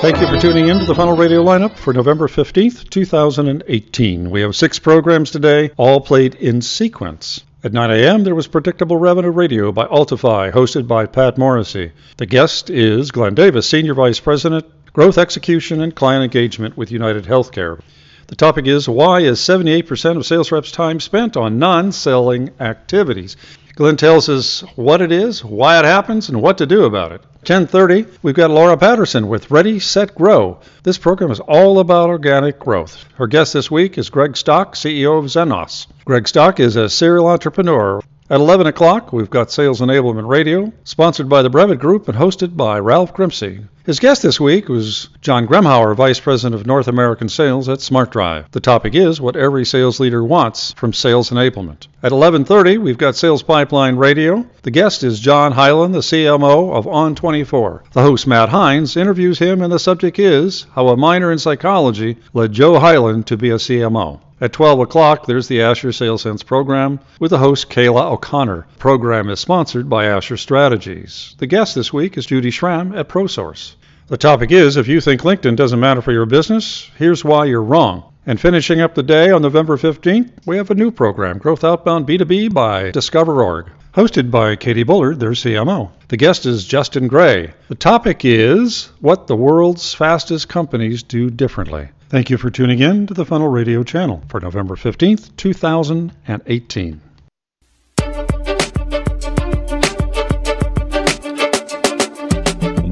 Thank you for tuning in to the Funnel Radio lineup for November 15th, 2018. We have six programs today, all played in sequence. At 9 a.m., there was Predictable Revenue Radio by Altify, hosted by Pat Morrissey. The guest is Glenn Davis, Senior Vice President, Growth Execution and Client Engagement with United Healthcare. The topic is Why is 78% of sales reps' time spent on non selling activities? Glenn tells us what it is, why it happens, and what to do about it. 10:30, we've got Laura Patterson with Ready Set Grow. This program is all about organic growth. Her guest this week is Greg Stock, CEO of Zenoss. Greg Stock is a serial entrepreneur. At 11 o'clock, we've got Sales Enablement Radio, sponsored by the Brevet Group and hosted by Ralph Grimsey. His guest this week was John Gremhauer, Vice President of North American Sales at SmartDrive. The topic is what every sales leader wants from sales enablement. At 11:30, we've got Sales Pipeline Radio. The guest is John Hyland, the CMO of On24. The host Matt Heinz interviews him and the subject is how a minor in psychology led Joe Hyland to be a CMO. At 12 o'clock, there's the Asher Sales Sense program with the host Kayla O'Connor. The program is sponsored by Asher Strategies. The guest this week is Judy Schramm at ProSource. The topic is if you think LinkedIn doesn't matter for your business, here's why you're wrong. And finishing up the day on November 15th, we have a new program, Growth Outbound B2B by DiscoverOrg. Hosted by Katie Bullard, their CMO. The guest is Justin Gray. The topic is what the world's fastest companies do differently. Thank you for tuning in to the Funnel Radio channel for November 15th, 2018.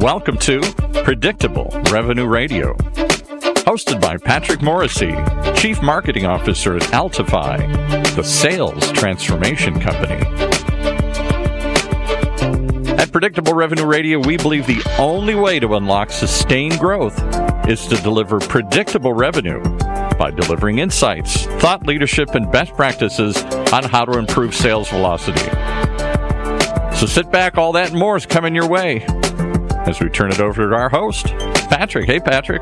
Welcome to Predictable Revenue Radio. Hosted by Patrick Morrissey, Chief Marketing Officer at Altify, the sales transformation company. At Predictable Revenue Radio, we believe the only way to unlock sustained growth is to deliver predictable revenue by delivering insights, thought leadership, and best practices on how to improve sales velocity. So sit back, all that and more is coming your way as we turn it over to our host, Patrick. Hey, Patrick.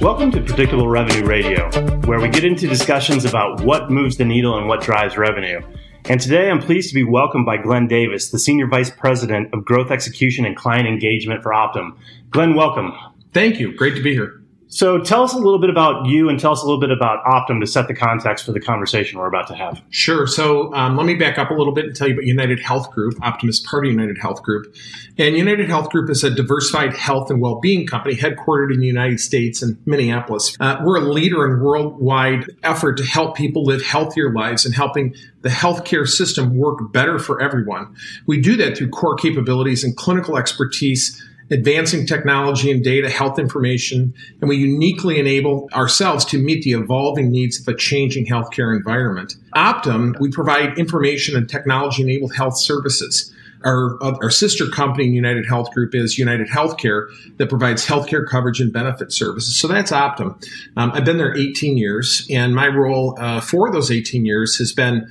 Welcome to Predictable Revenue Radio, where we get into discussions about what moves the needle and what drives revenue. And today I'm pleased to be welcomed by Glenn Davis, the Senior Vice President of Growth Execution and Client Engagement for Optum. Glenn, welcome. Thank you. Great to be here. So tell us a little bit about you and tell us a little bit about Optum to set the context for the conversation we're about to have. Sure. So um, let me back up a little bit and tell you about United Health Group. Optum is part of United Health Group. And United Health Group is a diversified health and well-being company headquartered in the United States in Minneapolis. Uh, we're a leader in worldwide effort to help people live healthier lives and helping the healthcare system work better for everyone. We do that through core capabilities and clinical expertise advancing technology and data, health information, and we uniquely enable ourselves to meet the evolving needs of a changing healthcare environment. Optum, we provide information and technology enabled health services. Our, our sister company United Health Group is United Healthcare that provides healthcare coverage and benefit services. So that's Optum. Um, I've been there 18 years, and my role uh, for those 18 years has been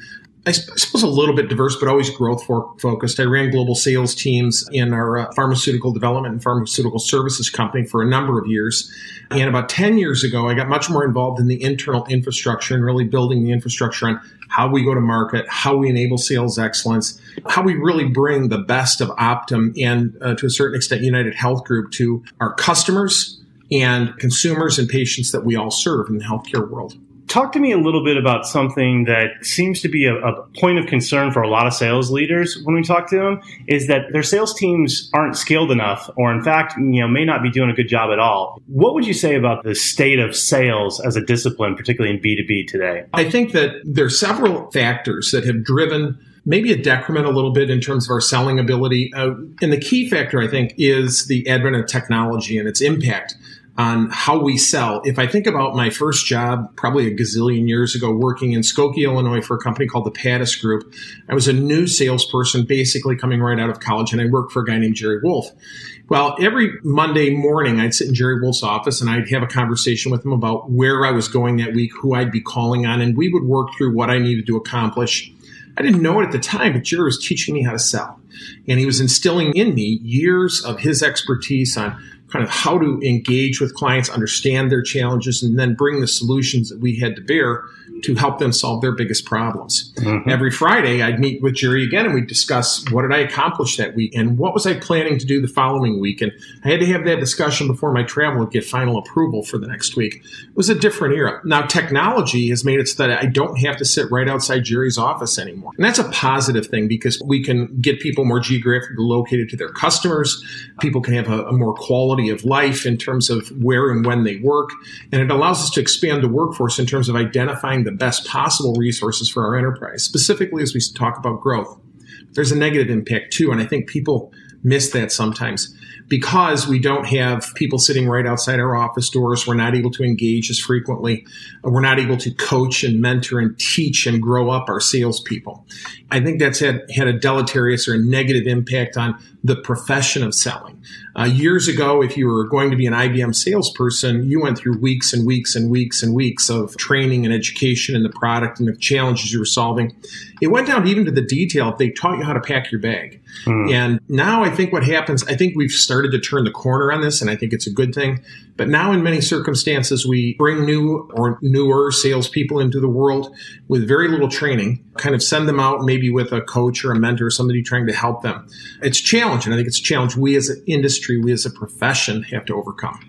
I suppose a little bit diverse, but always growth focused. I ran global sales teams in our uh, pharmaceutical development and pharmaceutical services company for a number of years. And about 10 years ago, I got much more involved in the internal infrastructure and really building the infrastructure on how we go to market, how we enable sales excellence, how we really bring the best of Optum and uh, to a certain extent United Health Group to our customers and consumers and patients that we all serve in the healthcare world talk to me a little bit about something that seems to be a, a, point of concern for a lot of sales leaders when we talk to them is that their sales teams aren't skilled enough or in fact you know may not be doing a good job at all. What would you say about the state of sales as a discipline particularly in b2b today? I think that there are several factors that have driven maybe a decrement a little bit in terms of our selling ability. Uh, and the key factor, I think, is the advent of technology and its impact on how we sell. If I think about my first job, probably a gazillion years ago, working in Skokie, Illinois for a company called the Pattis Group, I was a new salesperson, basically coming right out of college, and I worked for a guy named Jerry Wolf. Well, every Monday morning, I'd sit in Jerry Wolf's office and I'd have a conversation with him about where I was going that week, who I'd be calling on, and we would work through what I needed to accomplish. I didn't know it at the time, but Jerry was teaching me how to sell. And he was instilling in me years of his expertise on kind of how to engage with clients, understand their challenges, and then bring the solutions that we had to bear to help them solve their biggest problems. Mm-hmm. Every Friday, I'd meet with Jerry again and we'd discuss what did I accomplish that week and what was I planning to do the following week. And I had to have that discussion before my travel would get final approval for the next week. It was a different era. Now, technology has made it so that I don't have to sit right outside Jerry's office anymore. And that's a positive thing because we can get people more geographically located to their customers. People can have a, a more quality of life in terms of where and when they work. And it allows us to expand the workforce in terms of identifying the best possible resources for our enterprise, specifically as we talk about growth. There's a negative impact too, and I think people miss that sometimes because we don't have people sitting right outside our office doors. We're not able to engage as frequently. Uh, we're not able to coach and mentor and teach and grow up our salespeople. I think that's had, had a deleterious or a negative impact on the profession of selling. Uh, years ago, if you were going to be an IBM salesperson, you went through weeks and weeks and weeks and weeks of training and education in the product and the challenges you were solving. It went down even to the detail. They taught you how to pack your bag. Mm. And now I think what happens, I think we've started to turn the corner on this, and I think it's a good thing. But now, in many circumstances, we bring new or newer salespeople into the world with very little training, kind of send them out maybe with a coach or a mentor or somebody trying to help them. It's challenging. I think it's a challenge we as an industry, we as a profession have to overcome.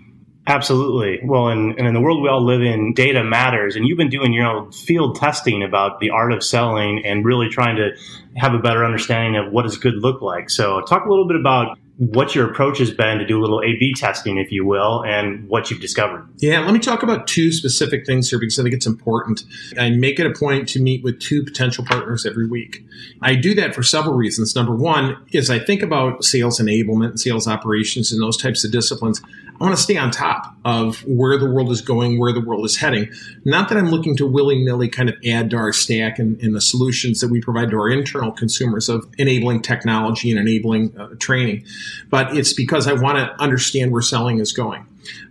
Absolutely. Well, and, and in the world we all live in, data matters. And you've been doing your own field testing about the art of selling and really trying to have a better understanding of what does good look like. So, talk a little bit about what your approach has been to do a little A B testing, if you will, and what you've discovered. Yeah, let me talk about two specific things here because I think it's important. I make it a point to meet with two potential partners every week. I do that for several reasons. Number one is I think about sales enablement, sales operations, and those types of disciplines. I want to stay on top of where the world is going, where the world is heading. Not that I'm looking to willy nilly kind of add to our stack and, and, the solutions that we provide to our internal consumers of enabling technology and enabling uh, training, but it's because I want to understand where selling is going.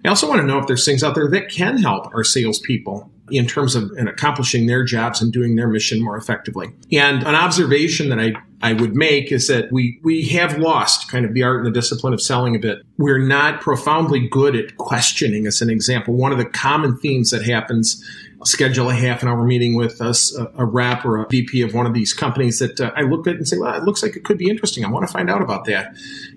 I also want to know if there's things out there that can help our salespeople in terms of in accomplishing their jobs and doing their mission more effectively. And an observation that I, I would make is that we, we have lost kind of the art and the discipline of selling a bit. We're not profoundly good at questioning, as an example. One of the common themes that happens schedule a half an hour meeting with us, a, a rep or a VP of one of these companies that uh, I look at and say, well, it looks like it could be interesting. I want to find out about that.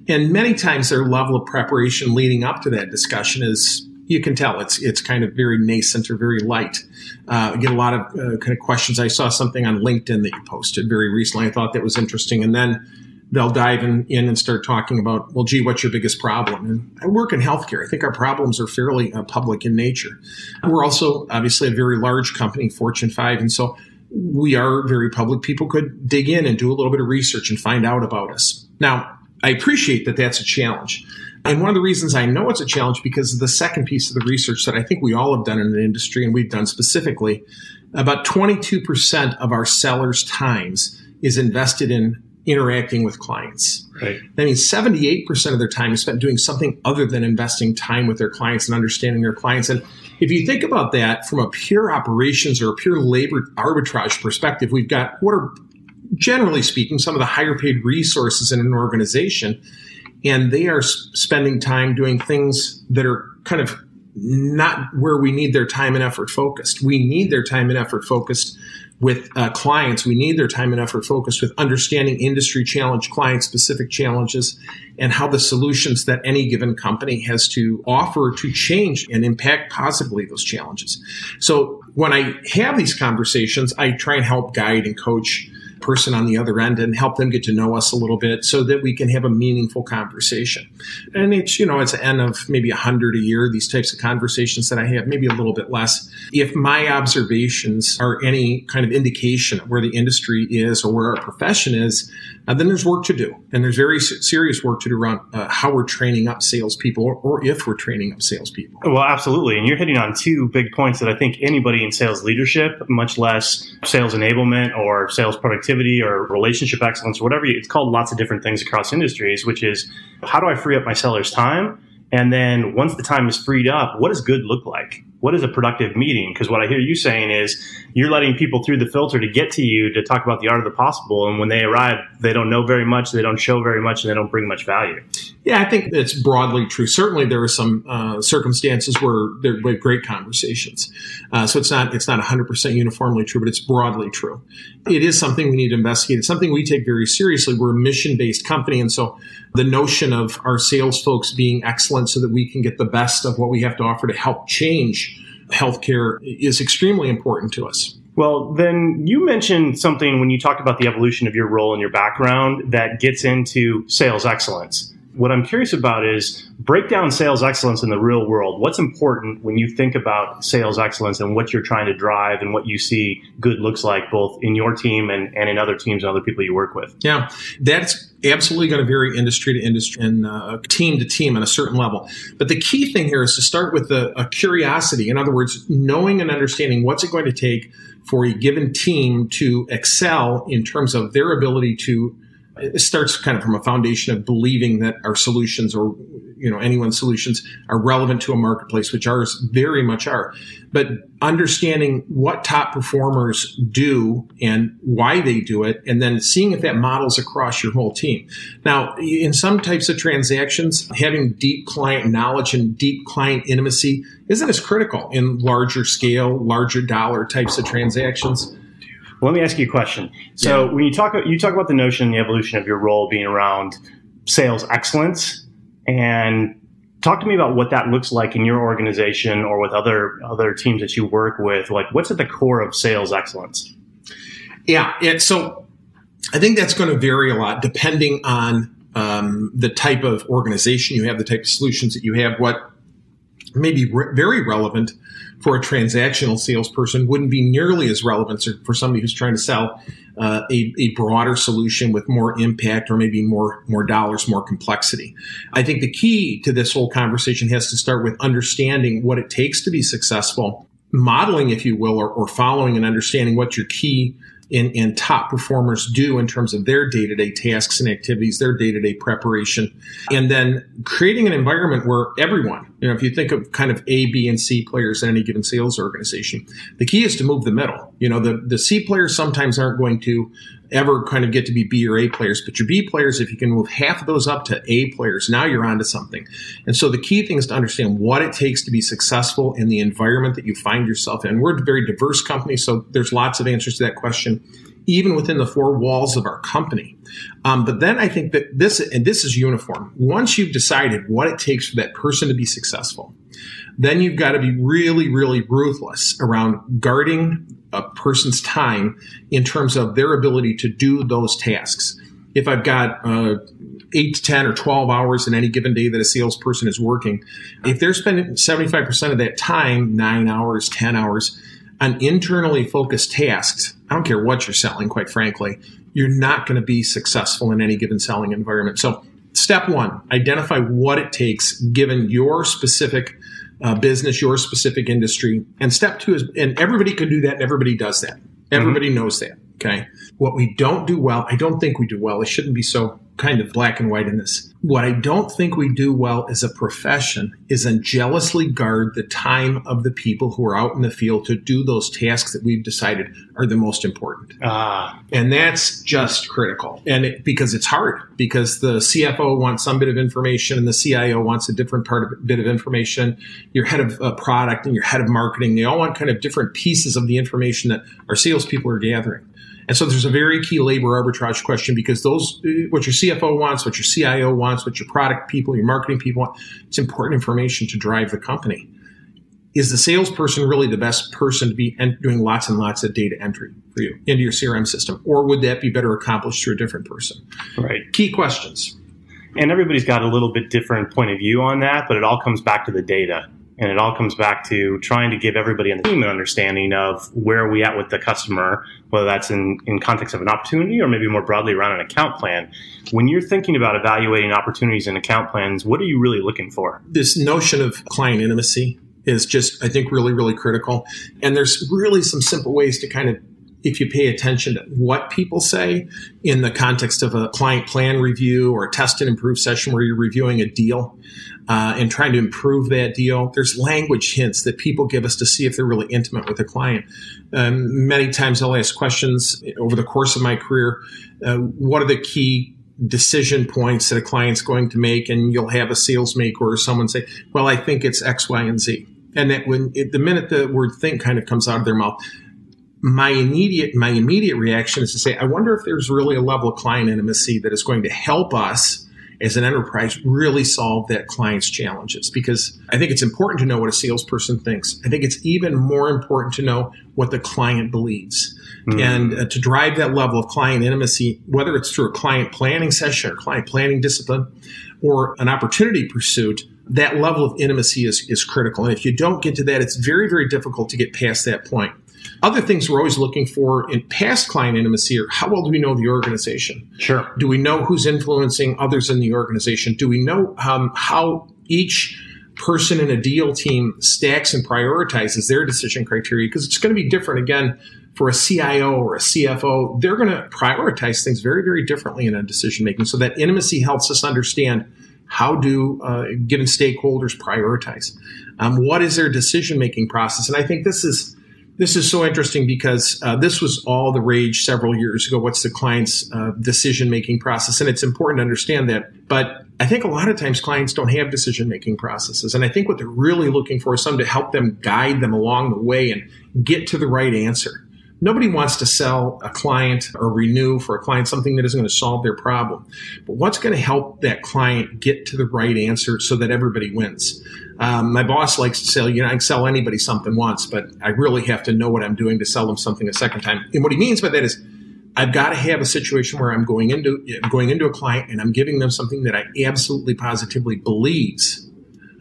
And many times their level of preparation leading up to that discussion is you can tell it's it's kind of very nascent or very light. Uh, I get a lot of uh, kind of questions. I saw something on LinkedIn that you posted very recently. I thought that was interesting, and then they'll dive in, in and start talking about, well, gee, what's your biggest problem? And I work in healthcare. I think our problems are fairly uh, public in nature. We're also obviously a very large company, Fortune 5. And so we are very public. People could dig in and do a little bit of research and find out about us. Now, I appreciate that that's a challenge. And one of the reasons I know it's a challenge because of the second piece of the research that I think we all have done in the industry and we've done specifically, about 22% of our sellers' times is invested in interacting with clients. Right. That means 78% of their time is spent doing something other than investing time with their clients and understanding their clients. And if you think about that from a pure operations or a pure labor arbitrage perspective, we've got what are generally speaking some of the higher paid resources in an organization. And they are spending time doing things that are kind of not where we need their time and effort focused. We need their time and effort focused with uh, clients. We need their time and effort focused with understanding industry challenge, client specific challenges, and how the solutions that any given company has to offer to change and impact positively those challenges. So when I have these conversations, I try and help guide and coach person on the other end and help them get to know us a little bit so that we can have a meaningful conversation. And it's, you know, it's an end of maybe a hundred a year, these types of conversations that I have, maybe a little bit less. If my observations are any kind of indication of where the industry is or where our profession is, uh, then there's work to do. And there's very serious work to do around uh, how we're training up salespeople or, or if we're training up salespeople. Well, absolutely. And you're hitting on two big points that I think anybody in sales leadership, much less sales enablement or sales productivity or relationship excellence or whatever, it's called lots of different things across industries, which is how do I free up my seller's time? And then once the time is freed up, what does good look like? What is a productive meeting? Because what I hear you saying is you're letting people through the filter to get to you to talk about the art of the possible. And when they arrive, they don't know very much, they don't show very much, and they don't bring much value. Yeah, I think it's broadly true. Certainly, there are some uh, circumstances where there are great conversations. Uh, so it's not it's not 100 percent uniformly true, but it's broadly true. It is something we need to investigate. It's something we take very seriously. We're a mission based company, and so the notion of our sales folks being excellent so that we can get the best of what we have to offer to help change healthcare is extremely important to us. Well, then you mentioned something when you talked about the evolution of your role and your background that gets into sales excellence what I'm curious about is break down sales excellence in the real world. What's important when you think about sales excellence and what you're trying to drive and what you see good looks like both in your team and, and in other teams and other people you work with? Yeah, that's absolutely going to vary industry to industry and uh, team to team at a certain level. But the key thing here is to start with a, a curiosity. In other words, knowing and understanding what's it going to take for a given team to excel in terms of their ability to it starts kind of from a foundation of believing that our solutions or you know anyone's solutions are relevant to a marketplace which ours very much are. But understanding what top performers do and why they do it and then seeing if that models across your whole team. Now in some types of transactions having deep client knowledge and deep client intimacy isn't as critical in larger scale larger dollar types of transactions well, let me ask you a question. So yeah. when you talk you talk about the notion and the evolution of your role being around sales excellence and talk to me about what that looks like in your organization or with other other teams that you work with like what's at the core of sales excellence yeah it, so i think that's going to vary a lot depending on um, the type of organization you have the type of solutions that you have what may be re- very relevant for a transactional salesperson wouldn't be nearly as relevant for somebody who's trying to sell uh, a, a, broader solution with more impact or maybe more more dollars, more complexity. I think the key to this whole conversation has to start with understanding what it takes to be successful, modeling, if you will, or, or following and understanding what your key and, and top performers do in terms of their day to day tasks and activities, their day to day preparation, and then creating an environment where everyone, you know, if you think of kind of A, B, and C players in any given sales organization, the key is to move the middle. You know, the, the C players sometimes aren't going to ever kind of get to be B or A players, but your B players, if you can move half of those up to A players, now you're onto something. And so the key thing is to understand what it takes to be successful in the environment that you find yourself in. We're a very diverse company, so there's lots of answers to that question, even within the four walls of our company. Um, but then I think that this, and this is uniform. Once you've decided what it takes for that person to be successful, then you've got to be really, really ruthless around guarding a person's time in terms of their ability to do those tasks. If I've got uh, eight to 10 or 12 hours in any given day that a salesperson is working, if they're spending 75% of that time, nine hours, 10 hours, on internally focused tasks, I don't care what you're selling, quite frankly, you're not going to be successful in any given selling environment. So, step one, identify what it takes given your specific uh, business, your specific industry. And step two is, and everybody can do that, and everybody does that. Everybody mm-hmm. knows that. Okay. What we don't do well, I don't think we do well. It shouldn't be so kind of black and white in this. What I don't think we do well as a profession is in jealously guard the time of the people who are out in the field to do those tasks that we've decided are the most important. Ah. And that's just critical. And it, because it's hard, because the CFO wants some bit of information and the CIO wants a different part of bit of information. Your head of uh, product and your head of marketing, they all want kind of different pieces of the information that our salespeople are gathering. And so there's a very key labor arbitrage question because those, uh, what your CFO wants, what your CIO wants, what your product people, your marketing people want, it's important information to drive the company. Is the salesperson really the best person to be doing lots and lots of data entry for you into your CRM system? Or would that be better accomplished through a different person? Right. Key questions. And everybody's got a little bit different point of view on that, but it all comes back to the data. And it all comes back to trying to give everybody on the team an understanding of where are we at with the customer, whether that's in, in context of an opportunity or maybe more broadly around an account plan. When you're thinking about evaluating opportunities and account plans, what are you really looking for? This notion of client intimacy is just, I think, really, really critical. And there's really some simple ways to kind of if you pay attention to what people say in the context of a client plan review or a test and improve session where you're reviewing a deal uh, and trying to improve that deal, there's language hints that people give us to see if they're really intimate with the client. Um, many times I'll ask questions over the course of my career uh, what are the key decision points that a client's going to make? And you'll have a sales maker or someone say, Well, I think it's X, Y, and Z. And that when it, the minute the word think kind of comes out of their mouth, my immediate my immediate reaction is to say, I wonder if there's really a level of client intimacy that is going to help us as an enterprise really solve that client's challenges because I think it's important to know what a salesperson thinks. I think it's even more important to know what the client believes. Mm-hmm. And uh, to drive that level of client intimacy, whether it's through a client planning session or client planning discipline or an opportunity pursuit, that level of intimacy is, is critical. And if you don't get to that, it's very, very difficult to get past that point. Other things we're always looking for in past client intimacy are how well do we know the organization? Sure. Do we know who's influencing others in the organization? Do we know um, how each person in a deal team stacks and prioritizes their decision criteria? Because it's going to be different again for a CIO or a CFO. They're going to prioritize things very, very differently in a decision making. So that intimacy helps us understand how do uh, given stakeholders prioritize. Um, what is their decision making process? And I think this is this is so interesting because uh, this was all the rage several years ago. What's the client's uh, decision making process? And it's important to understand that. But I think a lot of times clients don't have decision making processes. And I think what they're really looking for is someone to help them guide them along the way and get to the right answer. Nobody wants to sell a client or renew for a client something that isn't going to solve their problem. But what's going to help that client get to the right answer so that everybody wins? Um, my boss likes to say, you know, I can sell anybody something once, but I really have to know what I'm doing to sell them something a second time. And what he means by that is, I've got to have a situation where I'm going into I'm going into a client and I'm giving them something that I absolutely positively believes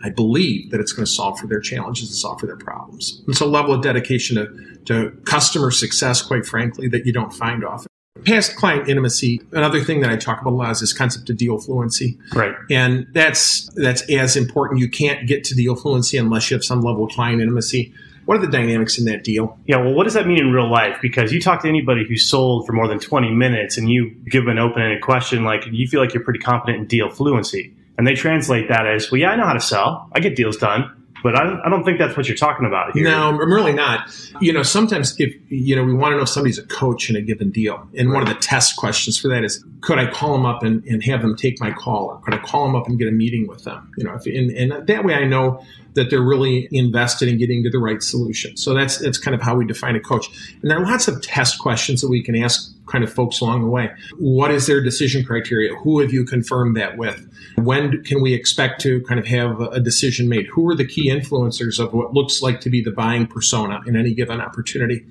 I believe that it's going to solve for their challenges and solve for their problems. It's a level of dedication to, to customer success, quite frankly, that you don't find often. Past client intimacy, another thing that I talk about a lot is this concept of deal fluency. Right. And that's that's as important. You can't get to deal fluency unless you have some level of client intimacy. What are the dynamics in that deal? Yeah, well, what does that mean in real life? Because you talk to anybody who sold for more than 20 minutes and you give an open ended question, like you feel like you're pretty confident in deal fluency. And they translate that as, well, yeah, I know how to sell. I get deals done. But I, I don't think that's what you're talking about here. No, I'm really not. You know, sometimes if, you know, we want to know if somebody's a coach in a given deal. And one of the test questions for that is, could I call them up and, and have them take my call? Or could I call them up and get a meeting with them? You know, if, and, and that way I know that they're really invested in getting to the right solution. So that's that's kind of how we define a coach. And there are lots of test questions that we can ask kind of folks along the way. What is their decision criteria? Who have you confirmed that with? When can we expect to kind of have a decision made? Who are the key influencers of what looks like to be the buying persona in any given opportunity?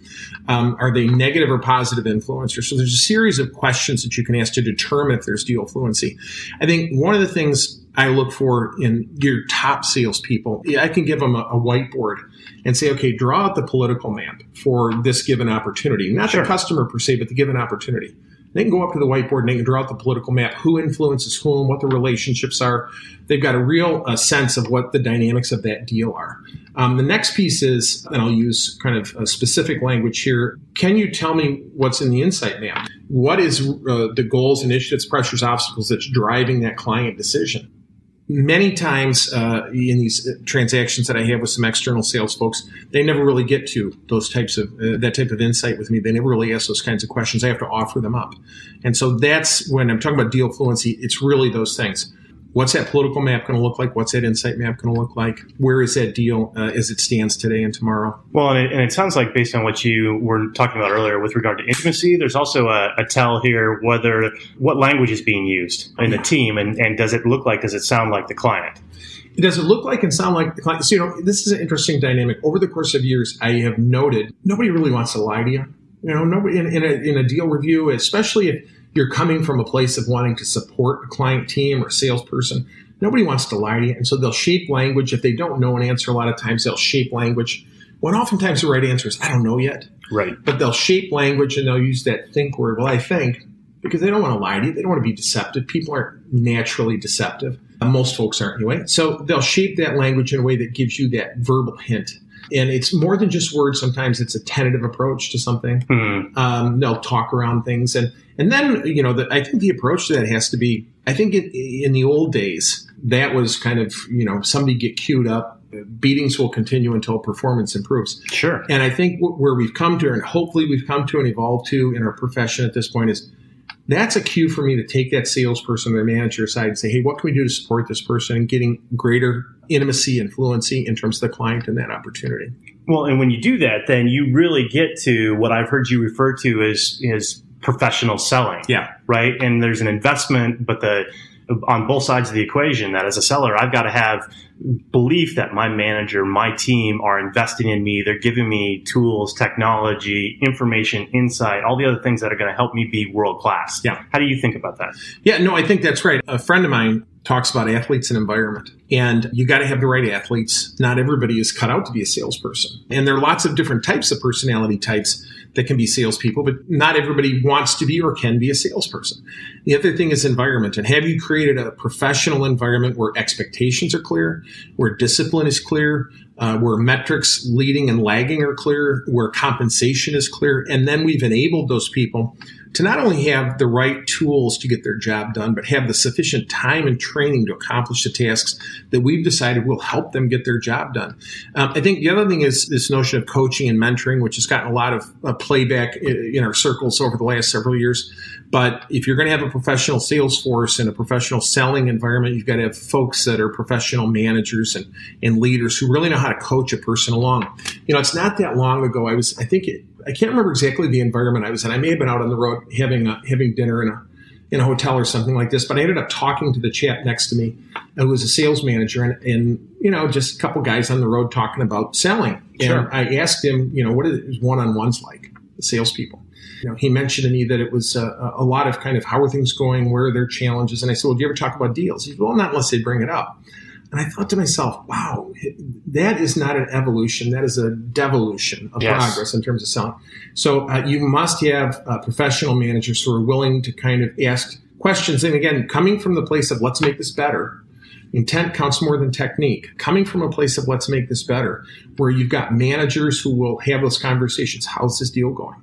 Um, are they negative or positive influencers? So there's a series of questions that you can ask to determine if there's deal fluency. I think one of the things I look for in your top salespeople, I can give them a, a, whiteboard and say, okay, draw out the political map for this given opportunity. Not sure. the customer per se, but the given opportunity. They can go up to the whiteboard and they can draw out the political map, who influences whom, what the relationships are. They've got a real uh, sense of what the dynamics of that deal are. Um, the next piece is, and I'll use kind of a specific language here. Can you tell me what's in the insight map? What is uh, the goals, initiatives, pressures, obstacles that's driving that client decision? Many times uh, in these transactions that I have with some external sales folks, they never really get to those types of uh, that type of insight with me. They never really ask those kinds of questions. I have to offer them up, and so that's when I'm talking about deal fluency. It's really those things what's that political map going to look like? What's that insight map going to look like? Where is that deal uh, as it stands today and tomorrow? Well, and it, and it, sounds like based on what you were talking about earlier with regard to intimacy, there's also a, a tell here whether what language is being used in the team, and, and does it look like, does it sound like the client? Does it look like and sound like the client? So, you know, this is an interesting dynamic. Over the course of years, I have noted nobody really wants to lie to you. You know, nobody in, in, a, in a deal review, especially if you're coming from a place of wanting to support a client team or a salesperson. Nobody wants to lie to you. And so they'll shape language. If they don't know an answer, a lot of times they'll shape language. When oftentimes the right answer is, I don't know yet. Right. But they'll shape language and they'll use that think word. Well, I think, because they don't want to lie to you. They don't want to be deceptive. People aren't naturally deceptive. Most folks aren't anyway. So they'll shape that language in a way that gives you that verbal hint and it's more than just words. Sometimes it's a tentative approach to something. Hmm. Um, they'll talk around things, and and then you know, the, I think the approach to that has to be. I think it, in the old days, that was kind of you know somebody get queued up. Beatings will continue until performance improves. Sure. And I think wh- where we've come to, and hopefully we've come to and evolved to in our profession at this point, is that's a cue for me to take that salesperson or manager aside and say, hey, what can we do to support this person and getting greater intimacy and fluency in terms of the client and that opportunity. Well, and when you do that, then you really get to what I've heard you refer to as as professional selling. Yeah. Right. And there's an investment, but the on both sides of the equation that as a seller, I've got to have belief that my manager, my team are investing in me. They're giving me tools, technology, information, insight, all the other things that are going to help me be world class. Yeah. How do you think about that? Yeah, no, I think that's right. A friend of mine talks about athletes and environment. And you got to have the right athletes. Not everybody is cut out to be a salesperson. And there are lots of different types of personality types that can be salespeople, but not everybody wants to be or can be a salesperson. The other thing is environment. And have you created a professional environment where expectations are clear, where discipline is clear, uh, where metrics leading and lagging are clear, where compensation is clear, and then we've enabled those people to not only have the right tools to get their job done, but have the sufficient time and training to accomplish the tasks that we've decided will help them get their job done. Um, I think the other thing is this notion of coaching and mentoring, which has gotten a lot of uh, playback in, in our circles over the last several years. But if you're going to have a professional sales force and a professional selling environment, you've got to have folks that are professional managers and, and leaders who really know how to coach a person along. You know, it's not that long ago. I was, I think it, I can't remember exactly the environment I was in. I may have been out on the road having a, having dinner in a in a hotel or something like this. But I ended up talking to the chap next to me, who was a sales manager, and, and you know, just a couple guys on the road talking about selling. And Sure. I asked him, you know, what is one on ones like, the salespeople. You know, he mentioned to me that it was a, a lot of kind of how are things going, where are their challenges, and I said, well, do you ever talk about deals? He said, well, not unless they bring it up. And I thought to myself, wow, that is not an evolution. That is a devolution of Yes. progress in terms of selling. So uh, you must have uh, professional managers who are willing to kind of ask questions. And again, coming from the place of let's make this better. Intent counts more than technique. Coming from a place of let's make this better, where you've got managers who will have those conversations. How's this deal going?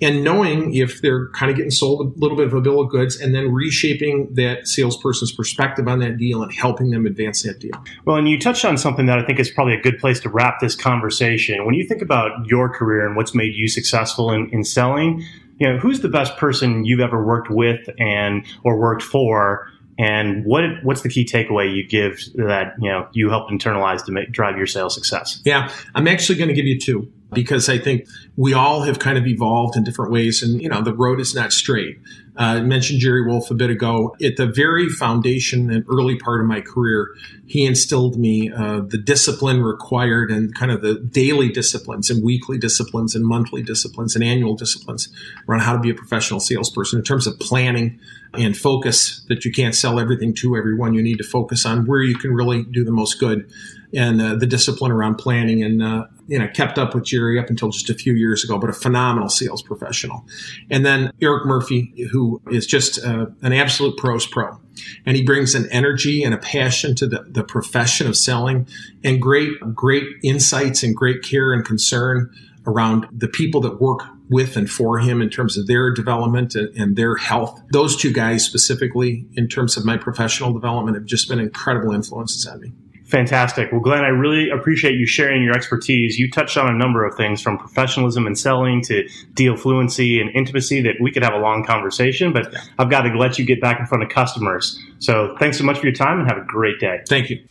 And knowing if they're kind of getting sold a little bit of a bill of goods and then reshaping that salesperson's perspective on that deal and helping them advance that deal. Well, and you touched on something that I think is probably a good place to wrap this conversation. When you think about your career and what's made you successful in, in selling, you know, who's the best person you've ever worked with and or worked for, and what what's the key takeaway you give that you know you help internalize to make, drive your sales success? Yeah, I'm actually going to give you two because I think we all have kind of evolved in different ways, and you know the road is not straight. Uh, I mentioned Jerry Wolf a bit ago. At the very foundation and early part of my career, he instilled me uh, the discipline required and kind of the daily disciplines and weekly disciplines and monthly disciplines and annual disciplines around how to be a professional salesperson in terms of planning and focus that you can't sell everything to everyone. You need to focus on where you can really do the most good and uh, the discipline around planning and uh, you know kept up with Jerry up until just a few years ago, but a phenomenal sales professional. And then Eric Murphy, who is just uh, an absolute pros pro, and he brings an energy and a passion to the, the profession of selling, and great great insights and great care and concern around the people that work with and for him in terms of their development and, and their health. Those two guys specifically, in terms of my professional development, have just been incredible influences on me. Fantastic. Well, Glenn, I really appreciate you sharing your expertise. You touched on a number of things from professionalism and selling to deal fluency and intimacy that we could have a long conversation, but I've got to let you get back in front of customers. So thanks so much for your time and have a great day. Thank you.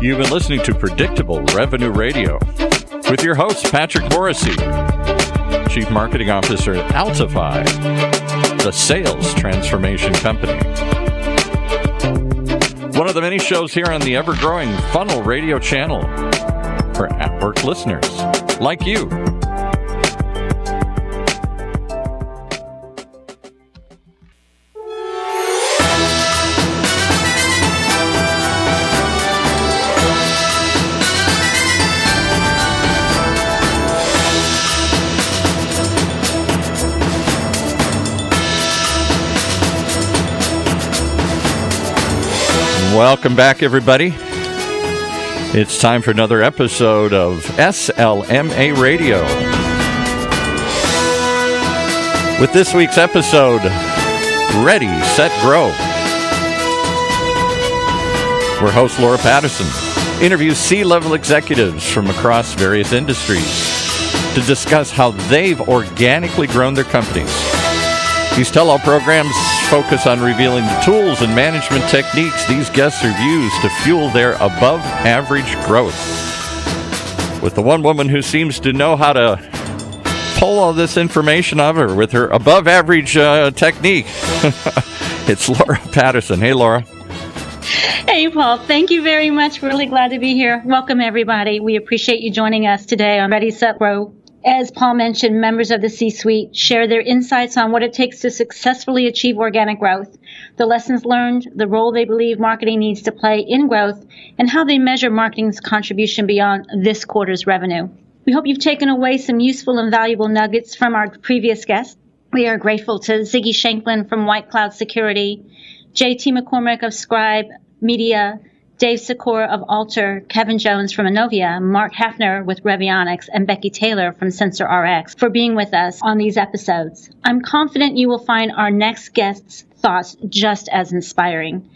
You've been listening to Predictable Revenue Radio with your host, Patrick Morrissey, Chief Marketing Officer at Altify, the sales transformation company. One of the many shows here on the ever growing Funnel Radio channel for at work listeners like you. Welcome back, everybody. It's time for another episode of SLMA Radio. With this week's episode, Ready, Set, Grow. Where host Laura Patterson interviews C level executives from across various industries to discuss how they've organically grown their companies. These tell all programs focus on revealing the tools and management techniques these guests have used to fuel their above average growth. With the one woman who seems to know how to pull all this information out of her with her above average uh, technique, it's Laura Patterson. Hey, Laura. Hey, Paul. Thank you very much. Really glad to be here. Welcome, everybody. We appreciate you joining us today on Ready, Set, Grow as Paul mentioned, members of the C suite share their insights on what it takes to successfully achieve organic growth, the lessons learned, the role they believe marketing needs to play in growth, and how they measure marketing's contribution beyond this quarter's revenue. We hope you've taken away some useful and valuable nuggets from our previous guests. We are grateful to Ziggy Shanklin from White Cloud Security, JT McCormick of Scribe Media, Dave Secor of Alter, Kevin Jones from Anovia, Mark Hafner with Revionics, and Becky Taylor from Sensor RX for being with us on these episodes. I'm confident you will find our next guest's thoughts just as inspiring.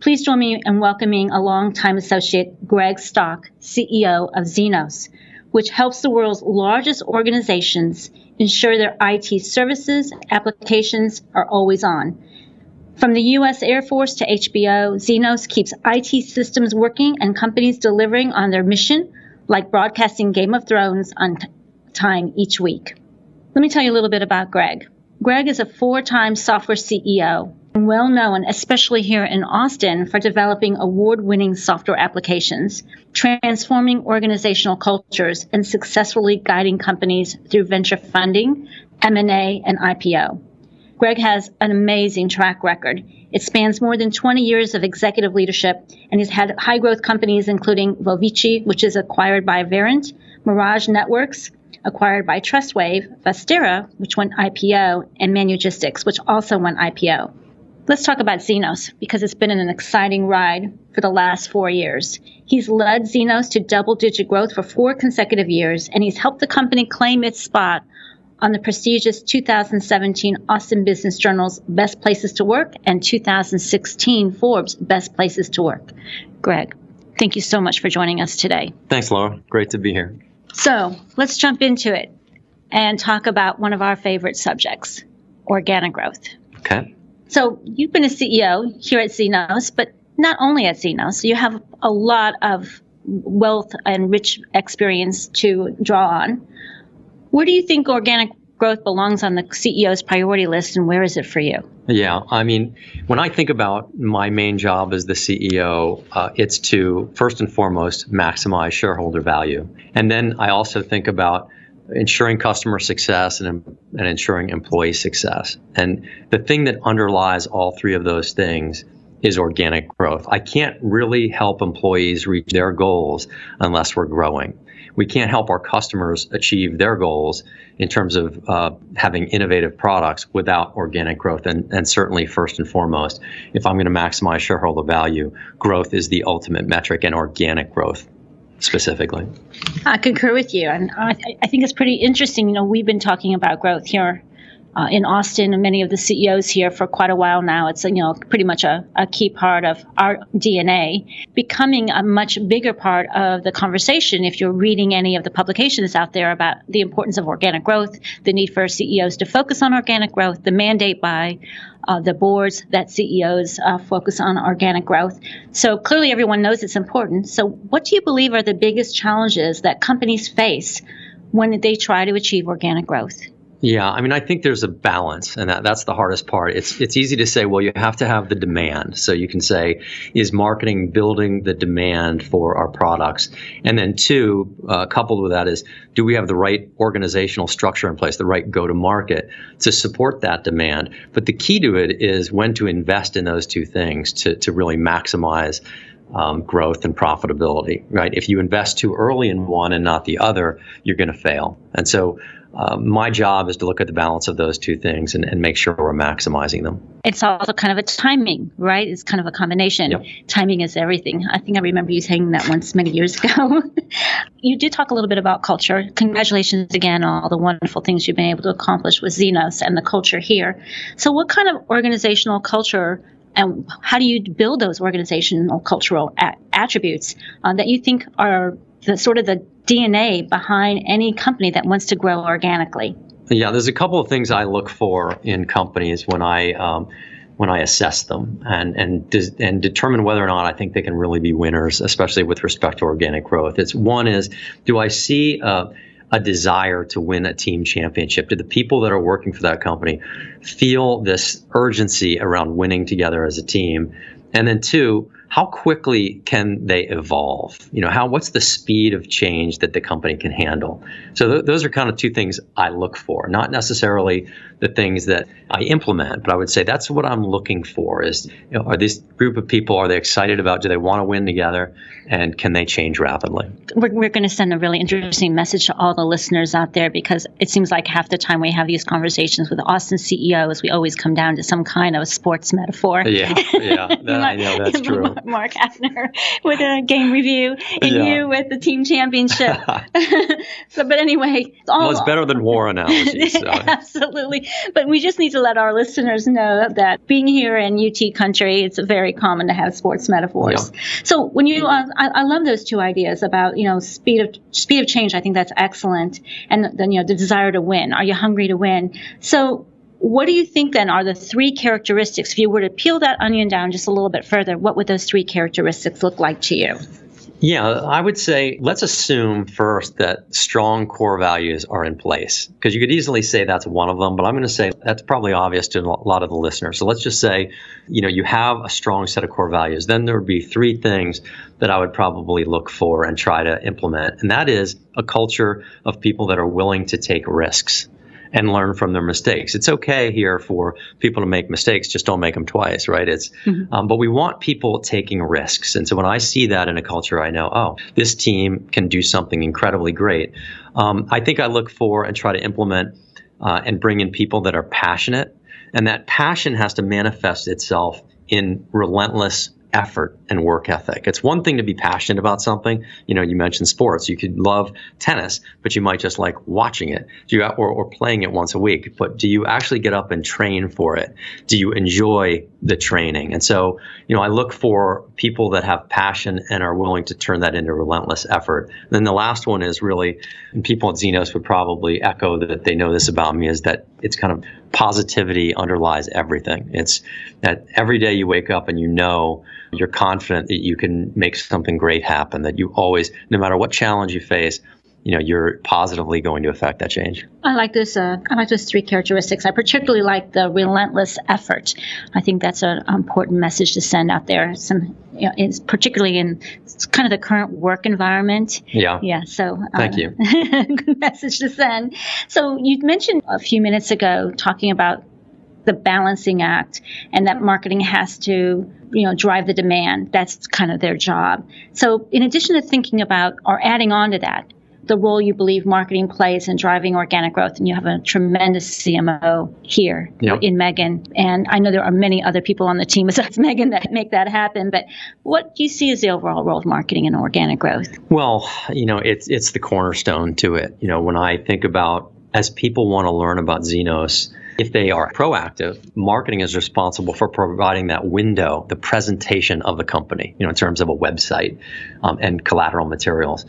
Please join me in welcoming a longtime associate, Greg Stock, CEO of Zenoss, which helps the world's largest organizations ensure their IT services, applications are always on. From the U.S. Air Force to HBO, Zenoss keeps IT systems working and companies delivering on their mission, like broadcasting Game of Thrones on t- time each week. Let me tell you a little bit about Greg. Greg is a four time software CEO and well known, especially here in Austin, for developing award winning software applications, transforming organizational cultures, and successfully guiding companies through venture funding, M&A, and IPO. Greg has an amazing track record. It spans more than 20 years of executive leadership, and he's had high growth companies including Vovici, which is acquired by Verint, Mirage Networks, acquired by Trustwave, Vastera, which went IPO, and Manugistics, which also went IPO. Let's talk about Zenoss because it's been an exciting ride for the last four years. He's led Zenoss to double digit growth for four consecutive years, and he's helped the company claim its spot on the prestigious 2017 Austin Business Journal's Best Places to Work and 2016 Forbes Best Places to Work. Greg, thank you so much for joining us today. Thanks, Laura. Great to be here. So let's jump into it and talk about one of our favorite subjects organic growth. Okay. So you've been a CEO here at Zenoss, but not only at Zenoss, you have a lot of wealth and rich experience to draw on. Where do you think organic growth belongs on the CEO's priority list, and where is it for you? Yeah, I mean, when I think about my main job as the CEO, uh, it's to first and foremost maximize shareholder value. And then I also think about ensuring customer success and, and ensuring employee success. And the thing that underlies all three of those things is organic growth. I can't really help employees reach their goals unless we're growing we can't help our customers achieve their goals in terms of uh, having innovative products without organic growth. And, and certainly, first and foremost, if I'm going to maximize shareholder value, growth is the ultimate metric, and organic growth specifically. I concur with you, and I, I think it's pretty interesting. You know, we've been talking about growth here uh, in Austin and many of the CEOs here for quite a while now. It's you know pretty much a, a key part of our DNA, becoming a much bigger part of the conversation. If you're reading any of the publications out there about the importance of organic growth, the need for CEOs to focus on organic growth, the mandate by uh, the boards that CEOs uh, focus on organic growth. So clearly, everyone knows it's important. So, what do you believe are the biggest challenges that companies face when they try to achieve organic growth? Yeah, I mean, I think there's a balance, and that, that's the hardest part. It's it's easy to say, well, you have to have the demand. So you can say, is marketing building the demand for our products? And then two, uh, coupled with that is, do we have the right organizational structure in place, the right go-to-market to support that demand? But the key to it is when to invest in those two things to to really maximize um, growth and profitability, right? If you invest too early in one and not the other, you're going to fail. And so uh, my job is to look at the balance of those two things and, and, make sure we're maximizing them. It's also kind of a timing, right? It's kind of a combination. Yep. Timing is everything. I think I remember you saying that once many years ago. you did talk a little bit about culture. Congratulations again on all the wonderful things you've been able to accomplish with Zenoss and the culture here. So, what kind of organizational culture and how do you build those organizational cultural a- attributes uh, that you think are the sort of the DNA behind any company that wants to grow organically? Yeah, there's a couple of things I look for in companies when I um, when I assess them and and and determine whether or not I think they can really be winners, especially with respect to organic growth. It's one is do I see a desire to win a team championship? Do the people that are working for that company feel this urgency around winning together as a team? And then two, how quickly can they evolve? You know, how what's the speed of change that the company can handle? So th- those are kind of two things I look for, not necessarily the things that I implement, but I would say that's what I'm looking for is you know, are this group of people are they excited about do they want to win together and can they change rapidly? We're, we're going to send a really interesting message to all the listeners out there because it seems like half the time we have these conversations with Austin CEOs, we always come down to some kind of sports metaphor. Yeah, yeah, that, I know that's true. Mark Hafner with a game review, and yeah. you with the team championship. so, but anyway, it's all, well, it's better than war analogies. So. absolutely, but we just need to let our listeners know that being here in UT country, it's very common to have sports metaphors. Yeah. So when you, uh, I, I, love those two ideas about you know speed of speed of change. I think that's excellent, and then you know the desire to win. Are you hungry to win? So what do you think then are the three characteristics? If you were to peel that onion down just a little bit further, what would those three characteristics look like to you? Yeah, I would say let's assume first that strong core values are in place because you could easily say that's one of them, but I'm going to say that's probably obvious to a lot of the listeners. So let's just say, you know, you have a strong set of core values. Then there would be three things that I would probably look for and try to implement. And that is a culture of people that are willing to take risks and learn from their mistakes. It's okay here for people to make mistakes, just don't make them twice, right? It's, mm-hmm. um, but we want people taking risks. And so when I see that in a culture, I know, oh, this team can do something incredibly great. Um, I think I look for and try to implement uh, and bring in people that are passionate. And that passion has to manifest itself in relentless effort and work ethic. It's one thing to be passionate about something. You know, you mentioned sports. You could love tennis, but you might just like watching it you, or, or playing it once a week. But do you actually get up and train for it? Do you enjoy the training? And so, you know, I look for people that have passion and are willing to turn that into relentless effort. And then the last one is really, and people at Zenoss would probably echo that they know this about me, is that it's kind of positivity underlies everything. It's that every day you wake up and you know you're confident that you can make something great happen, that you always, no matter what challenge you face, you know you're positively going to affect that change. I like this. Uh, I like those three characteristics. I particularly like the relentless effort. I think that's an important message to send out there. Some, you know, it's particularly in kind of the current work environment. Yeah. Yeah. So uh, thank you. good message to send. So you mentioned a few minutes ago talking about the balancing act and that marketing has to you know drive the demand. That's kind of their job. So in addition to thinking about or adding on to that the role you believe marketing plays in driving organic growth and you have a tremendous cmo here yep. in megan. And i know there are many other people on the team besides megan that make that happen but what do you see as the overall role of marketing in organic growth? Well you know it's it's the cornerstone to it. You know when i think about as people want to learn about Zenoss, if they are proactive, marketing is responsible for providing that window, the presentation of the company, you know, in terms of a website um, and collateral materials.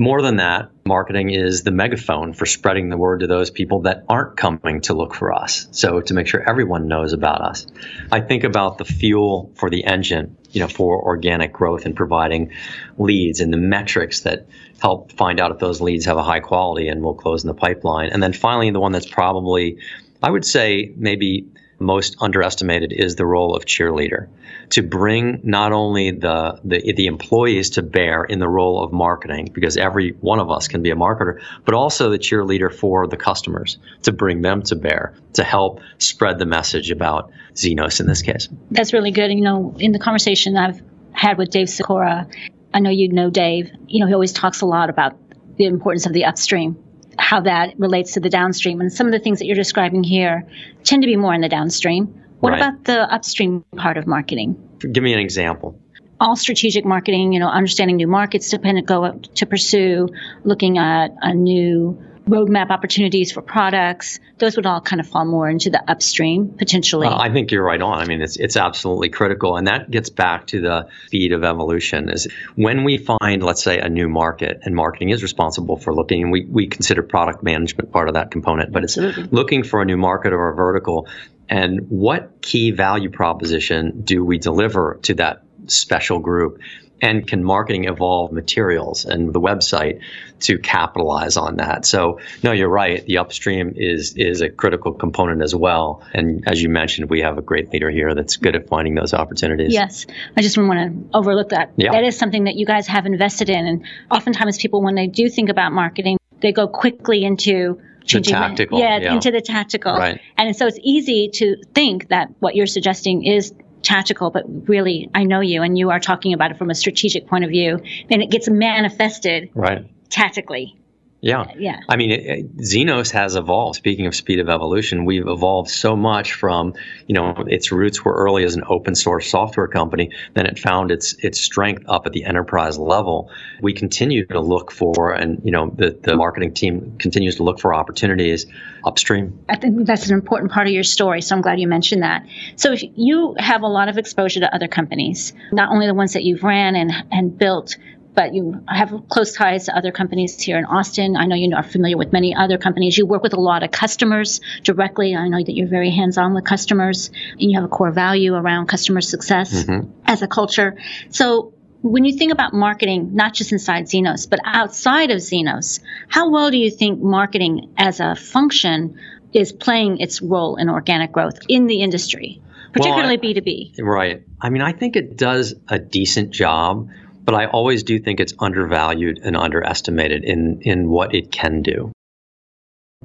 More than that, marketing is the megaphone for spreading the word to those people that aren't coming to look for us. So to make sure everyone knows about us. I think about the fuel for the engine, you know, for organic growth and providing leads and the metrics that help find out if those leads have a high quality and will close in the pipeline. And then finally, the one that's probably, I would say, maybe most underestimated is the role of cheerleader. To bring not only the, the, the employees to bear in the role of marketing because every one of us can be a marketer but also the cheerleader for the customers to bring them to bear to help spread the message about Zenoss in this case. That's really good. You know in the conversation I've had with Dave Sikora I know you know Dave you know he always talks a lot about the importance of the upstream how that relates to the downstream. And some of the things that you're describing here tend to be more in the downstream. What right. about the upstream part of marketing? Give me an example all strategic marketing, you know, understanding new markets to go to pursue, looking at a new roadmap opportunities for products, those would all kind of fall more into the upstream potentially. Well, I think you're right on. I mean, it's it's absolutely critical, and that gets back to the speed of evolution. Is when we find, let's say, a new market, and marketing is responsible for looking, and we we consider product management part of that component, but it's looking for a new market or a vertical. And what key value proposition do we deliver to that special group? and can marketing evolve materials and the website to capitalize on that. So no you're right. The upstream is is a critical component as well. And as you mentioned we have a great leader here that's good at finding those opportunities. Yes. I just want to overlook that. Yeah. that is something that you guys have invested in. And oftentimes people when they do think about marketing they go quickly into changing the tactical, yeah, yeah, into the tactical. Right. and so it's easy to think that what you're suggesting is tactical, but really, I know you, and you are talking about it from a strategic point of view, and it gets manifested right. tactically. Yeah. Uh, yeah. I mean, it, Zenoss has evolved. Speaking of speed of evolution, we've evolved so much from, you know, its roots were early as an open source software company. Then it found its its strength up at the enterprise level. We continue to look for, and you know, the the marketing team continues to look for opportunities upstream. I think that's an important part of your story. So I'm glad you mentioned that. So you have a lot of exposure to other companies, not only the ones that you've ran and and built, but you have close ties to other companies here in Austin. I know you are familiar with many other companies. You work with a lot of customers directly. I know that you're very hands on with customers and you have a core value around customer success mm-hmm. as a culture. So when you think about marketing, not just inside Zenoss, but outside of Zenoss, how well do you think marketing as a function is playing its role in organic growth in the industry, particularly well, I, B2B? Right. I mean, I think it does a decent job but I always do think it's undervalued and underestimated in, in what it can do.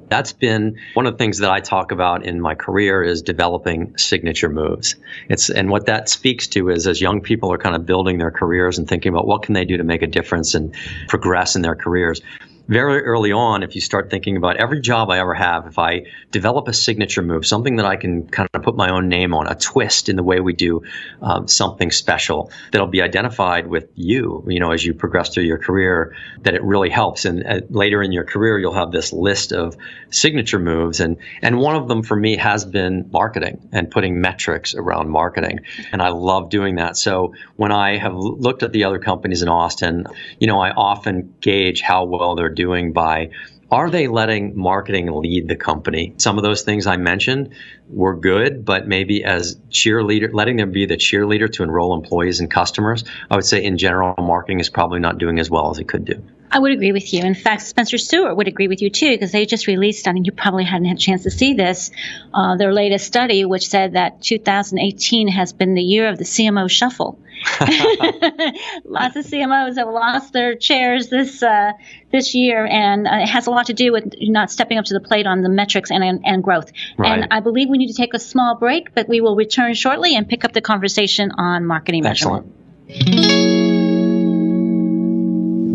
That's been one of the things that I talk about in my career is developing signature moves. It's and what that speaks to is as young people are kind of building their careers and thinking about what can they do to make a difference and progress in their careers very early on, if you start thinking about every job I ever have, if I develop a signature move, something that I can kind of put my own name on, a twist in the way we do um, something special that'll be identified with you, you know, as you progress through your career, that it really helps. And uh, later in your career, you'll have this list of signature moves. And, and one of them for me has been marketing and putting metrics around marketing. And I love doing that. So when I have looked at the other companies in Austin, you know, I often gauge how well they're doing by are they letting marketing lead the company? Some of those things I mentioned were good, but maybe as cheerleader, letting them be the cheerleader to enroll employees and customers, I would say in general, marketing is probably not doing as well as it could do. I would agree with you. In fact, Spencer Stuart would agree with you too, because they just released, I mean, you probably hadn't had a chance to see this, uh, their latest study, which said that 2018 has been the year of the CMO shuffle. Lots of CMOs have lost their chairs this uh, this year, and uh, it has a lot to do with not stepping up to the plate on the metrics and and, and growth. Right. And I believe we need to take a small break, but we will return shortly and pick up the conversation on marketing Excellent. measurement.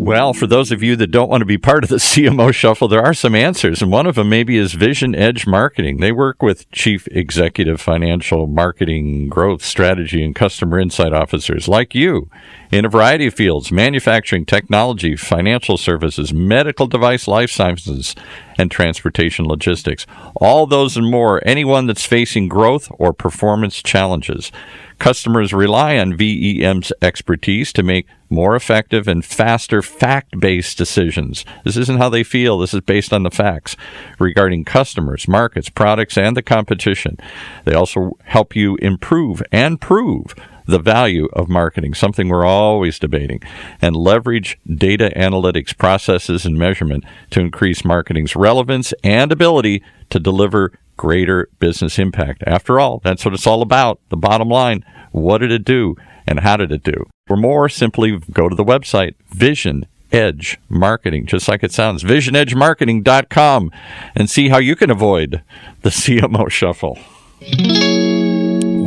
Well, for those of you that don't want to be part of the CMO shuffle, there are some answers, and one of them maybe is Vision Edge Marketing. They work with chief executive financial marketing, growth strategy, and customer insight officers like you in a variety of fields manufacturing, technology, financial services, medical device, life sciences, and transportation logistics. All those and more, anyone that's facing growth or performance challenges. Customers rely on VEM's expertise to make more effective and faster fact based decisions. This isn't how they feel, this is based on the facts regarding customers, markets, products, and the competition. They also help you improve and prove the value of marketing, something we're always debating, and leverage data analytics processes and measurement to increase marketing's relevance and ability to deliver greater business impact. After all, that's what it's all about. The bottom line what did it do and how did it do? For more, simply go to the website Vision Edge Marketing, just like it sounds, visionedgemarketing.com, and see how you can avoid the CMO shuffle.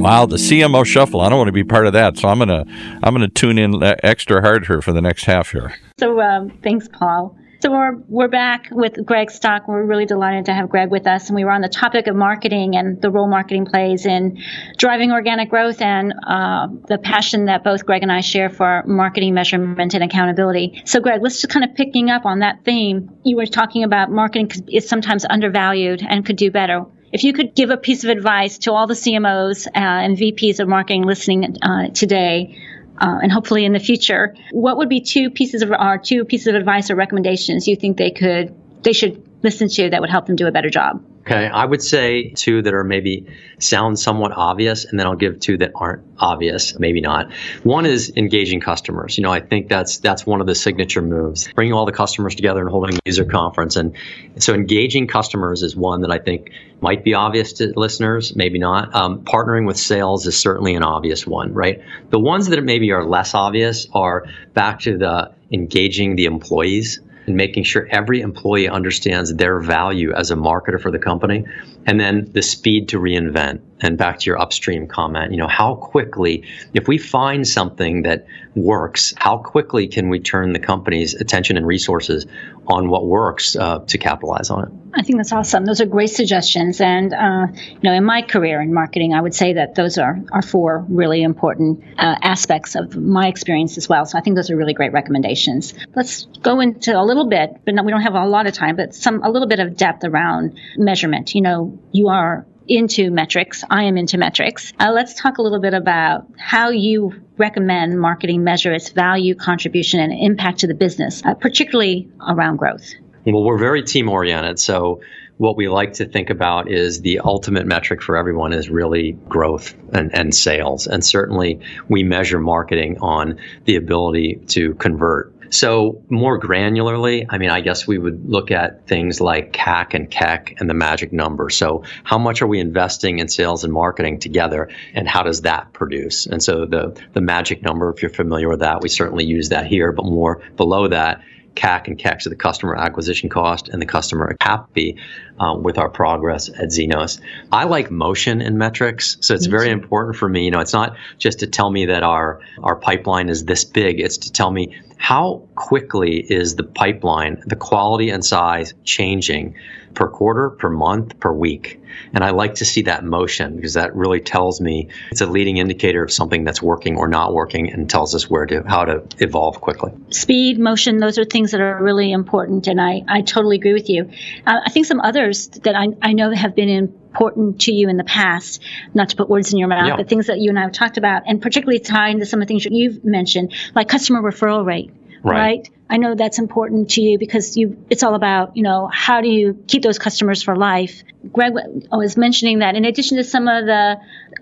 Wow, the CMO shuffle. I don't want to be part of that, so I'm gonna I'm gonna tune in extra hard here for the next half here. So um, thanks, Paul. So we're, we're back with Greg Stock. We're really delighted to have Greg with us. And we were on the topic of marketing and the role marketing plays in driving organic growth and uh, the passion that both Greg and I share for marketing measurement and accountability. So, Greg, let's just kind of picking up on that theme. You were talking about marketing is sometimes undervalued and could do better. If you could give a piece of advice to all the CMOs uh, and VPs of marketing listening uh, today, uh, and hopefully in the future, what would be two pieces of or two pieces of advice or recommendations you think they could they should listen to that would help them do a better job? Okay, I would say two that are maybe sound somewhat obvious, and then I'll give two that aren't obvious, maybe not. One is engaging customers. You know, I think that's that's one of the signature moves, bringing all the customers together and holding a user conference. And so, engaging customers is one that I think might be obvious to listeners, maybe not. Um, partnering with sales is certainly an obvious one, right? The ones that maybe are less obvious are back to the engaging the employees and making sure every employee understands their value as a marketer for the company. And then the speed to reinvent. And back to your upstream comment, you know, how quickly, if we find something that works, how quickly can we turn the company's attention and resources on what works uh, to capitalize on it? I think that's awesome. Those are great suggestions. And, uh, you know, in my career in marketing, I would say that those are, are four really important uh, aspects of my experience as well. So I think those are really great recommendations. Let's go into a little bit, but we don't have a lot of time, but some, a little bit of depth around measurement. You know, you are into metrics. I am into metrics. Uh, let's talk a little bit about how you recommend marketing measure its value, contribution, and impact to the business, uh, particularly around growth. Well, we're very team oriented. So, what we like to think about is the ultimate metric for everyone is really growth and, and sales. And certainly, we measure marketing on the ability to convert so more granularly, I mean, I guess we would look at things like CAC and KEC and the magic number. So how much are we investing in sales and marketing together, and how does that produce? And so the the magic number, if you're familiar with that, we certainly use that here. But more below that CAC and KEC, so the customer acquisition cost and the customer happy um, with our progress at Zenoss. I like motion in metrics, so it's very important for me. You know, it's not just to tell me that our our pipeline is this big; it's to tell me how quickly is the pipeline, the quality and size changing per quarter, per month, per week. And I like to see that motion because that really tells me it's a leading indicator of something that's working or not working and tells us where to how to evolve quickly. Speed, motion, those are things that are really important. And I, I totally agree with you. Uh, I think some others that I, I know have been important to you in the past, not to put words in your mouth, yeah. but things that you and I have talked about, and particularly tying to some of the things you've mentioned, like customer referral rate. Right. right. I know that's important to you because you it's all about, you know, how do you keep those customers for life? Greg was mentioning that in addition to some of the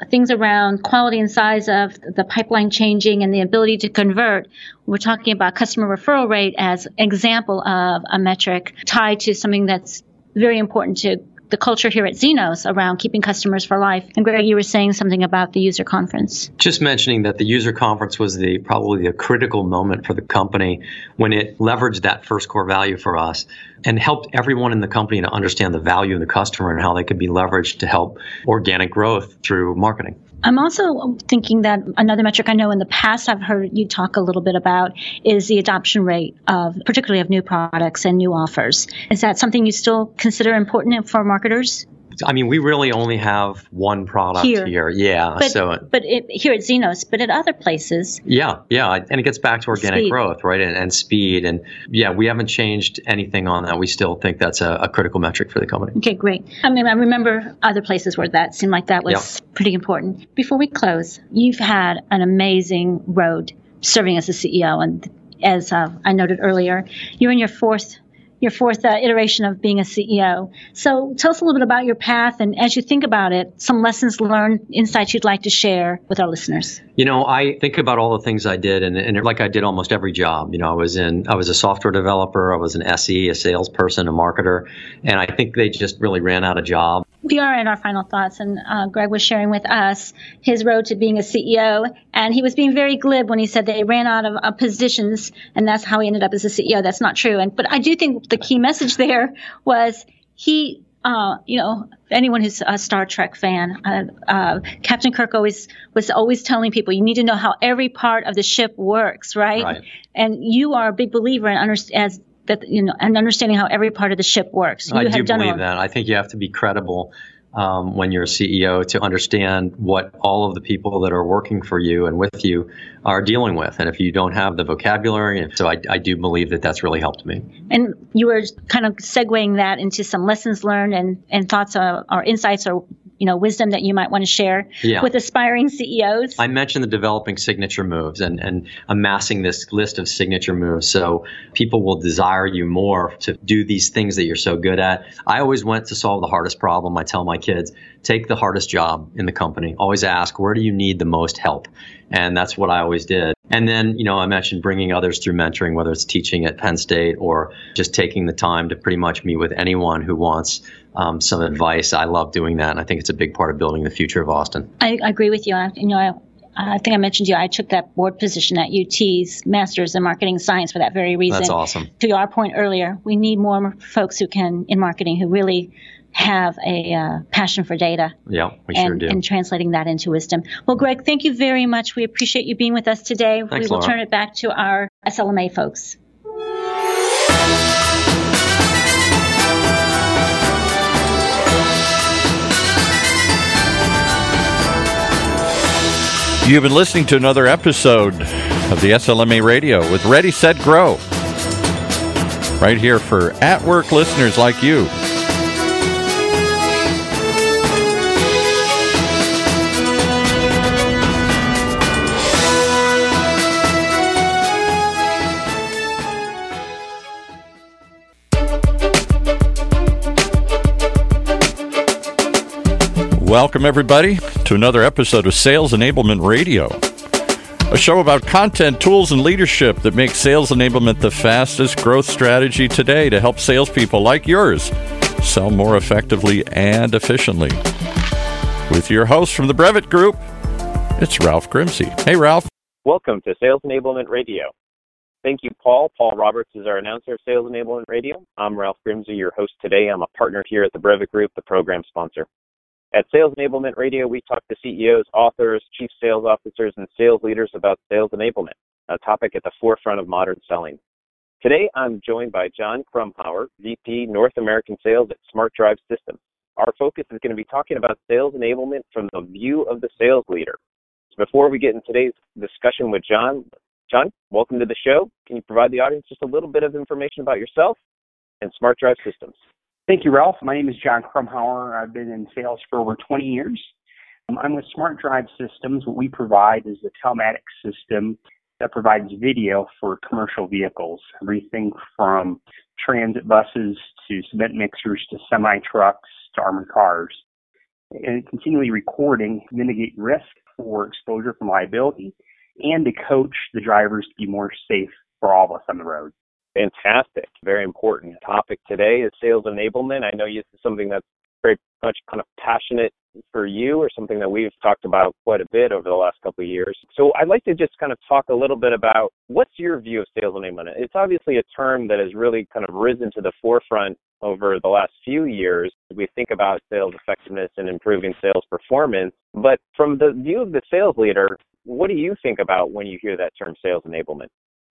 things around quality and size of the pipeline changing and the ability to convert, we're talking about customer referral rate as example of a metric tied to something that's very important to the culture here at Zenoss around keeping customers for life. And Greg, you were saying something about the user conference. Just mentioning that the user conference was the probably a critical moment for the company when it leveraged that first core value for us and helped everyone in the company to understand the value of the customer and how they could be leveraged to help organic growth through marketing. I'm also thinking that another metric I know in the past I've heard you talk a little bit about is the adoption rate of, particularly of new products and new offers. Is that something you still consider important for marketers? I mean, we really only have one product here. here. Yeah. But, so, but it, here at Zenoss, but at other places. Yeah, yeah, and it gets back to organic speed. growth, right, and, and, speed, and yeah, we haven't changed anything on that. We still think that's a, a, critical metric for the company. Okay, great. I mean, I remember other places where that seemed like that was yeah. pretty important. Before we close, you've had an amazing road serving as a CEO, and as uh, I noted earlier, you're in your fourth your fourth uh, iteration of being a CEO. So tell us a little bit about your path and as you think about it, some lessons learned, insights you'd like to share with our listeners. You know, I think about all the things I did and, and like I did almost every job. You know, I was in, I was a software developer, I was an SE, a salesperson, a marketer, and I think they just really ran out of jobs we are in our final thoughts, and uh, Greg was sharing with us his road to being a CEO, and he was being very glib when he said they ran out of uh, positions, and that's how he ended up as a CEO. That's not true, and but I do think the key message there was he. Uh, you know, anyone who's a Star Trek fan, uh, uh, Captain Kirk always was always telling people you need to know how every part of the ship works, right? right. And you are a big believer in under, as that you know and understanding how every part of the ship works. You I do believe that. I think you have to be credible um, when you're a CEO to understand what all of the people that are working for you and with you are dealing with. And if you don't have the vocabulary, so I, I do believe that that's really helped me. And you were kind of segueing that into some lessons learned and, and thoughts or, or insights or you know wisdom that you might want to share yeah. with aspiring CEOs? I mentioned the developing signature moves and, and amassing this list of signature moves so people will desire you more to do these things that you're so good at. I always went to solve the hardest problem. I tell my kids, take the hardest job in the company. Always ask, where do you need the most help? And that's what I always did. And then, you know, I mentioned bringing others through mentoring, whether it's teaching at Penn State or just taking the time to pretty much meet with anyone who wants um, some advice. I love doing that. And I think it's a big part of building the future of Austin. I, I agree with you. I, you know, I, I think I mentioned to you, I took that board position at UT's Masters in Marketing Science for that very reason. That's awesome. To our point earlier, we need more folks who can, in marketing, who really have a uh, passion for data. Yeah, we and, sure do. And translating that into wisdom. Well, Greg, thank you very much. We appreciate you being with us today. Thanks, we will Laura. turn it back to our SLMA folks. You've been listening to another episode of the SLMA Radio with Ready, Set, Grow. Right here for at work listeners like you. Welcome, everybody, to another episode of Sales Enablement Radio, a show about content, tools, and leadership that makes sales enablement the fastest growth strategy today to help salespeople like yours sell more effectively and efficiently. With your host from the Brevet Group, it's Ralph Grimsey. Hey, Ralph. Welcome to Sales Enablement Radio. Thank you, Paul. Paul Roberts is our announcer of Sales Enablement Radio. I'm Ralph Grimsey, your host today. I'm a partner here at the Brevet Group, the program sponsor. At Sales Enablement Radio, we talk to CEOs, authors, chief sales officers, and sales leaders about sales enablement, a topic at the forefront of modern selling. Today, I'm joined by John Krumhauer, VP North American Sales at Smart Drive Systems. Our focus is going to be talking about sales enablement from the view of the sales leader. So before we get in today's discussion with John, John, welcome to the show. Can you provide the audience just a little bit of information about yourself and Smart Drive Systems? Thank you, Ralph. My name is John Krumhauer. I've been in sales for over 20 years. Um, I'm with Smart Drive Systems. What we provide is a telematics system that provides video for commercial vehicles, everything from transit buses to cement mixers to semi trucks to armored cars. And continually recording to mitigate risk for exposure from liability and to coach the drivers to be more safe for all of us on the road. Fantastic. Very important topic today is sales enablement. I know this is something that's very much kind of passionate for you or something that we've talked about quite a bit over the last couple of years. So I'd like to just kind of talk a little bit about what's your view of sales enablement? It's obviously a term that has really kind of risen to the forefront over the last few years. as We think about sales effectiveness and improving sales performance. But from the view of the sales leader, what do you think about when you hear that term sales enablement?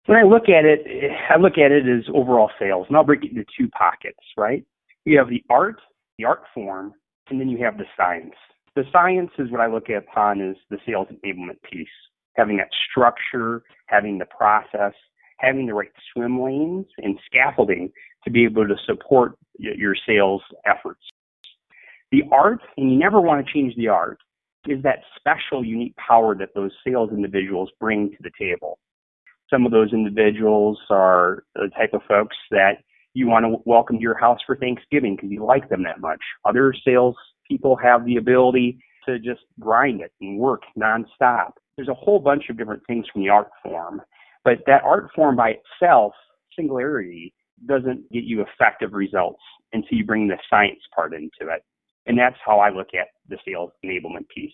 When I look at it, I look at it as overall sales, and I'll break it into two pockets, right? You have the art, the art form, and then you have the science. The science is what I look upon as the sales enablement piece, having that structure, having the process, having the right swim lanes and scaffolding to be able to support your sales efforts. The art, and you never want to change the art, is that special, unique power that those sales individuals bring to the table. Some of those individuals are the type of folks that you want to welcome to your house for Thanksgiving because you like them that much. Other sales people have the ability to just grind it and work nonstop. There's a whole bunch of different things from the art form, but that art form by itself, singularity, doesn't get you effective results until you bring the science part into it. And that's how I look at the sales enablement piece.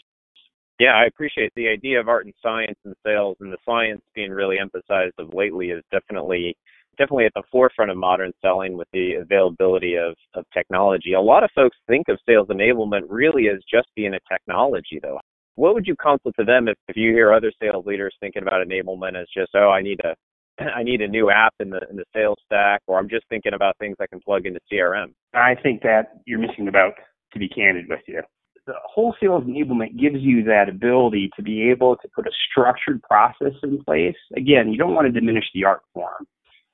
Yeah, I appreciate the idea of art and science and sales, and the science being really emphasized of lately is definitely definitely at the forefront of modern selling with the availability of, of technology. A lot of folks think of sales enablement really as just being a technology, though. What would you counsel to them if, if you hear other sales leaders thinking about enablement as just, oh, I need a I need a new app in the in the sales stack, or I'm just thinking about things I can plug into CRM. I think that you're missing the boat. To be candid with you, the whole sales enablement gives you that ability to be able to put a structured process in place. Again, you don't want to diminish the art form.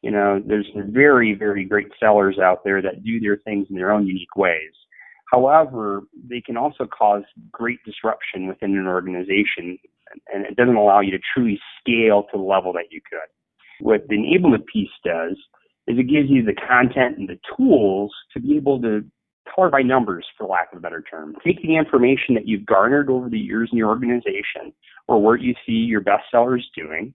You know, there's very, very great sellers out there that do their things in their own unique ways. However, they can also cause great disruption within an organization, and it doesn't allow you to truly scale to the level that you could. What the enablement piece does is it gives you the content and the tools to be able to color by numbers, for lack of a better term. Take the information that you've garnered over the years in your organization or what you see your best sellers doing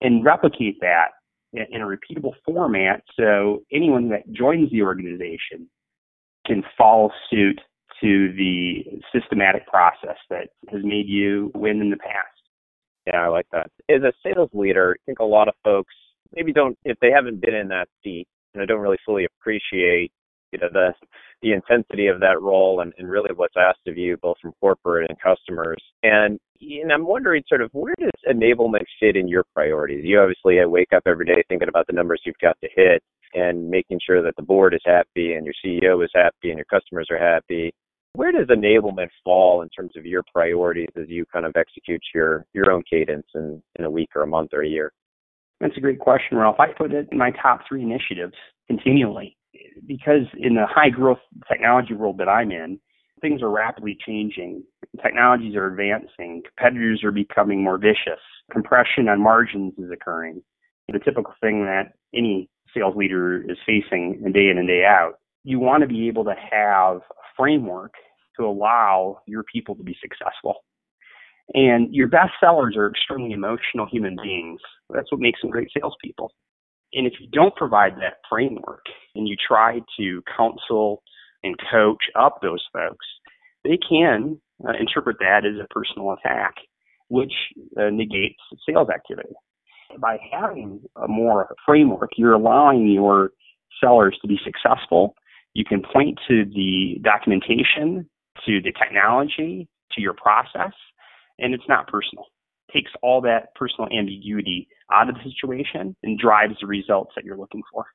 and replicate that in a repeatable format so anyone that joins the organization can follow suit to the systematic process that has made you win in the past. Yeah, I like that. As a sales leader, I think a lot of folks maybe don't, if they haven't been in that seat, and they don't really fully appreciate, you know, the the intensity of that role and, and really what's asked of you, both from corporate and customers. And and I'm wondering, sort of, where does enablement fit in your priorities? You obviously uh, wake up every day thinking about the numbers you've got to hit and making sure that the board is happy and your CEO is happy and your customers are happy. Where does enablement fall in terms of your priorities as you kind of execute your your own cadence in, in a week or a month or a year? That's a great question, Ralph. I put it in my top three initiatives continually because in the high growth technology world that I'm in, things are rapidly changing. Technologies are advancing. Competitors are becoming more vicious. Compression on margins is occurring. The typical thing that any sales leader is facing day in and day out. You want to be able to have a framework to allow your people to be successful. And your best sellers are extremely emotional human beings. That's what makes them great salespeople. And if you don't provide that framework and you try to counsel and coach up those folks, they can uh, interpret that as a personal attack, which uh, negates sales activity. By having a more framework, you're allowing your sellers to be successful. You can point to the documentation, to the technology, to your process, and it's not personal. Takes all that personal ambiguity out of the situation and drives the results that you're looking for.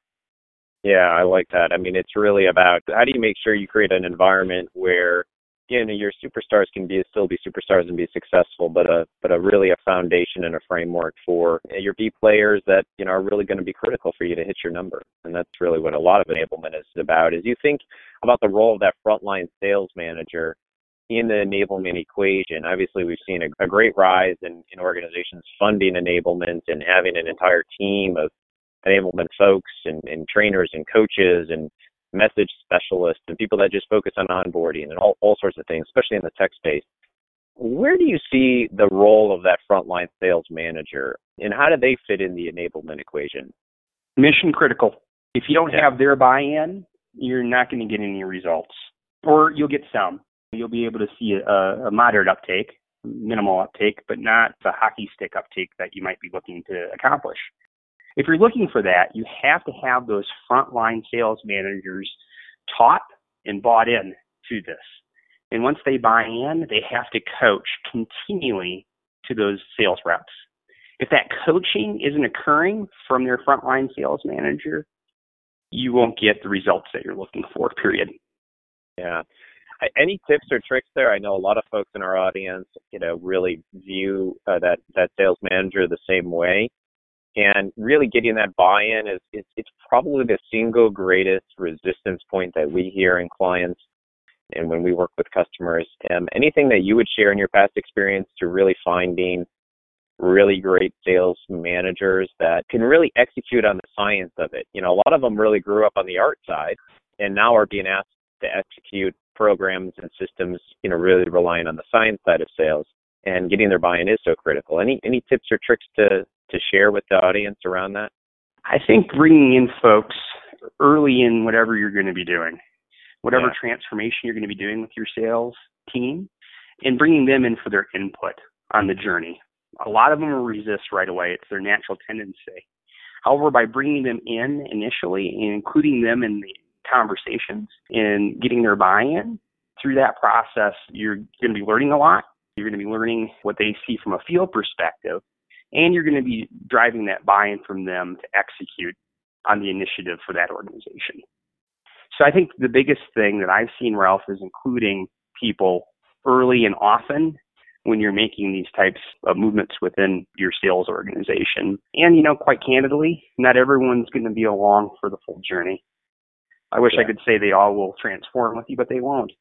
Yeah, I like that. I mean, it's really about how do you make sure you create an environment where you know your superstars can be still be superstars and be successful, but a but a really a foundation and a framework for your B players that you know are really going to be critical for you to hit your number. And that's really what a lot of enablement is about. Is you think about the role of that frontline sales manager in the enablement equation. Obviously, we've seen a, a great rise in, in organizations funding enablement and having an entire team of enablement folks and, and trainers and coaches and message specialists and people that just focus on onboarding and all, all sorts of things, especially in the tech space. Where do you see the role of that frontline sales manager and how do they fit in the enablement equation? Mission critical. If you don't have their buy in, you're not going to get any results, or you'll get some. You'll be able to see a, a moderate uptake, minimal uptake, but not the hockey stick uptake that you might be looking to accomplish. If you're looking for that, you have to have those frontline sales managers taught and bought in to this. And once they buy in, they have to coach continually to those sales reps. If that coaching isn't occurring from their frontline sales manager, you won't get the results that you're looking for, period. Yeah. Any tips or tricks there? I know a lot of folks in our audience, you know, really view uh, that that sales manager the same way. And really getting that buy-in is, is it's probably the single greatest resistance point that we hear in clients and when we work with customers. Um, anything that you would share in your past experience to really finding really great sales managers that can really execute on the science of it. You know a lot of them really grew up on the art side and now are being asked to execute programs and systems you know really relying on the science side of sales and getting their buy-in is so critical any any tips or tricks to to share with the audience around that? I think bringing in folks early in whatever you're going to be doing, whatever yeah. transformation you're going to be doing with your sales team, and bringing them in for their input on the journey. A lot of them will resist right away. It's their natural tendency. However, by bringing them in initially and including them in the conversations and getting their buy-in through that process, you're going to be learning a lot. You're going to be learning what they see from a field perspective and you're going to be driving that buy-in from them to execute on the initiative for that organization. So I think the biggest thing that I've seen, Ralph, is including people early and often when you're making these types of movements within your sales organization. And, you know, quite candidly, not everyone's going to be along for the full journey. I wish yeah. I could say they all will transform with you, but they won't.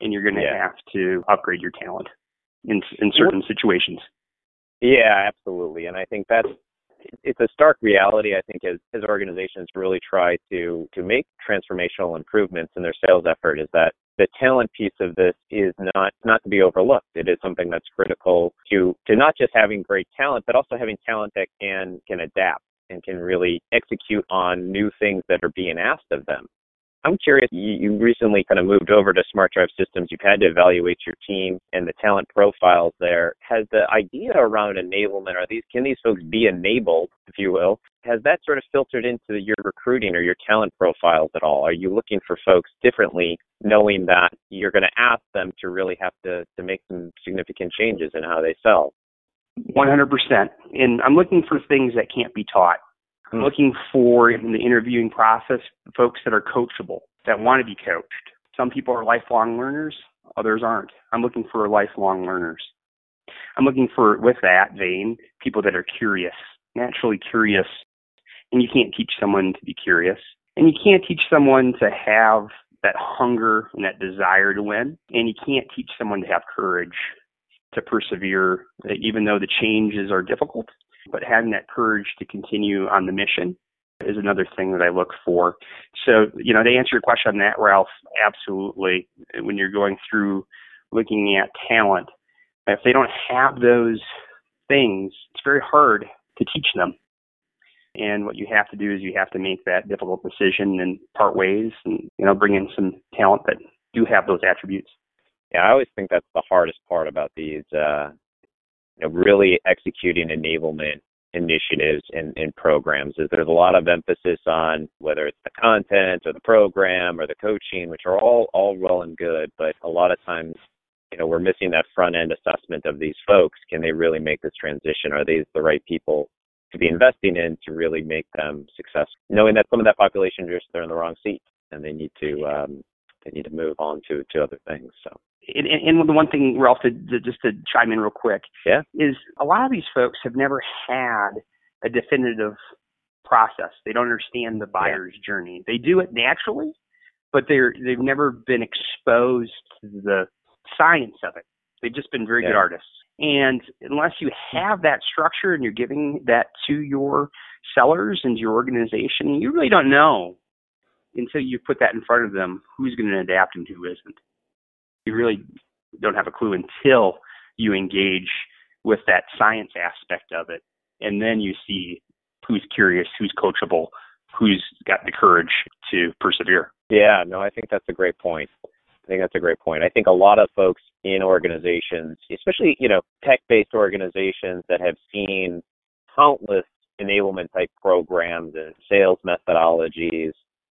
And you're going to yeah. have to upgrade your talent in in certain situations. Yeah, absolutely. And I think that's it's a stark reality. I think as as organizations really try to to make transformational improvements in their sales effort, is that the talent piece of this is not not to be overlooked. It is something that's critical to to not just having great talent, but also having talent that can can adapt and can really execute on new things that are being asked of them. I'm curious, you, you recently kind of moved over to Smart Drive Systems. You've had to evaluate your team and the talent profiles there. Has the idea around enablement, are these, can these folks be enabled, if you will? Has that sort of filtered into your recruiting or your talent profiles at all? Are you looking for folks differently, knowing that you're going to ask them to really have to, to make some significant changes in how they sell? 100%. And I'm looking for things that can't be taught. I'm looking for in the interviewing process folks that are coachable, that want to be coached. Some people are lifelong learners, others aren't. I'm looking for lifelong learners. I'm looking for, with that vein, people that are curious, naturally curious. And you can't teach someone to be curious. And you can't teach someone to have that hunger and that desire to win. And you can't teach someone to have courage to persevere, even though the changes are difficult but having that courage to continue on the mission is another thing that I look for. So, you know, to answer your question on that, Ralph, absolutely. When you're going through looking at talent, if they don't have those things, it's very hard to teach them. And what you have to do is you have to make that difficult decision and part ways and, you know, bring in some talent that do have those attributes. Yeah, I always think that's the hardest part about these uh, you know, really executing enablement initiatives and, programs is there's a lot of emphasis on whether it's the content or the program or the coaching, which are all all well and good, but a lot of times, you know, we're missing that front end assessment of these folks. Can they really make this transition? Are these the right people to be investing in to really make them successful? Knowing that some of that population just they're in the wrong seat and they need to um, they need to move on to to other things. So and, and the one thing, Ralph, to, to, just to chime in real quick, yeah, is a lot of these folks have never had a definitive process. They don't understand the buyer's yeah. journey. They do it naturally, but they're they've never been exposed to the science of it. They've just been very yeah. good artists. And unless you have that structure and you're giving that to your sellers and your organization, you really don't know until you put that in front of them who's going to adapt and who isn't you really don't have a clue until you engage with that science aspect of it. And then you see who's curious, who's coachable, who's got the courage to persevere. Yeah, no, I think that's a great point. I think that's a great point. I think a lot of folks in organizations, especially, you know, tech-based organizations that have seen countless enablement type programs and sales methodologies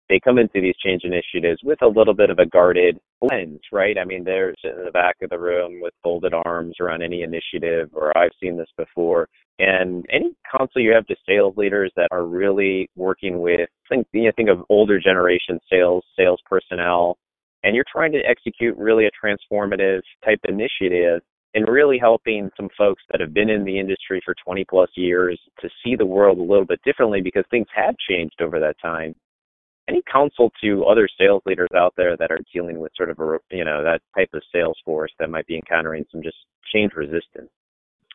they come into these change initiatives with a little bit of a guarded lens, right? I mean, they're sitting in the back of the room with folded arms around any initiative, or I've seen this before. And any counsel you have to sales leaders that are really working with, think, you know, think of older generation sales, sales personnel, and you're trying to execute really a transformative type initiative and really helping some folks that have been in the industry for 20 plus years to see the world a little bit differently because things have changed over that time any counsel to other sales leaders out there that are dealing with sort of a you know that type of sales force that might be encountering some just change resistance?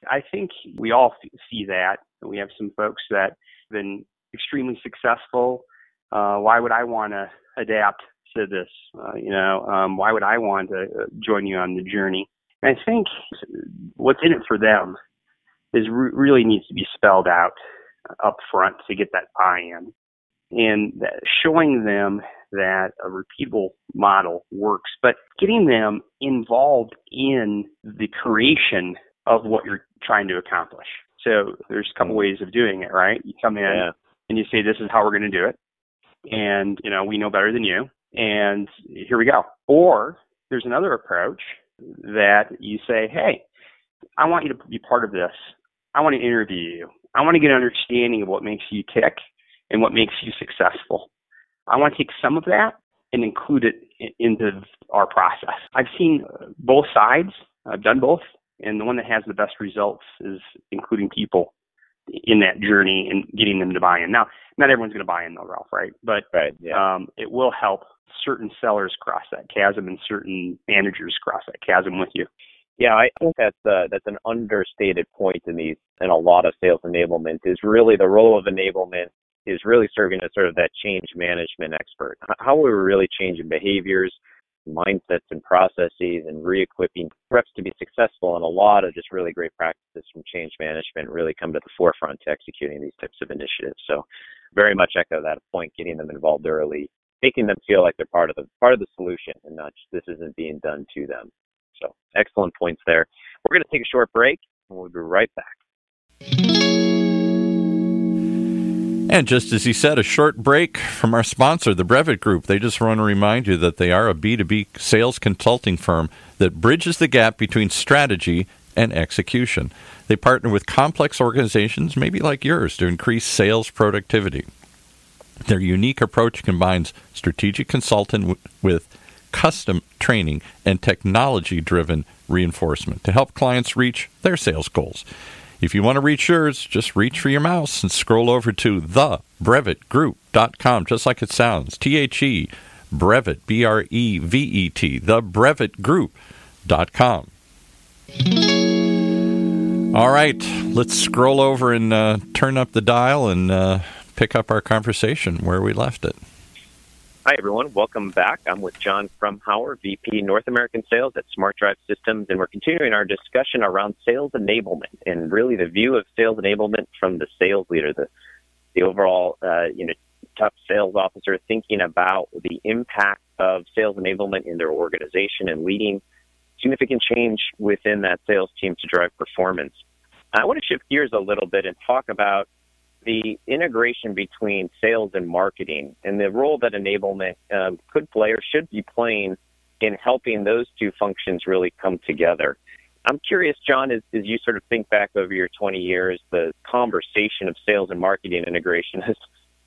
I think we all see that. We have some folks that have been extremely successful. Uh, why would I want to adapt to this? Uh, you know, um, why would I want to uh, join you on the journey? And I think what's in it for them is re- really needs to be spelled out up front to get that buy-in and showing them that a repeatable model works, but getting them involved in the creation of what you're trying to accomplish. So there's a couple mm-hmm. ways of doing it, right? You come in yeah. and you say, this is how we're going to do it. And, you know, we know better than you. And here we go. Or there's another approach that you say, hey, I want you to be part of this. I want to interview you. I want to get an understanding of what makes you tick and what makes you successful. I want to take some of that and include it into our process. I've seen both sides. I've done both, and the one that has the best results is including people in that journey and getting them to buy in. Now, not everyone's going to buy in though, Ralph, right? But right, yeah. um, it will help certain sellers cross that chasm and certain managers cross that chasm with you. Yeah, I think that's uh, that's an understated point in these in a lot of sales enablement is really the role of enablement is really serving as sort of that change management expert. How are we really changing behaviors, mindsets, and processes, and re-equipping reps to be successful? And a lot of just really great practices from change management really come to the forefront to executing these types of initiatives. So, very much echo that point, getting them involved early, making them feel like they're part of the part of the solution, and not just this isn't being done to them. So, excellent points there. We're going to take a short break, and we'll be right back. And just as he said, a short break from our sponsor, the Brevet Group. They just want to remind you that they are a B2B sales consulting firm that bridges the gap between strategy and execution. They partner with complex organizations, maybe like yours, to increase sales productivity. Their unique approach combines strategic consulting with custom training and technology driven reinforcement to help clients reach their sales goals. If you want to reach yours, just reach for your mouse and scroll over to thebrevetgroup.com, just like it sounds. T H E, Brevet, B R E V E T, thebrevetgroup.com. All right, let's scroll over and uh, turn up the dial and uh, pick up our conversation where we left it. Hi, everyone. Welcome back. I'm with John Frumhauer, VP North American Sales at Smart Drive Systems, and we're continuing our discussion around sales enablement and really the view of sales enablement from the sales leader, the, the overall, uh, you know, tough sales officer thinking about the impact of sales enablement in their organization and leading significant change within that sales team to drive performance. I want to shift gears a little bit and talk about the integration between sales and marketing and the role that enablement um, could play or should be playing in helping those two functions really come together. I'm curious, John, as, as you sort of think back over your 20 years, the conversation of sales and marketing integration has,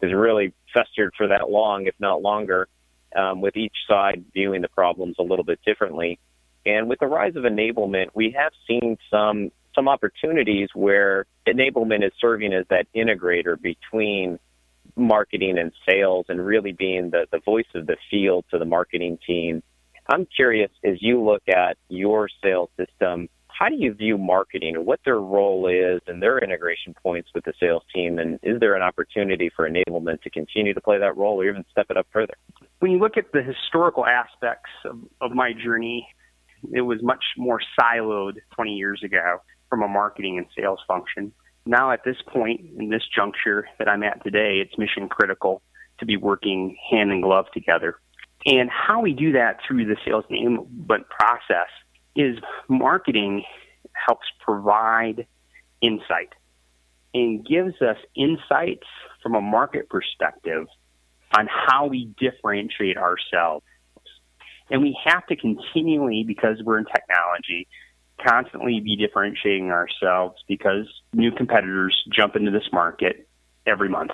has really festered for that long, if not longer, um, with each side viewing the problems a little bit differently. And with the rise of enablement, we have seen some some opportunities where enablement is serving as that integrator between marketing and sales and really being the, the voice of the field to the marketing team. I'm curious, as you look at your sales system, how do you view marketing and what their role is and their integration points with the sales team? And is there an opportunity for enablement to continue to play that role or even step it up further? When you look at the historical aspects of, of my journey, it was much more siloed 20 years ago from a marketing and sales function. Now, at this point, in this juncture that I'm at today, it's mission critical to be working hand in glove together. And how we do that through the sales enablement process is marketing helps provide insight and gives us insights from a market perspective on how we differentiate ourselves. And we have to continually, because we're in technology, constantly be differentiating ourselves because new competitors jump into this market every month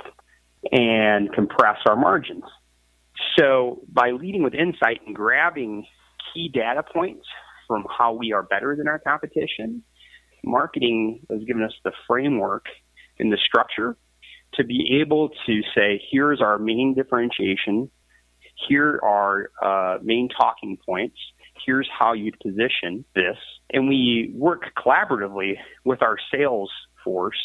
and compress our margins. So by leading with insight and grabbing key data points from how we are better than our competition, marketing has given us the framework and the structure to be able to say, here's our main differentiation. Here are uh, main talking points here's how you'd position this. And we work collaboratively with our sales force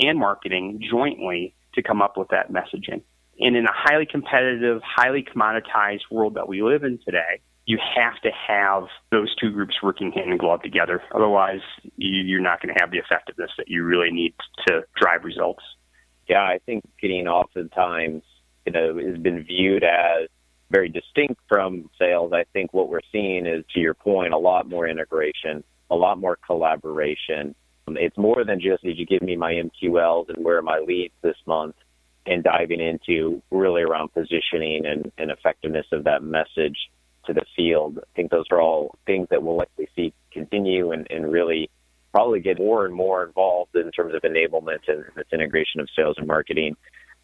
and marketing jointly to come up with that messaging. And in a highly competitive, highly commoditized world that we live in today, you have to have those two groups working hand in glove together. Otherwise, you're not going to have the effectiveness that you really need to drive results. Yeah, I think getting oftentimes, you know, has been viewed as very distinct from sales, I think what we're seeing is, to your point, a lot more integration, a lot more collaboration. Um, it's more than just, did you give me my MQLs and where are my leads this month? And diving into really around positioning and, and effectiveness of that message to the field. I think those are all things that we'll likely see continue and, and really probably get more and more involved in terms of enablement and this integration of sales and marketing.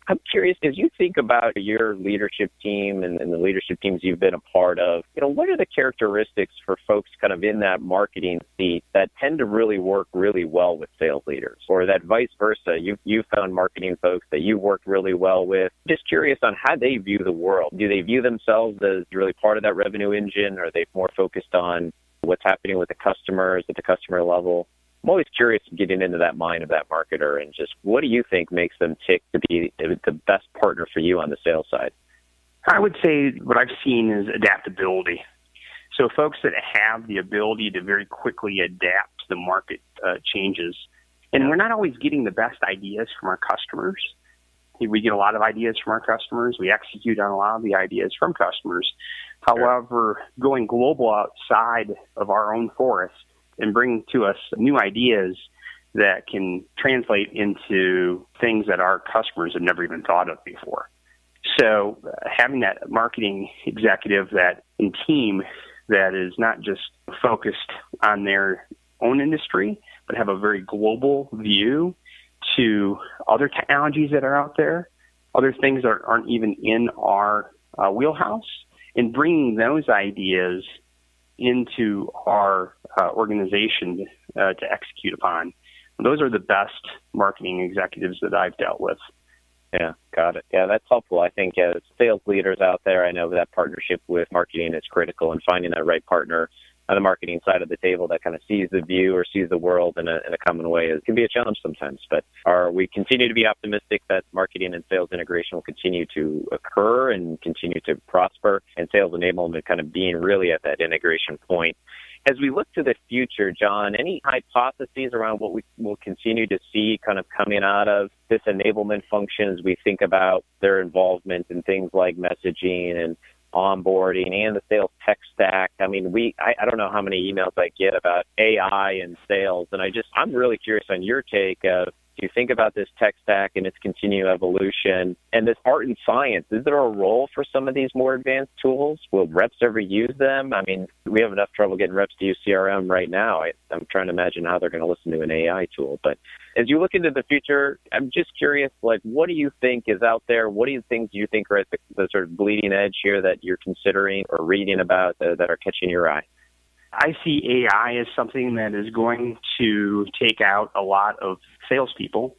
I'm curious, as you think about your leadership team and, and, the leadership teams you've been a part of, you know, what are the characteristics for folks kind of in that marketing seat that tend to really work really well with sales leaders, or that vice versa? You you found marketing folks that you worked really well with. Just curious on how they view the world. Do they view themselves as really part of that revenue engine? Or are they more focused on what's happening with the customers at the customer level? I'm always curious getting into that mind of that marketer and just what do you think makes them tick to be the best partner for you on the sales side? I would say what I've seen is adaptability. So folks that have the ability to very quickly adapt to the market uh, changes. And we're not always getting the best ideas from our customers. We get a lot of ideas from our customers. We execute on a lot of the ideas from customers. However, going global outside of our own forest and bring to us new ideas that can translate into things that our customers have never even thought of before. So uh, having that marketing executive that and team that is not just focused on their own industry, but have a very global view to other technologies that are out there, other things that aren't even in our uh, wheelhouse, and bringing those ideas into our uh, organization uh, to execute upon. Those are the best marketing executives that I've dealt with. Yeah, got it. Yeah, that's helpful. I think as sales leaders out there, I know that partnership with marketing is critical and finding that right partner on the marketing side of the table that kind of sees the view or sees the world in a, in a common way it can be a challenge sometimes. But are we continue to be optimistic that marketing and sales integration will continue to occur and continue to prosper and sales enablement kind of being really at that integration point? As we look to the future, John, any hypotheses around what we will continue to see kind of coming out of this enablement function as we think about their involvement in things like messaging and onboarding and the sales tech stack. I mean, we I, I don't know how many emails I get about AI and sales, and I just I'm really curious on your take of you think about this tech stack and its continued evolution and this art and science? Is there a role for some of these more advanced tools? Will reps ever use them? I mean, we have enough trouble getting reps to use CRM right now. I, I'm trying to imagine how they're going to listen to an AI tool. But as you look into the future, I'm just curious, like, what do you think is out there? What do you think you think are at the, the sort of bleeding edge here that you're considering or reading about that are catching your eye? I see AI as something that is going to take out a lot of salespeople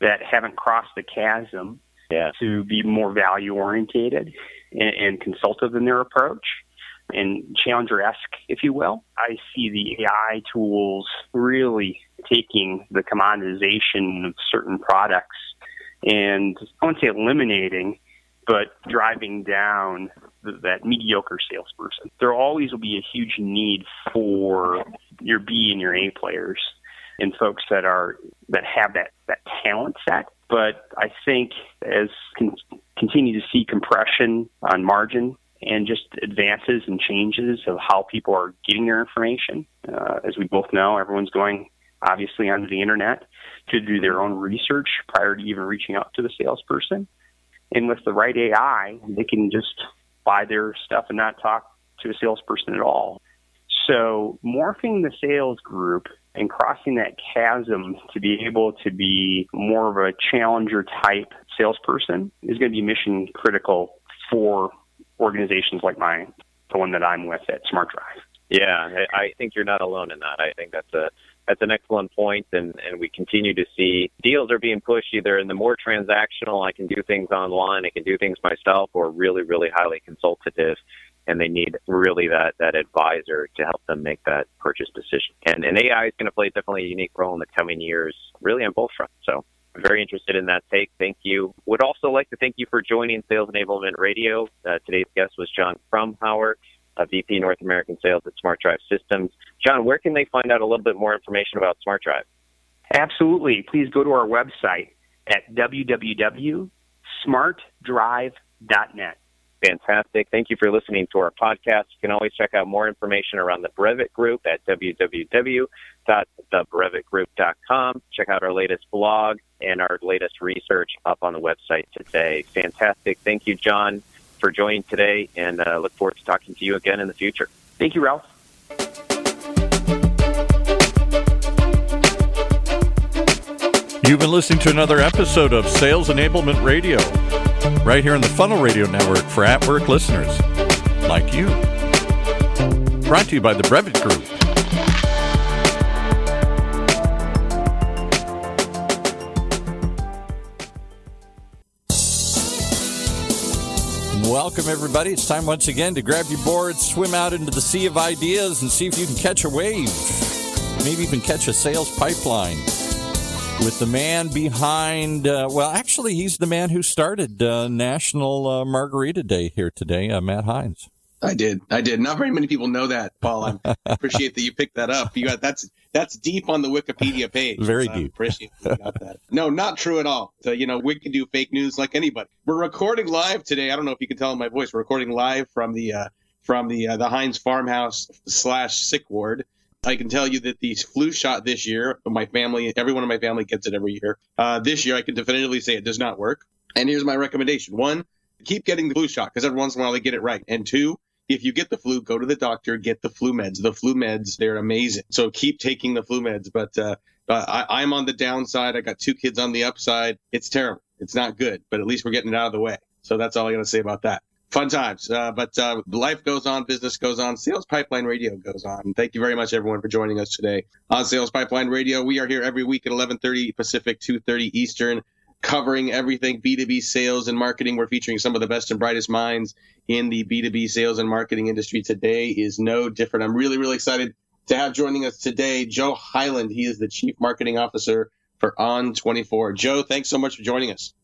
that haven't crossed the chasm yeah. to be more value orientated and, and consultative in their approach and challenger esque, if you will. I see the AI tools really taking the commoditization of certain products and I wouldn't say eliminating, but driving down that mediocre salesperson. There always will be a huge need for your B and your A players and folks that are that have that that talent set. But I think as con- continue to see compression on margin and just advances and changes of how people are getting their information, uh, as we both know, everyone's going obviously onto the internet to do their own research prior to even reaching out to the salesperson. And with the right AI, they can just buy their stuff and not talk to a salesperson at all. So morphing the sales group and crossing that chasm to be able to be more of a challenger type salesperson is going to be mission critical for organizations like mine, the one that I'm with at Smart Drive. Yeah, I think you're not alone in that. I think that's a that's an excellent point, and and we continue to see deals are being pushed either in the more transactional, I can do things online, I can do things myself, or really really highly consultative, and they need really that that advisor to help them make that purchase decision. And and AI is going to play definitely a unique role in the coming years, really on both fronts. So very interested in that take. Thank you. Would also like to thank you for joining Sales Enablement Radio. Uh, today's guest was John Frumhauer uh, VP North American Sales at Smart Drive Systems. John, where can they find out a little bit more information about Smart Drive? Absolutely. Please go to our website at www.smartdrive.net. Fantastic. Thank you for listening to our podcast. You can always check out more information around the Brevet Group at www.thebrevetgroup.com. Check out our latest blog and our latest research up on the website today. Fantastic. Thank you, John for joining today, and uh, look forward to talking to you again in the future. Thank you, Ralph. You've been listening to another episode of Sales Enablement Radio, right here on the Funnel Radio Network for at work listeners like you. Brought to you by the Brevet Group. Welcome, everybody. It's time once again to grab your board, swim out into the sea of ideas, and see if you can catch a wave. Maybe even catch a sales pipeline with the man behind, uh, well, actually, he's the man who started uh, National uh, Margarita Day here today, uh, Matt Heinz. I did. I did. Not very many people know that, Paul. I appreciate that you picked that up. You got that's that's deep on the Wikipedia page. Very so deep. appreciate you got that. No, not true at all. So, you know, we can do fake news like anybody. We're recording live today. I don't know if you can tell in my voice. We're recording live from the uh, from the uh, the Heinz farmhouse slash sick ward. I can tell you that the flu shot this year, my family, everyone in my family gets it every year. Uh, this year, I can definitively say it does not work. And here's my recommendation: one, keep getting the flu shot because every once in a while they get it right. And two, if you get the flu, go to the doctor, get the flu meds. The flu meds, they're amazing. So keep taking the flu meds. But uh, I, I'm on the downside. I got two kids on the upside. It's terrible. It's not good, but at least we're getting it out of the way. So that's all I got to say about that. Fun times. Uh, but uh, life goes on, business goes on, Sales Pipeline Radio goes on. Thank you very much, everyone, for joining us today on Sales Pipeline Radio. We are here every week at 11:30 Pacific, 2:30 Eastern covering everything B2B sales and marketing. We're featuring some of the best and brightest minds in the B2B sales and marketing industry. Today is no different. I'm really, really excited to have joining us today Joe Hyland. He is the Chief Marketing Officer for On24. Joe, thanks so much for joining us.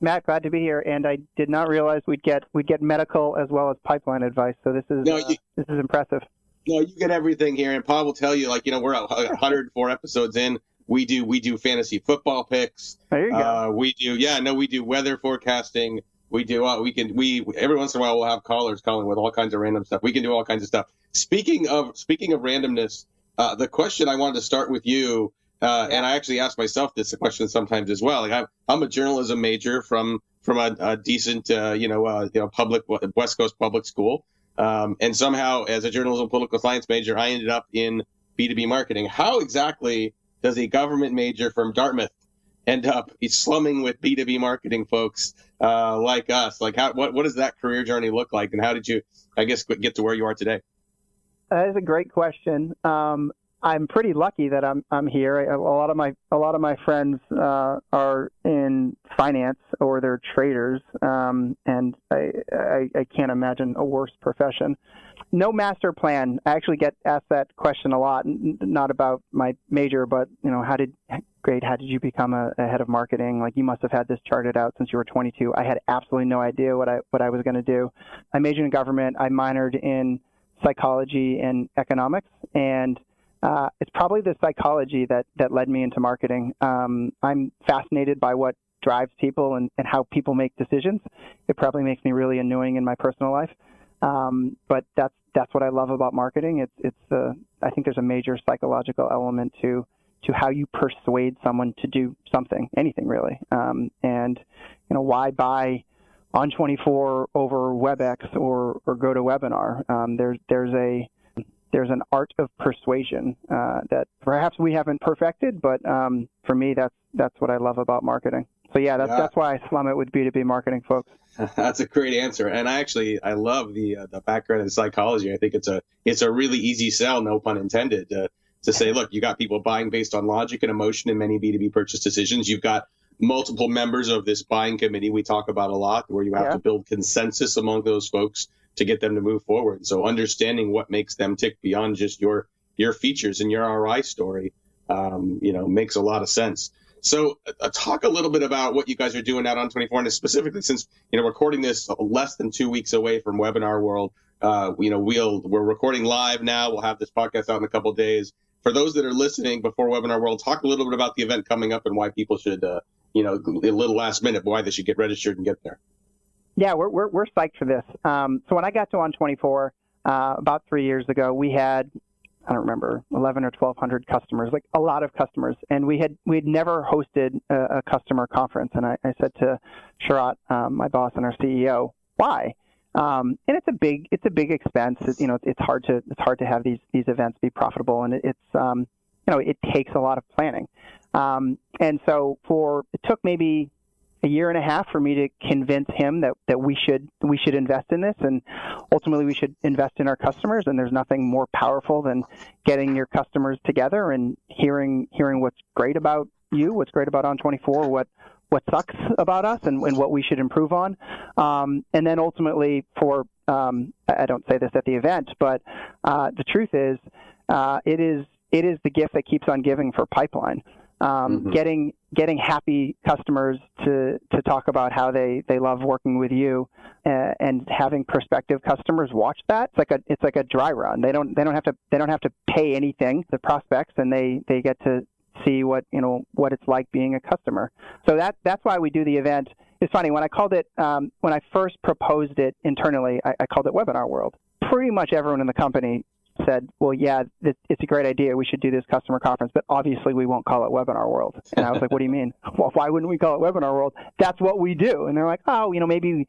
Matt, glad to be here. And I did not realize we'd get we'd get medical as well as pipeline advice. So this is No, uh, you- this is impressive. No, you get everything here, and Paul will tell you. Like you know, we're 104 episodes in. We do we do fantasy football picks. There you go. Uh, we do yeah, no, we do weather forecasting. We do uh, we can we every once in a while we'll have callers calling with all kinds of random stuff. We can do all kinds of stuff. Speaking of speaking of randomness, uh, the question I wanted to start with you, uh, and I actually ask myself this question sometimes as well. Like I'm I'm a journalism major from from a, a decent uh, you know uh, you know public West Coast public school. Um, and somehow, as a journalism political science major, I ended up in B2B marketing. How exactly does a government major from Dartmouth end up slumming with B2B marketing folks uh, like us? Like, how, what, what does that career journey look like? And how did you, I guess, get to where you are today? That is a great question. Um, I'm pretty lucky that I'm I'm here. A lot of my a lot of my friends uh, are in finance or they're traders, um, and I, I I can't imagine a worse profession. No master plan. I actually get asked that question a lot. Not about my major, but you know, how did great? How did you become a, a head of marketing? Like you must have had this charted out since you were 22. I had absolutely no idea what I what I was going to do. I majored in government. I minored in psychology and economics, and uh, it's probably the psychology that that led me into marketing. Um, I'm fascinated by what drives people and, and how people make decisions. It probably makes me really annoying in my personal life, um, but that's that's what I love about marketing. It's it's uh, I think there's a major psychological element to to how you persuade someone to do something, anything really. Um, and you know why buy On24 over WebEx or or GoToWebinar. Um, there's there's a there's an art of persuasion uh, that perhaps we haven't perfected, but um, for me, that's that's what I love about marketing. So yeah, that's Yeah. that's why I slum it with B2B marketing folks. That's a great answer, and I actually I love the uh, the background in psychology. I think it's a it's a really easy sell, no pun intended, to to say, look, you got people buying based on logic and emotion in many B two B purchase decisions. You've got multiple members of this buying committee we talk about a lot, where you have Yeah. to build consensus among those folks to get them to move forward. So understanding what makes them tick beyond just your your features and your ROI story, um, you know, makes a lot of sense. So uh, talk a little bit about what you guys are doing out On24 and specifically since, you know, recording this less than two weeks away from webinar world, uh, you know, we'll, we're recording live now. We'll have this podcast out in a couple days. For those that are listening before webinar world, talk a little bit about the event coming up and why people should, uh, you know, a little last minute, why they should get registered and get there. Yeah, we're we're, we're psyched for this. Um, so when I got to On24 uh, about three years ago, we had I don't remember 11 or 1200 customers, like a lot of customers, and we had we had never hosted a, a customer conference. And I, I said to Sharat, um, my boss and our CEO, why? Um, and it's a big it's a big expense. It, you know, it's hard to it's hard to have these these events be profitable, and it, it's um, you know it takes a lot of planning. Um, and so for it took maybe a year and a half for me to convince him that, that we should we should invest in this. And ultimately we should invest in our customers. And there's nothing more powerful than getting your customers together and hearing hearing what's great about you, what's great about On24, what what sucks about us and, and what we should improve on. Um, and then ultimately for um, I don't say this at the event, but uh, the truth is uh, it is it is the gift that keeps on giving for pipeline um, mm-hmm. getting getting happy customers to to talk about how they they love working with you uh, and having prospective customers watch that. It's like a it's like a dry run. They don't they don't have to they don't have to pay anything the prospects and they they get to see what you know what it's like being a customer. So that that's why we do the event. It's funny when i called it um, when i first proposed it internally I, I called it webinar world. Pretty much everyone in the company said, well, yeah, it's a great idea. We should do this customer conference, but obviously we won't call it Webinar World. And I was like, what do you mean? Well, why wouldn't we call it Webinar World? That's what we do. And they're like, oh, you know, maybe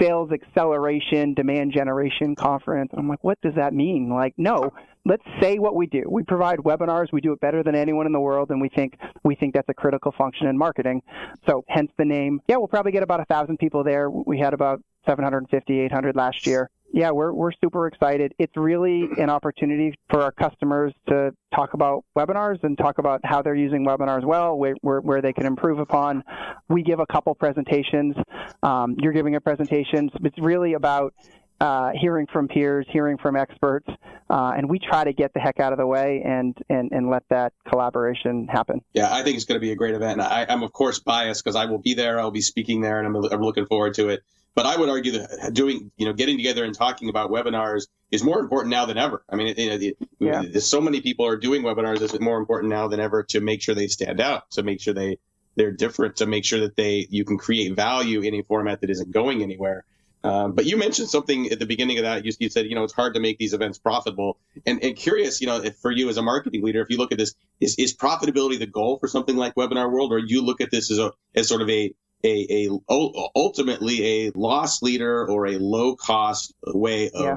sales acceleration, demand generation conference. And I'm like, what does that mean? Like, no, let's say what we do. We provide webinars. We do it better than anyone in the world, and we think we think that's a critical function in marketing. So, hence the name. Yeah, we'll probably get about a thousand people there. We had about 750, 800 last year yeah, we're we're super excited. It's really an opportunity for our customers to talk about webinars and talk about how they're using webinars well, where where, where they can improve upon. We give a couple presentations. Um, you're giving a presentation. It's really about uh, hearing from peers, hearing from experts, uh, and we try to get the heck out of the way and and, and let that collaboration happen. Yeah, I think it's going to be a great event. I, am of course biased because I will be there. I'll be speaking there, and I'm, I'm looking forward to it. But I would argue that doing, you know, getting together and talking about webinars is more important now than ever. I mean, it, it, yeah. so many people are doing webinars. It's more important now than ever to make sure they stand out, to make sure they they're different, to make sure that they you can create value in a format that isn't going anywhere. Um, but you mentioned something at the beginning of that. You, you, said, you know, it's hard to make these events profitable. And, and curious, you know, if for you as a marketing leader, if you look at this, is, is profitability the goal for something like Webinar World, or you look at this as a as sort of a a, a ultimately a loss leader or a low cost way of yeah.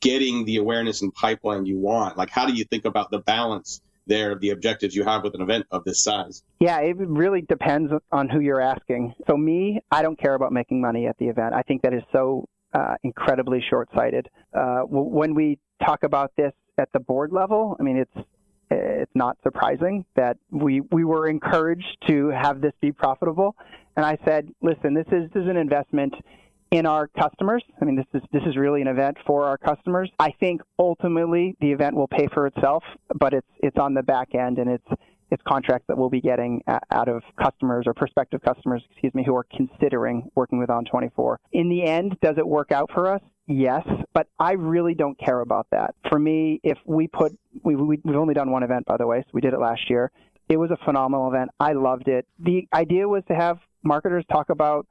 getting the awareness and pipeline you want? Like, how do you think about the balance there the objectives you have with an event of this size? Yeah, it really depends on who you're asking. So, me, I don't care about making money at the event. I think that is so uh, incredibly short sighted. Uh, when we talk about this at the board level, I mean, it's it's not surprising that we we were encouraged to have this be profitable and I said, listen, this is, this is an investment in our customers. I mean, this is this is really an event for our customers. I think ultimately the event will pay for itself, but it's it's on the back end and it's it's contracts that we'll be getting out of customers or prospective customers, excuse me, who are considering working with On24. In the end, does it work out for us? Yes, but I really don't care about that. For me, if we put, we, we, we've only done one event, by the way, so we did it last year. It was a phenomenal event. I loved it. The idea was to have marketers talk about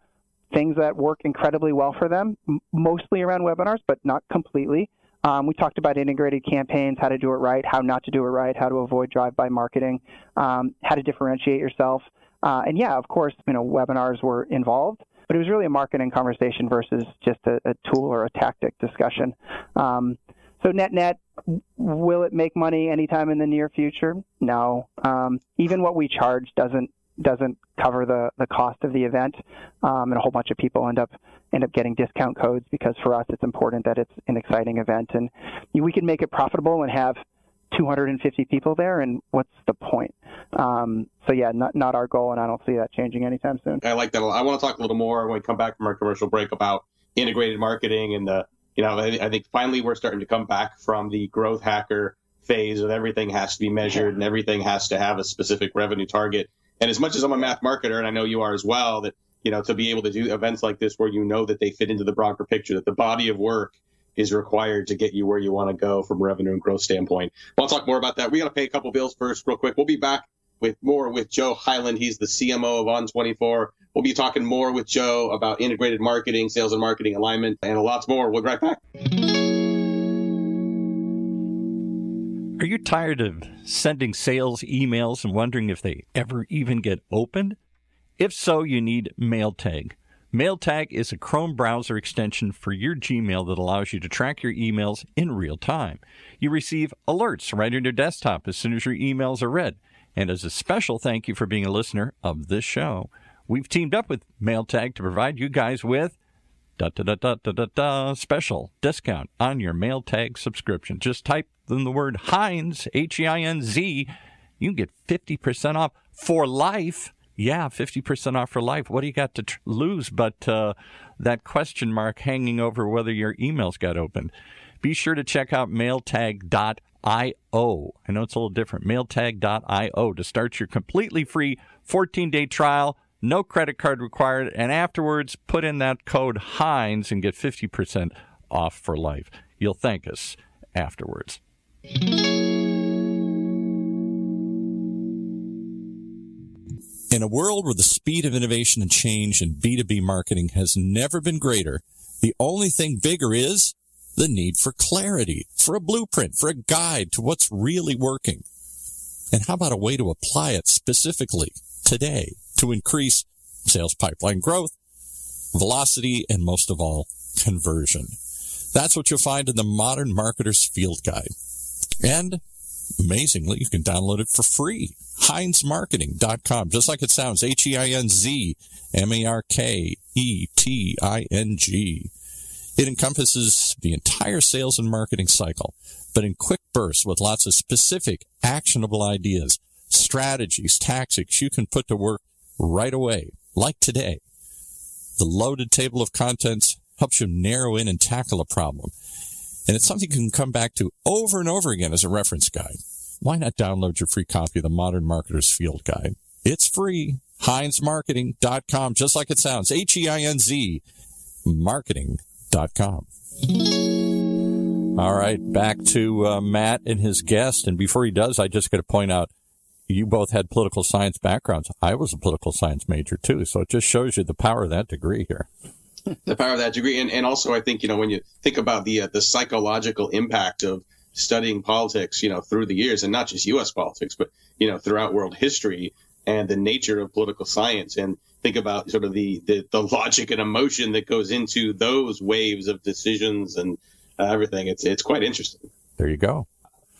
things that work incredibly well for them, mostly around webinars, but not completely. Um, we talked about integrated campaigns, how to do it right, how not to do it right, how to avoid drive-by marketing, um, how to differentiate yourself. Uh, and yeah, of course, you know, webinars were involved, but it was really a marketing conversation versus just a, a tool or a tactic discussion. Um, so net net, will it make money anytime in the near future? No. Um, even what we charge doesn't doesn't cover the, the cost of the event, um, and a whole bunch of people end up end up getting discount codes because for us it's important that it's an exciting event, and we can make it profitable and have 250 people there, and what's the point? Um, so yeah, not not our goal, and I don't see that changing anytime soon. I like that. I want to talk a little more when we come back from our commercial break about integrated marketing and the you know I, I think finally we're starting to come back from the growth hacker phase of everything has to be measured and everything has to have a specific revenue target and as much as I'm a math marketer, and I know you are as well, that you know to be able to do events like this where you know that they fit into the broader picture, that the body of work is required to get you where you want to go from revenue and growth standpoint. I'll talk more about that. We got to pay a couple bills first, real quick. We'll be back with more with Joe Hyland. He's the CMO of On24. We'll be talking more with Joe about integrated marketing, sales and marketing alignment, and lots more. We'll be right back. Are you tired of sending sales emails and wondering if they ever even get opened? If so, you need MailTag. MailTag is a Chrome browser extension for your Gmail that allows you to track your emails in real time. You receive alerts right on your desktop as soon as your emails are read And as a special thank you for being a listener of this show, we've teamed up with MailTag to provide you guys with da da da da da da special discount on your MailTag subscription. Just type in the word Heinz H E I N Z. You can get fifty percent off for life. Yeah, fifty percent off for life. What do you got to tr- lose but uh, that question mark hanging over whether your emails got opened? Be sure to check out mailtag.io. I know it's a little different. Mailtag.io to start your completely free 14 day trial no credit card required, and afterwards put in that code Heinz and get 50% off for life. You'll thank us afterwards. In a world where the speed of innovation and change in B2B marketing has never been greater, the only thing bigger is the need for clarity, for a blueprint, for a guide to what's really working. And how about a way to apply it specifically today? to increase sales pipeline growth, velocity, and most of all, conversion. That's what you'll find in the Modern Marketer's Field Guide. And amazingly, you can download it for free. HeinzMarketing.com, just like it sounds, H-E-I-N-Z M-A-R-K-E-T-I-N-G. It encompasses the entire sales and marketing cycle, but in quick bursts with lots of specific, actionable ideas, strategies, tactics you can put to work right away, like today. The loaded table of contents helps you narrow in and tackle a problem. And it's something you can come back to over and over again as a reference guide. Why not download your free copy of the Modern Marketer's Field Guide? It's free. HeinzMarketing.com, just like it sounds. H-E-I-N-Z marketing.com. All right, back to uh, Matt and his guest. And before he does, I just got to point out you both had political science backgrounds. I was a political science major too, so it just shows you the power of that degree here. The power of that degree, and, and also I think you know when you think about the uh, the psychological impact of studying politics, you know, through the years, and not just U.S. politics, but you know, throughout world history, and the nature of political science, and think about sort of the the, the logic and emotion that goes into those waves of decisions and uh, everything. It's it's quite interesting. There you go.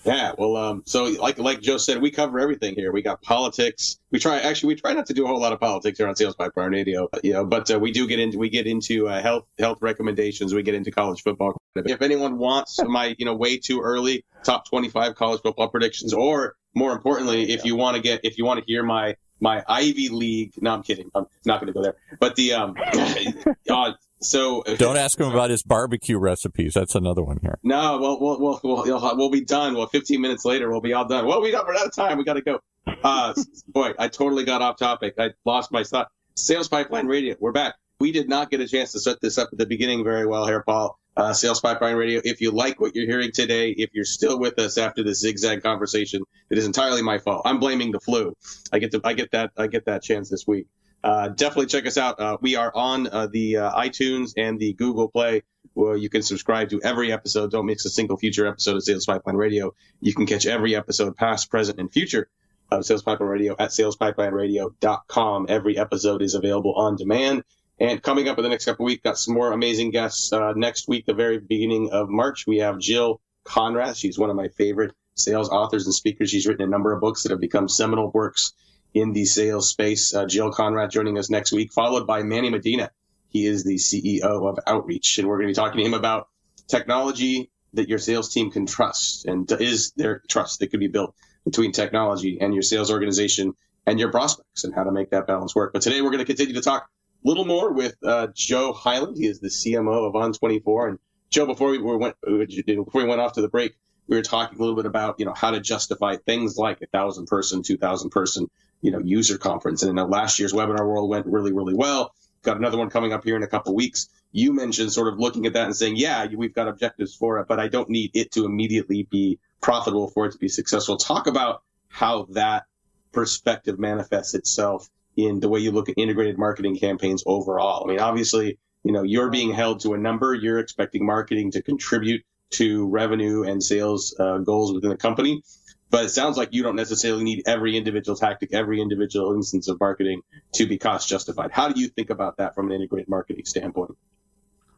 Yeah, well, um, so like like Joe said, we cover everything here. We got politics. We try actually we try not to do a whole lot of politics here on Sales Pipeline Radio, you know, but uh, we do get into we get into uh, health health recommendations. We get into college football. If anyone wants my you know way too early top twenty five college football predictions, or more importantly, if you want to get if you want to hear my my Ivy League. No, I'm kidding. I'm not going to go there. But the um, uh, so don't ask him about his barbecue recipes. That's another one here. No, well, we'll we'll we'll, we'll be done. Well, 15 minutes later, we'll be all done. Well, we got we're out of time. We got to go. Uh, boy, I totally got off topic. I lost my thought. Sales Pipeline Radio. We're back. We did not get a chance to set this up at the beginning very well here, Paul. Uh, Sales Pipeline Radio. If you like what you're hearing today, if you're still with us after this zigzag conversation, it is entirely my fault. I'm blaming the flu. I get to I get that I get that chance this week uh, definitely check us out. Uh, we are on uh, the uh, iTunes and the Google Play, where you can subscribe to every episode. Don't miss a single future episode of Sales Pipeline Radio. You can catch every episode, past, present, and future, of Sales Pipeline Radio at salespipelineradio.com. Every episode is available on demand. And coming up in the next couple of weeks, got some more amazing guests. Uh, next week, the very beginning of March, we have Jill Konrath. She's one of my favorite sales authors and speakers. She's written a number of books that have become seminal works in the sales space. Uh, Jill Konrath joining us next week, followed by Manny Medina. He is the CEO of Outreach, and we're going to be talking to him about technology that your sales team can trust, and is there trust that could be built between technology and your sales organization and your prospects, and how to make that balance work. But today we're going to continue to talk a little more with uh, Joe Hyland. He is the CMO of On24. And Joe, before we went before we went off to the break, we were talking a little bit about you know how to justify things like a thousand person, two thousand person you know, user conference. And know last year's webinar world went really, really well. Got another one coming up here in a couple weeks. You mentioned sort of looking at that and saying, yeah, we've got objectives for it, but I don't need it to immediately be profitable for it to be successful. Talk about how that perspective manifests itself in the way you look at integrated marketing campaigns overall. I mean, obviously, you know, you're being held to a number. You're expecting marketing to contribute to revenue and sales uh, goals within the company. But it sounds like you don't necessarily need every individual tactic, every individual instance of marketing to be cost justified. How do you think about that from an integrated marketing standpoint?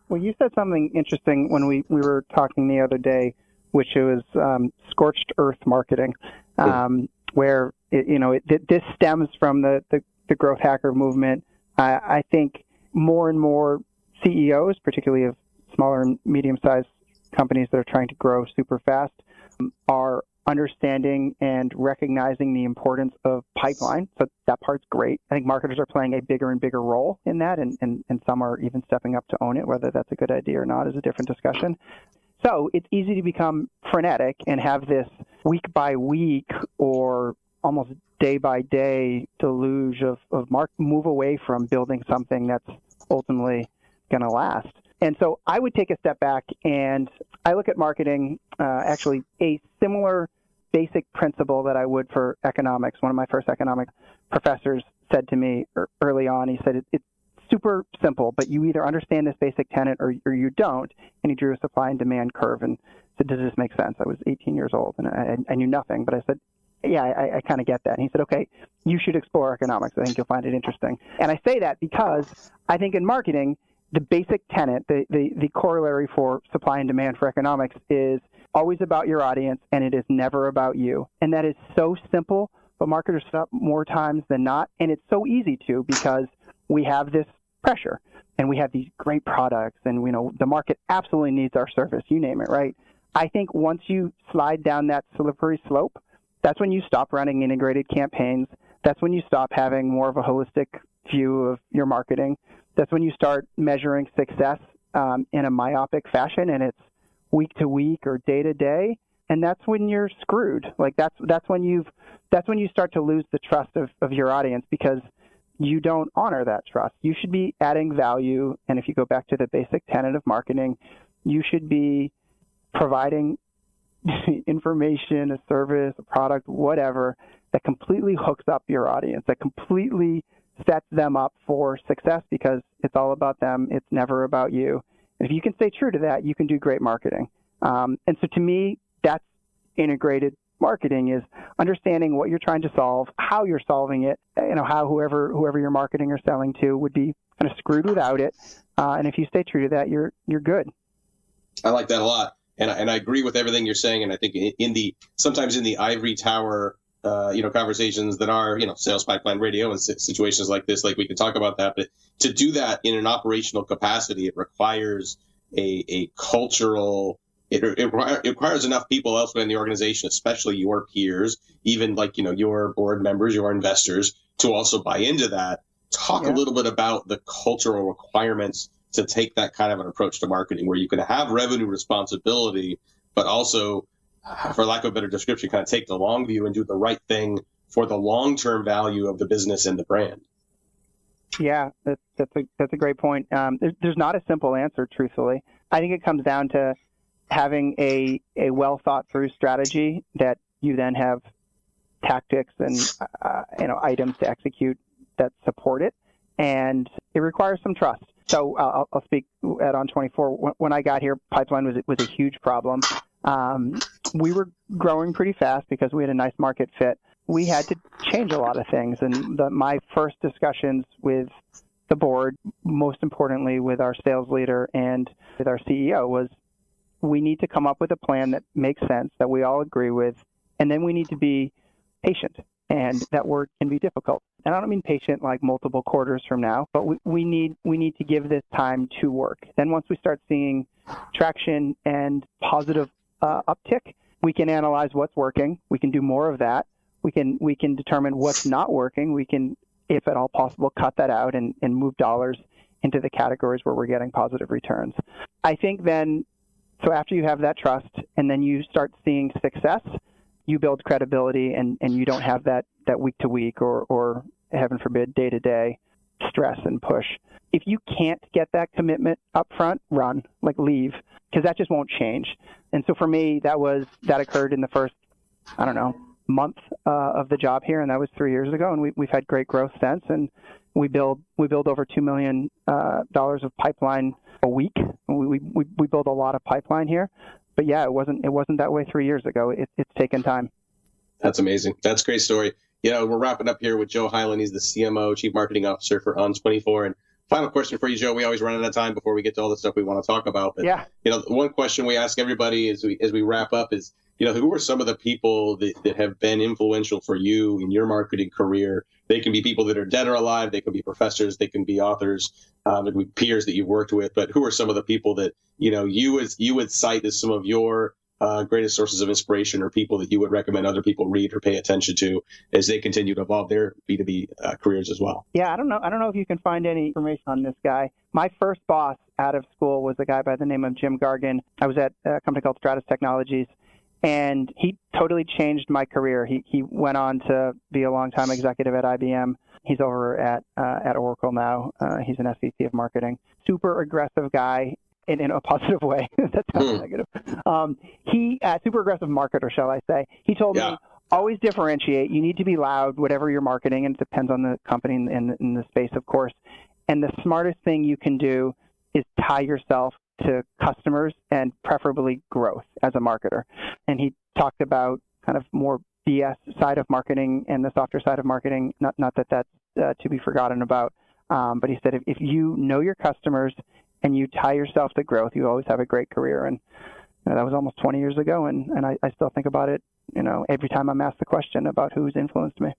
Well, you said something interesting when we, we were talking the other day, which was um, scorched earth marketing, um, where it, you know, it, this stems from the, the, the growth hacker movement. I, I think more and more CEOs, particularly of smaller and medium-sized companies that are trying to grow super fast, are understanding and recognizing the importance of pipeline. So that part's great. I think marketers are playing a bigger and bigger role in that, and, and, and some are even stepping up to own it. Whether that's a good idea or not is a different discussion. So it's easy to become frenetic and have this week by week or almost day by day deluge of, of mark move away from building something that's ultimately going to last. And so I would take a step back and I look at marketing uh, actually a similar basic principle that I would for economics. One of my first economic professors said to me er, early on, he said, it's super simple, but you either understand this basic tenet or, or you don't. And he drew a supply and demand curve and said, does this make sense? I was 18 years old and I, I knew nothing, but I said, yeah, I, I kind of get that. And he said, okay, you should explore economics. I think you'll find it interesting. And I say that because I think in marketing, the basic tenet, the, the, the corollary for supply and demand for economics is always about your audience and it is never about you. And that is so simple, but marketers up more times than not. And it's so easy to because we have this pressure and we have these great products and you know the market absolutely needs our service, you name it, right? I think once you slide down that slippery slope, that's when you stop running integrated campaigns. That's when you stop having more of a holistic view of your marketing. That's when you start measuring success um, in a myopic fashion, and it's week to week or day to day. And that's when you're screwed. Like that's that's when you've that's when you start to lose the trust of, of your audience because you don't honor that trust. You should be adding value, and if you go back to the basic tenet of marketing, you should be providing information, a service, a product, whatever, that completely hooks up your audience, that completely sets them up for success because it's all about them. It's never about you. And if you can stay true to that, you can do great marketing. Um, and so to me, that's integrated marketing is understanding what you're trying to solve, how you're solving it, you know, how whoever whoever you're marketing or selling to would be kind of screwed without it. Uh, and if you stay true to that, you're you're good. I like that a lot and I, and I agree with everything you're saying. And I think in the sometimes in the ivory tower, uh, you know, conversations that are you know sales pipeline radio and situations like this, like we can talk about that. But to do that in an operational capacity, it requires a a cultural. It, it, it requires enough people elsewhere in the organization, especially your peers, even like you know your board members, your investors, to also buy into that. Talk yeah. a little bit about the cultural requirements to take that kind of an approach to marketing where you can have revenue responsibility, but also, for lack of a better description, kind of take the long view and do the right thing for the long term value of the business and the brand. Yeah, that's, that's a that's a great point. Um, there's, there's not a simple answer, truthfully. I think it comes down to having a a well thought through strategy that you then have tactics and uh, you know items to execute that support it, and it requires some trust. So I'll, I'll, speak at On24. When, I got here, pipeline was was a huge problem. Um, we were growing pretty fast because we had a nice market fit. We had to change a lot of things, and the, my first discussions with the board, most importantly with our sales leader and with our CEO, was we need to come up with a plan that makes sense that we all agree with, and then we need to be patient and that word can be difficult. And I don't mean patient like multiple quarters from now, but we, we need we need to give this time to work. Then once we start seeing traction and positive uh, uptick, we can analyze what's working. We can do more of that. We can we can determine what's not working. We can, if at all possible, cut that out and, and move dollars into the categories where we're getting positive returns. I think then, so after you have that trust and then you start seeing success, you build credibility and, and you don't have that, that week to week or, or heaven forbid day to day stress and push. If you can't get that commitment up front, run, like leave, because that just won't change. And so for me, that was that occurred in the first, I don't know, month uh, of the job here, and that was three years ago. And we, we've had great growth since, and we build we build over two million uh, dollars of pipeline a week. We, we we build a lot of pipeline here, but yeah, it wasn't it wasn't that way three years ago. It, it's taken time. That's amazing. That's a great story. You know, we're wrapping up here with Joe Hyland. He's the CMO, Chief Marketing Officer for On24. And final question for you, Joe. We always run out of time before we get to all the stuff we want to talk about. But, yeah. You know, one question we ask everybody as we as we wrap up is you know, who are some of the people that, that have been influential for you in your marketing career? They can be people that are dead or alive. They can be professors. They can be authors. Um, they can be peers that you've worked with. But who are some of the people that you know you as you would cite as some of your uh, greatest sources of inspiration or people that you would recommend other people read or pay attention to as they continue to evolve their B2B uh, careers as well? Yeah, I don't know. I don't know if you can find any information on this guy. My first boss out of school was a guy by the name of Jim Gargan. I was at a company called Stratus Technologies, and he totally changed my career. He he went on to be a longtime executive at IBM. He's over at uh, at Oracle now. Uh, he's an SVP of marketing. Super aggressive guy, in, in a positive way. that sounds hmm. negative. Um, he, uh, super aggressive marketer, shall I say? He told yeah. me always differentiate. You need to be loud, whatever you're marketing, and it depends on the company and in, in the space, of course. And the smartest thing you can do is tie yourself to customers and preferably growth as a marketer. And he talked about kind of more BS side of marketing and the softer side of marketing. Not not that that's uh, to be forgotten about, um, but he said if, if you know your customers and you tie yourself to growth, you always have a great career. And you know, that was almost 20 years ago, and, and I, I still think about it, you know, every time I'm asked the question about who's influenced me.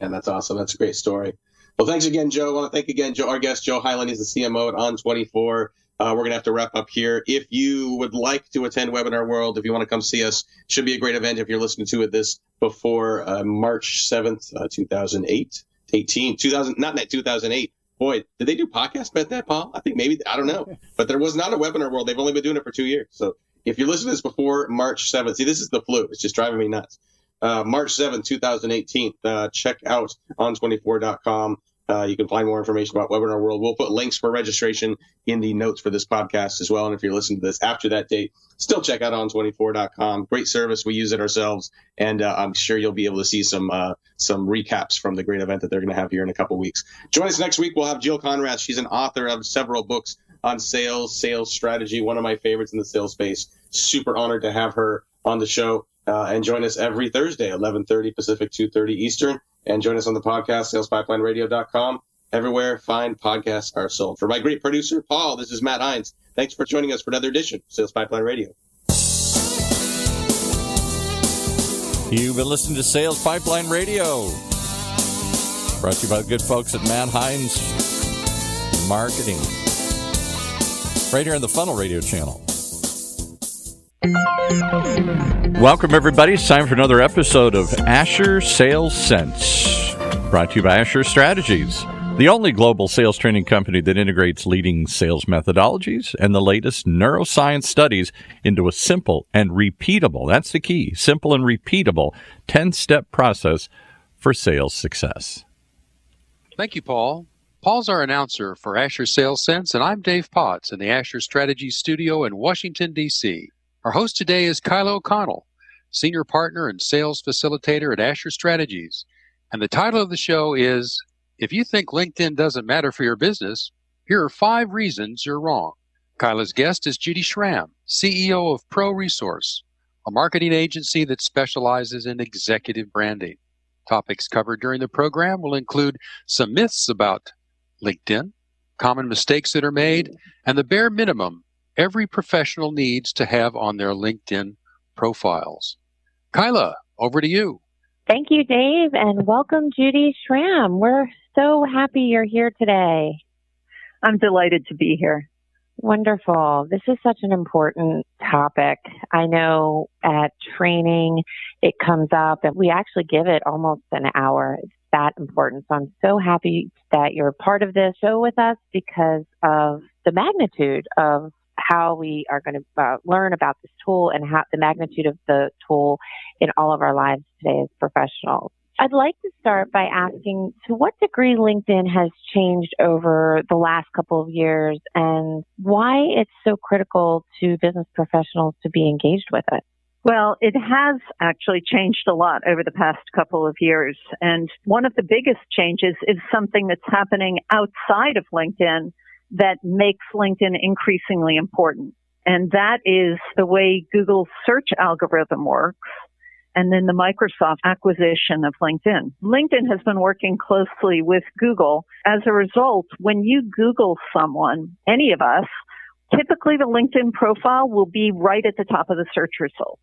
And that's awesome. That's a great story. Well, thanks again, Joe. I want to thank again Joe, our guest, Joe Hyland. He's the CMO at On24. Uh, we're going to have to wrap up here. If you would like to attend Webinar World, if you want to come see us, should be a great event if you're listening to it this before uh, March 7th, uh, 2008, 18, 2000, not 2008, boy, did they do podcast about that, Paul? I think maybe I don't know, but there was not a webinar world. They've only been doing it for two years. So if you're listening to this before March 7th, see, this is the flu. It's just driving me nuts. Uh, March 7th, 2018. Uh, check out on24.com uh, you can find more information about Webinar World. We'll put links for registration in the notes for this podcast as well. And if you're listening to this after that date, still check out on24.com. Great service. We use it ourselves. And uh, I'm sure you'll be able to see some uh, some recaps from the great event that they're going to have here in a couple weeks. Join us next week. We'll have Jill Konrath. She's an author of several books on sales, sales strategy, one of my favorites in the sales space. Super honored to have her on the show. Uh, and join us every Thursday, 11:30 Pacific, 2:30 Eastern and join us on the podcast, salespipelineradio.com. Everywhere fine podcasts are sold. For my great producer, Paul, this is Matt Heinz. Thanks for joining us for another edition of Sales Pipeline Radio. You've been listening to Sales Pipeline Radio. Brought to you by the good folks at Matt Heinz Marketing. Right here on the Funnel Radio channel. Welcome, everybody. It's time for another episode of Asher Sales Sense, brought to you by Asher Strategies, the only global sales training company that integrates leading sales methodologies and the latest neuroscience studies into a simple and repeatable that's the key simple and repeatable 10 step process for sales success. Thank you, Paul. Paul's our announcer for Asher Sales Sense, and I'm Dave Potts in the Asher Strategies studio in Washington, D.C. Our host today is Kyla O'Connell, Senior Partner and Sales Facilitator at Asher Strategies. And the title of the show is If You Think LinkedIn Doesn't Matter for Your Business, Here Are Five Reasons You're Wrong. Kyla's guest is Judy Schramm, CEO of Pro Resource, a marketing agency that specializes in executive branding. Topics covered during the program will include some myths about LinkedIn, common mistakes that are made, and the bare minimum every professional needs to have on their LinkedIn profiles. Kyla, over to you. Thank you, Dave, and welcome, Judy Schramm. We're so happy you're here today. I'm delighted to be here. Wonderful. This is such an important topic. I know at training it comes up and we actually give it almost an hour. It's that important. So I'm so happy that you're part of this show with us because of the magnitude of how we are going to uh, learn about this tool and how the magnitude of the tool in all of our lives today as professionals. I'd like to start by asking to what degree LinkedIn has changed over the last couple of years and why it's so critical to business professionals to be engaged with it. Well, it has actually changed a lot over the past couple of years. And one of the biggest changes is something that's happening outside of LinkedIn that makes LinkedIn increasingly important. And that is the way Google's search algorithm works and then the Microsoft acquisition of LinkedIn. LinkedIn has been working closely with Google. As a result, when you Google someone, any of us, typically the LinkedIn profile will be right at the top of the search results.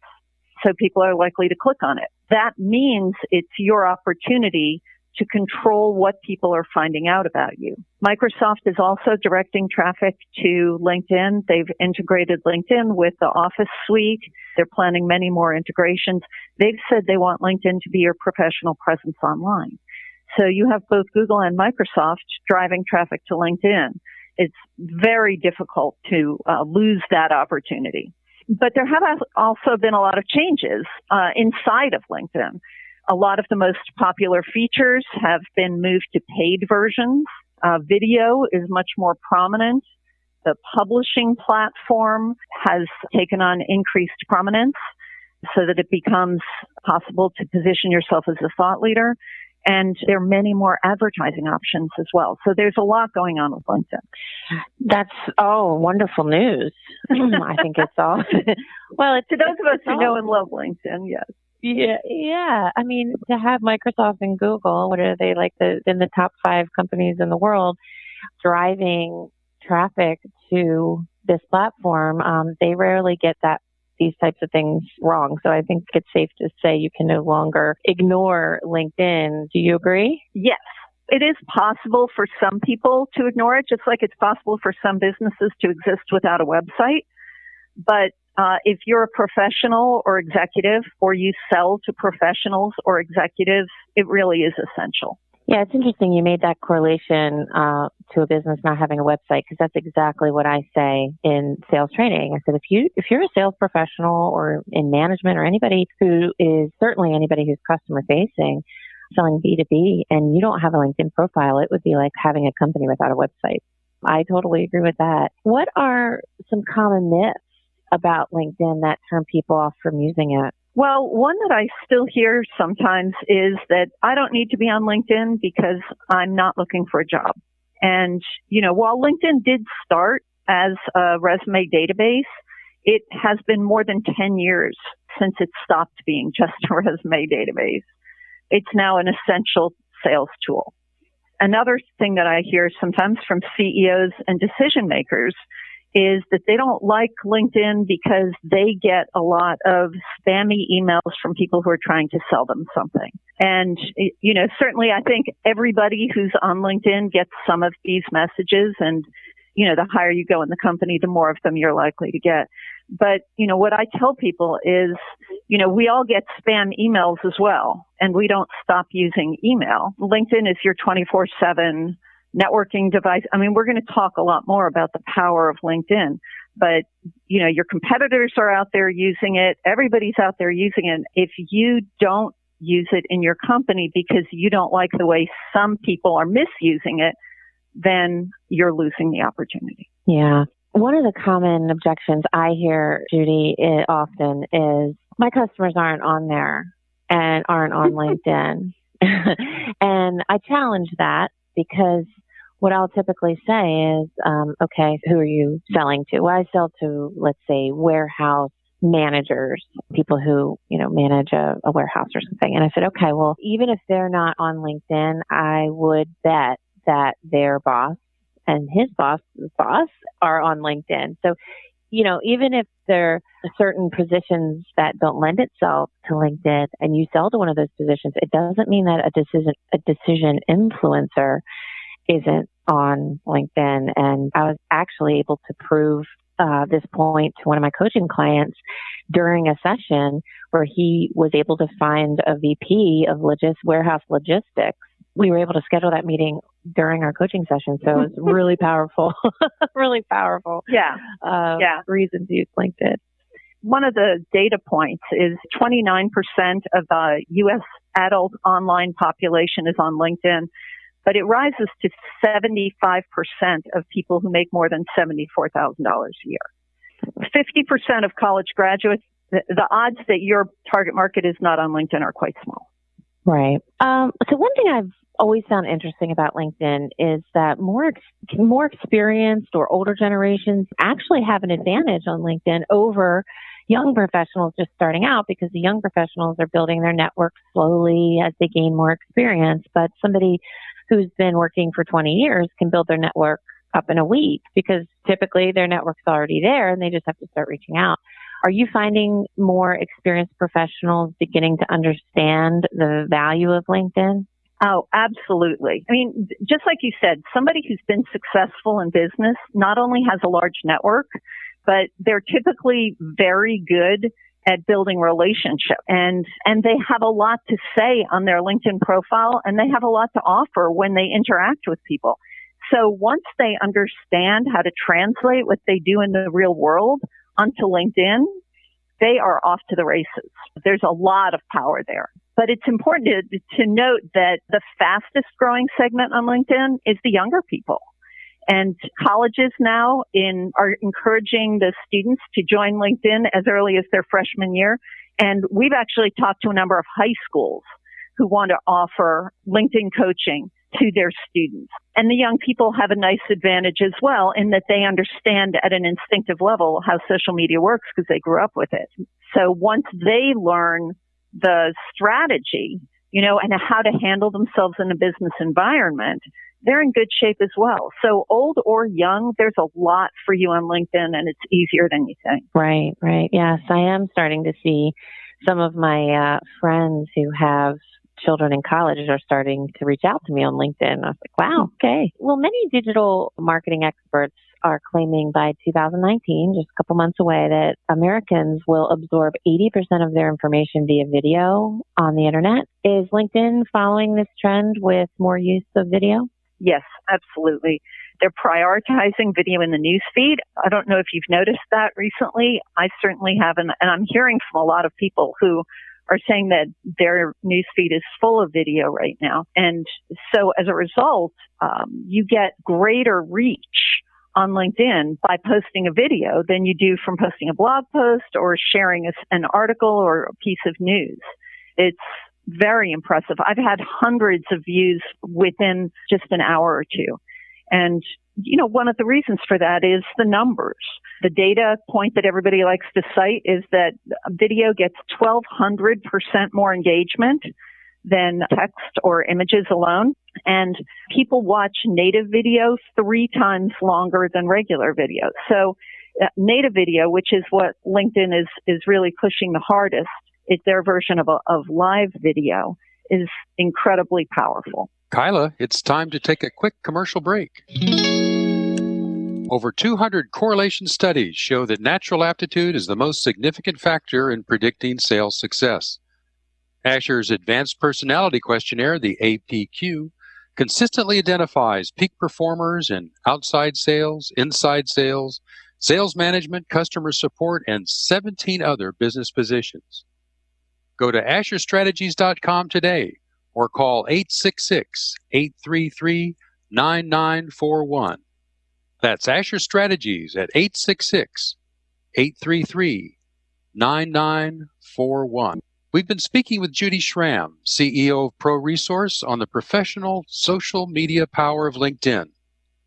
So people are likely to click on it. That means it's your opportunity to control what people are finding out about you. Microsoft is also directing traffic to LinkedIn. They've integrated LinkedIn with the Office suite. They're planning many more integrations. They've said they want LinkedIn to be your professional presence online. So you have both Google and Microsoft driving traffic to LinkedIn. It's very difficult to uh, lose that opportunity. But there have also been a lot of changes uh, inside of LinkedIn. A lot of the most popular features have been moved to paid versions. Uh, video is much more prominent. The publishing platform has taken on increased prominence so that it becomes possible to position yourself as a thought leader. And there are many more advertising options as well. So there's a lot going on with LinkedIn. That's oh wonderful news. I think it's all well. It's, to those of us who know and love LinkedIn, yes. Yeah, yeah. I mean, to have Microsoft and Google, what are they like the in the top five companies in the world, driving traffic to this platform? Um, they rarely get that these types of things wrong. So I think it's safe to say you can no longer ignore LinkedIn. Do you agree? Yes. It is possible for some people to ignore it, just like it's possible for some businesses to exist without a website. But uh, if you're a professional or executive or you sell to professionals or executives, it really is essential. Yeah, it's interesting you made that correlation uh, to a business not having a website because that's exactly what I say in sales training. I said if you if you're a sales professional or in management or anybody who is certainly anybody who's customer facing, selling B2B and you don't have a LinkedIn profile, it would be like having a company without a website. I totally agree with that. What are some common myths about LinkedIn that turn people off from using it? Well, one that I still hear sometimes is that I don't need to be on LinkedIn because I'm not looking for a job. And, you know, while LinkedIn did start as a resume database, it has been more than 10 years since it stopped being just a resume database. It's now an essential sales tool. Another thing that I hear sometimes from CEOs and decision makers is that they don't like LinkedIn because they get a lot of spammy emails from people who are trying to sell them something. And, you know, certainly I think everybody who's on LinkedIn gets some of these messages and, you know, the higher you go in the company, the more of them you're likely to get. But, you know, what I tell people is, you know, we all get spam emails as well, and we don't stop using email. LinkedIn is your 24 7 networking device. I mean, we're going to talk a lot more about the power of LinkedIn, but you know, your competitors are out there using it. Everybody's out there using it. If you don't use it in your company because you don't like the way some people are misusing it, then you're losing the opportunity. Yeah. One of the common objections I hear, Judy, often is my customers aren't on there and aren't on LinkedIn. and I challenge that because what I'll typically say is, um, okay, who are you selling to? Well, I sell to, let's say, warehouse managers, people who, you know, manage a, a warehouse or something. And I said, okay, well, even if they're not on LinkedIn, I would bet that their boss and his boss, boss are on LinkedIn. So, you know, even if there are certain positions that don't lend itself to LinkedIn and you sell to one of those positions, it doesn't mean that a decision, a decision influencer isn't on LinkedIn. And I was actually able to prove uh, this point to one of my coaching clients during a session where he was able to find a VP of logis- warehouse logistics. We were able to schedule that meeting during our coaching session, so it was really powerful, really powerful. Yeah, uh, yeah. Reason to use LinkedIn. One of the data points is 29% of the U.S. adult online population is on LinkedIn but it rises to 75% of people who make more than $74,000 a year. 50% of college graduates, the, odds that your target market is not on LinkedIn are quite small. Right. Um, so one thing I've always found interesting about LinkedIn is that more more experienced or older generations actually have an advantage on LinkedIn over young professionals just starting out because the young professionals are building their network slowly as they gain more experience. But somebody who's been working for 20 years can build their network up in a week because typically their network's already there and they just have to start reaching out. Are you finding more experienced professionals beginning to understand the value of LinkedIn? Oh, absolutely. I mean, just like you said, somebody who's been successful in business not only has a large network, but they're typically very good at building relationship and and they have a lot to say on their LinkedIn profile and they have a lot to offer when they interact with people. So once they understand how to translate what they do in the real world onto LinkedIn, they are off to the races. There's a lot of power there. But it's important to, to note that the fastest growing segment on LinkedIn is the younger people. And colleges now in, are encouraging the students to join LinkedIn as early as their freshman year. And we've actually talked to a number of high schools who want to offer LinkedIn coaching to their students. And the young people have a nice advantage as well in that they understand at an instinctive level how social media works because they grew up with it. So once they learn the strategy, you know, and how to handle themselves in a business environment, they're in good shape as well. So old or young, there's a lot for you on LinkedIn and it's easier than you think. Right, right. Yes, I am starting to see some of my uh, friends who have children in college are starting to reach out to me on LinkedIn. I was like, wow, okay. Well, many digital marketing experts are claiming by 2019, just a couple months away, that Americans will absorb 80% of their information via video on the internet. Is LinkedIn following this trend with more use of video? Yes, absolutely. They're prioritizing video in the newsfeed. I don't know if you've noticed that recently. I certainly haven't, and I'm hearing from a lot of people who are saying that their newsfeed is full of video right now. And so as a result, um, you get greater reach on LinkedIn by posting a video than you do from posting a blog post or sharing an article or a piece of news. It's very impressive. I've had hundreds of views within just an hour or two. And you know, one of the reasons for that is the numbers. The data point that everybody likes to cite is that video gets 1200% more engagement than text or images alone. And people watch native video three times longer than regular video. So uh, native video, which is what LinkedIn is, is really pushing the hardest, it's their version of, a, of live video is incredibly powerful. Kyla, it's time to take a quick commercial break. Over 200 correlation studies show that natural aptitude is the most significant factor in predicting sales success. Asher's Advanced Personality Questionnaire, the APQ, consistently identifies peak performers in outside sales, inside sales, sales management, customer support, and 17 other business positions. Go to AsherStrategies.com today or call 866 833 9941. That's Asher Strategies at 866 833 9941. We've been speaking with Judy Schramm, CEO of Pro Resource, on the professional social media power of LinkedIn.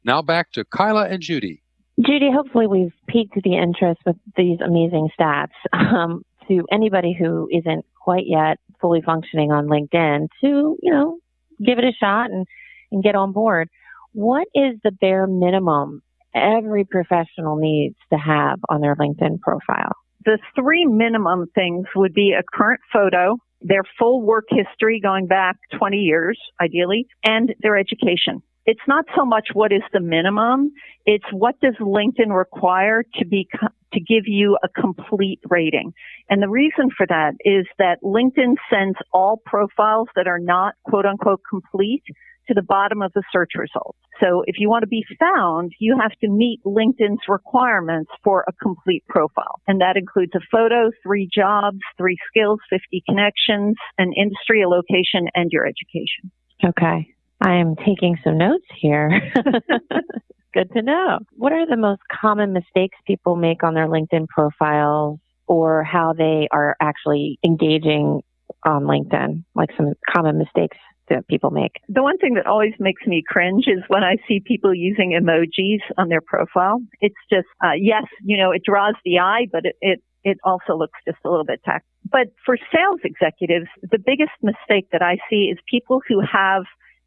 Now back to Kyla and Judy. Judy, hopefully we've piqued the interest with these amazing stats um, to anybody who isn't quite yet fully functioning on LinkedIn to, you know, give it a shot and, and get on board. What is the bare minimum every professional needs to have on their LinkedIn profile? The three minimum things would be a current photo, their full work history going back 20 years, ideally, and their education. It's not so much what is the minimum, it's what does LinkedIn require to be to give you a complete rating. And the reason for that is that LinkedIn sends all profiles that are not quote unquote complete to the bottom of the search results. So if you want to be found, you have to meet LinkedIn's requirements for a complete profile. And that includes a photo, three jobs, three skills, 50 connections, an industry, a location, and your education. Okay. I am taking some notes here. Good to know. What are the most common mistakes people make on their LinkedIn profiles or how they are actually engaging on LinkedIn? Like some common mistakes that people make? The one thing that always makes me cringe is when I see people using emojis on their profile. It's just, uh, yes, you know, it draws the eye, but it, it it also looks just a little bit tacky. But for sales executives, the biggest mistake that I see is people who have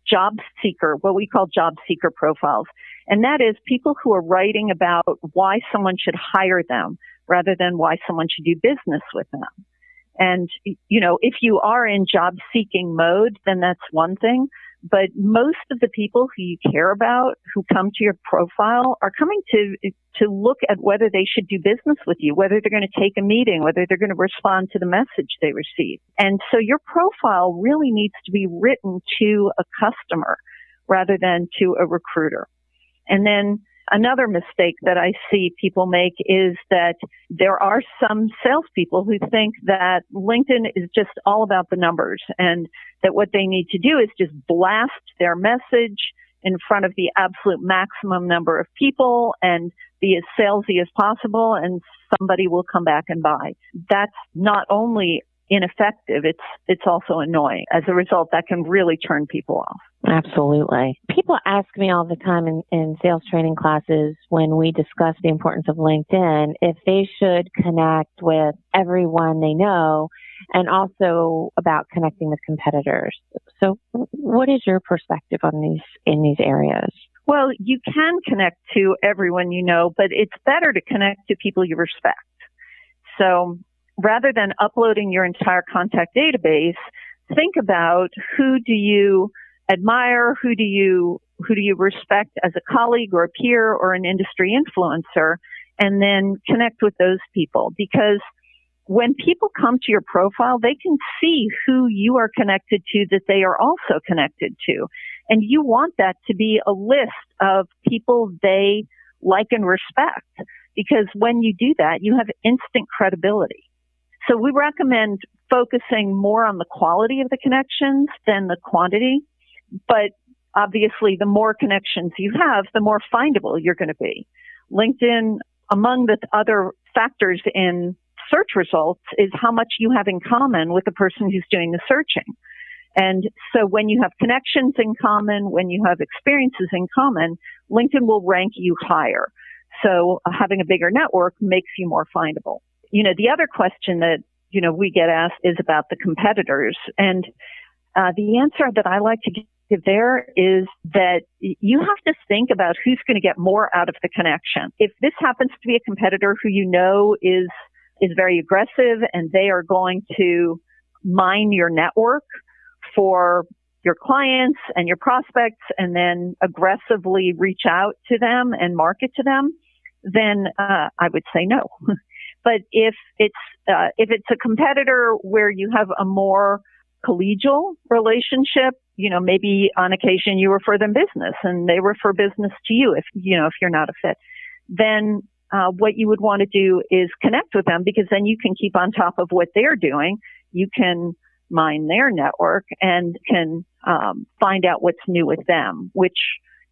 job seeker, what we call job seeker profiles. And that is people who are writing about why someone should hire them rather than why someone should do business with them. And, you know, if you are in job seeking mode, then that's one thing. But most of the people who you care about who come to your profile are coming to, to look at whether they should do business with you, whether they're going to take a meeting, whether they're going to respond to the message they receive. And so your profile really needs to be written to a customer rather than to a recruiter. And then Another mistake that I see people make is that there are some salespeople who think that LinkedIn is just all about the numbers and that what they need to do is just blast their message in front of the absolute maximum number of people and be as salesy as possible and somebody will come back and buy. That's not only ineffective, it's it's also annoying. As a result, that can really turn people off. Absolutely. People ask me all the time in, in sales training classes when we discuss the importance of LinkedIn if they should connect with everyone they know and also about connecting with competitors. So what is your perspective on these in these areas? Well, you can connect to everyone you know, but it's better to connect to people you respect. So rather than uploading your entire contact database, think about who do you admire, who do you who do you respect as a colleague or a peer or an industry influencer, and then connect with those people because when people come to your profile, they can see who you are connected to that they are also connected to. And you want that to be a list of people they like and respect because when you do that, you have instant credibility. So we recommend focusing more on the quality of the connections than the quantity. But obviously, the more connections you have, the more findable you're going to be. LinkedIn, among the other factors in search results, is how much you have in common with the person who's doing the searching. And so when you have connections in common, when you have experiences in common, LinkedIn will rank you higher. So uh, having a bigger network makes you more findable you know, the other question that, you know, we get asked is about the competitors. And uh, the answer that I like to give there is that you have to think about who's going to get more out of the connection. If this happens to be a competitor who you know is is very aggressive and they are going to mine your network for your clients and your prospects and then aggressively reach out to them and market to them, then uh, I would say no. But if it's uh, if it's a competitor where you have a more collegial relationship, you know, maybe on occasion you refer them business and they refer business to you if you know if you're not a fit, then uh, what you would want to do is connect with them because then you can keep on top of what they're doing. You can mine their network and can um, find out what's new with them, which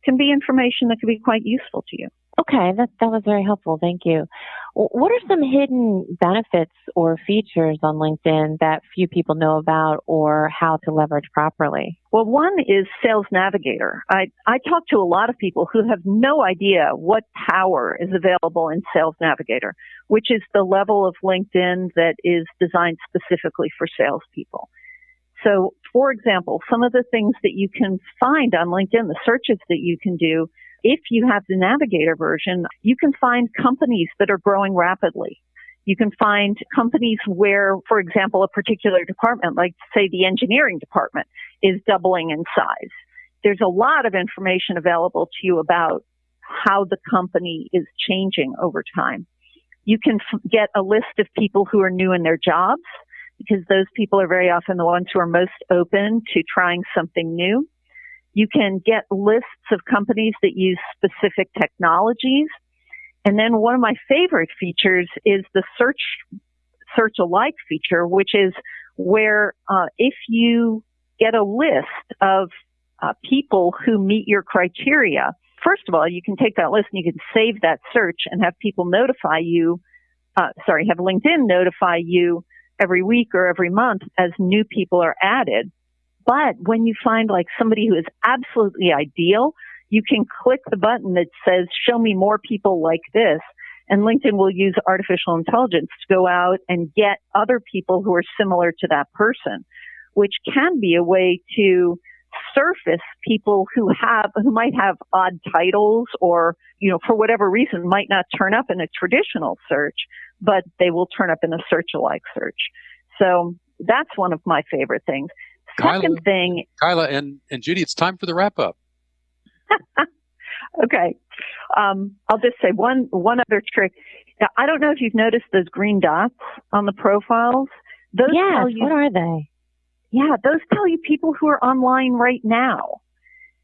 can be information that can be quite useful to you. Okay, that that was very helpful. Thank you. What are some hidden benefits or features on LinkedIn that few people know about or how to leverage properly? Well, one is Sales Navigator. I, I talk to a lot of people who have no idea what power is available in Sales Navigator, which is the level of LinkedIn that is designed specifically for salespeople. So, for example, some of the things that you can find on LinkedIn, the searches that you can do if you have the Navigator version, you can find companies that are growing rapidly. You can find companies where, for example, a particular department, like say the engineering department, is doubling in size. There's a lot of information available to you about how the company is changing over time. You can f- get a list of people who are new in their jobs because those people are very often the ones who are most open to trying something new. You can get lists of companies that use specific technologies. And then one of my favorite features is the search, search alike feature, which is where, uh, if you get a list of uh, people who meet your criteria, first of all, you can take that list and you can save that search and have people notify you, uh, sorry, have LinkedIn notify you every week or every month as new people are added. But when you find like somebody who is absolutely ideal, you can click the button that says, show me more people like this. And LinkedIn will use artificial intelligence to go out and get other people who are similar to that person, which can be a way to surface people who have, who might have odd titles or, you know, for whatever reason might not turn up in a traditional search, but they will turn up in a search alike search. So that's one of my favorite things. Second Kyla, thing, Kyla and, and Judy, it's time for the wrap up. okay. Um, I'll just say one one other trick. Now, I don't know if you've noticed those green dots on the profiles. Those Yes, tell you what are they? Yeah, those tell you people who are online right now.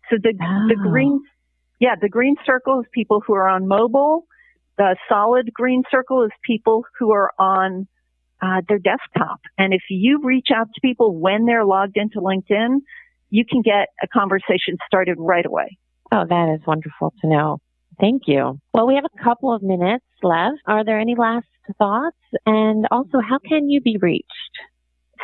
So the the Oh. green, yeah, the green circle is people who are on mobile. The solid green circle is people who are on uh, their desktop. And if you reach out to people when they're logged into LinkedIn, you can get a conversation started right away. Oh, that is wonderful to know. Thank you. Well, we have a couple of minutes left. Are there any last thoughts? And also, how can you be reached?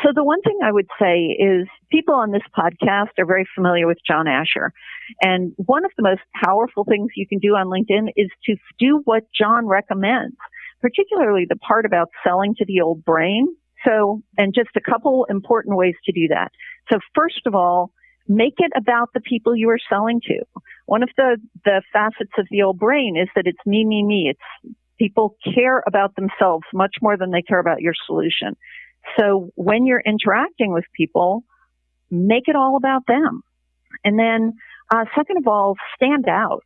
So the one thing I would say is people on this podcast are very familiar with John Asher. And one of the most powerful things you can do on LinkedIn is to do what John recommends, particularly the part about selling to the old brain. So, and just a couple important ways to do that. So first of all, make it about the people you are selling to. One of the, the facets of the old brain is that it's me, me, me. It's people care about themselves much more than they care about your solution. So when you're interacting with people, make it all about them. And then, uh, second of all, stand out.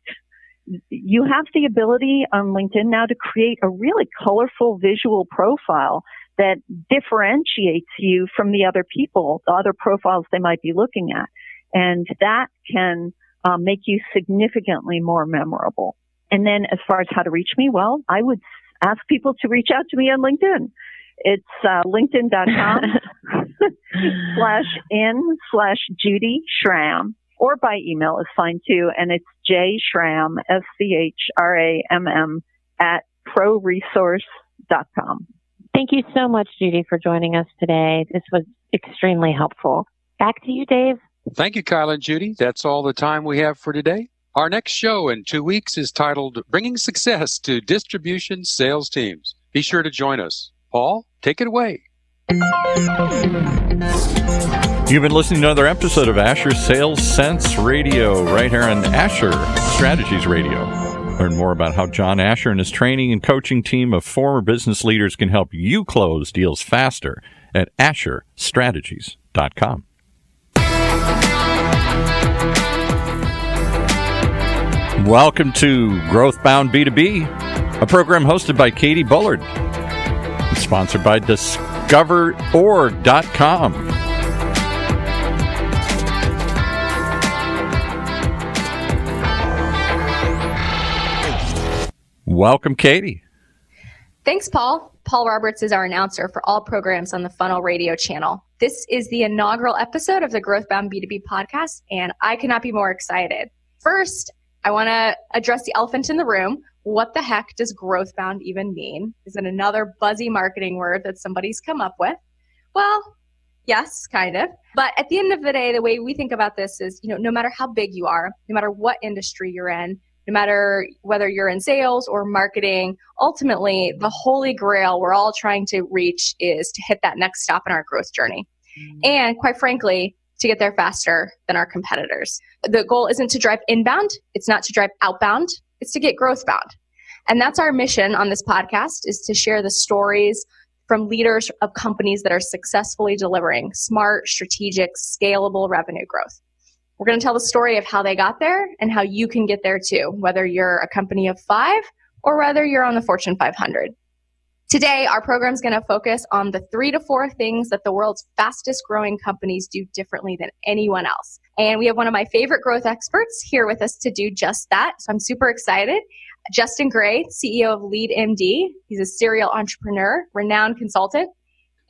You have the ability on LinkedIn now to create a really colorful visual profile that differentiates you from the other people, the other profiles they might be looking at. And that can uh, make you significantly more memorable. And then as far as how to reach me, well, I would ask people to reach out to me on LinkedIn. It's uh, linkedin.com slash in slash Judy Schramm or by email is fine too. And it's J Schramm, S-C-H-R-A-M-M at proresource.com. Thank you so much, Judy, for joining us today. This was extremely helpful. Back to you, Dave. Thank you, Kyle and Judy. That's all the time we have for today. Our next show in two weeks is titled Bringing Success to Distribution Sales Teams. Be sure to join us. Paul, take it away. You've been listening to another episode of Asher Sales Sense Radio right here on Asher Strategies Radio. Learn more about how John Asher and his training and coaching team of former business leaders can help you close deals faster at asherstrategies.com. Welcome to Growthbound B2B, a program hosted by Katie Bullard. It's sponsored by DiscoverOrg.com. Welcome, Katie. Thanks, Paul. Paul Roberts is our announcer for all programs on the Funnel Radio channel. This is the inaugural episode of the Growthbound B2B podcast, and I cannot be more excited. First, I want to address the elephant in the room. What the heck does growth bound even mean? Is it another buzzy marketing word that somebody's come up with? Well, yes, kind of. But at the end of the day, the way we think about this is, you know, no matter how big you are, no matter what industry you're in, no matter whether you're in sales or marketing, ultimately the holy grail we're all trying to reach is to hit that next stop in our growth journey. Mm-hmm. And quite frankly, to get there faster than our competitors. The goal isn't to drive inbound, it's not to drive outbound, it's to get growth bound. And that's our mission on this podcast is to share the stories from leaders of companies that are successfully delivering smart, strategic, scalable revenue growth. We're going to tell the story of how they got there and how you can get there too, whether you're a company of five or whether you're on the Fortune 500. Today, our program is going to focus on the three to four things that the world's fastest growing companies do differently than anyone else. And we have one of my favorite growth experts here with us to do just that. So I'm super excited. Justin Gray, CEO of Lead MD. He's a serial entrepreneur, renowned consultant,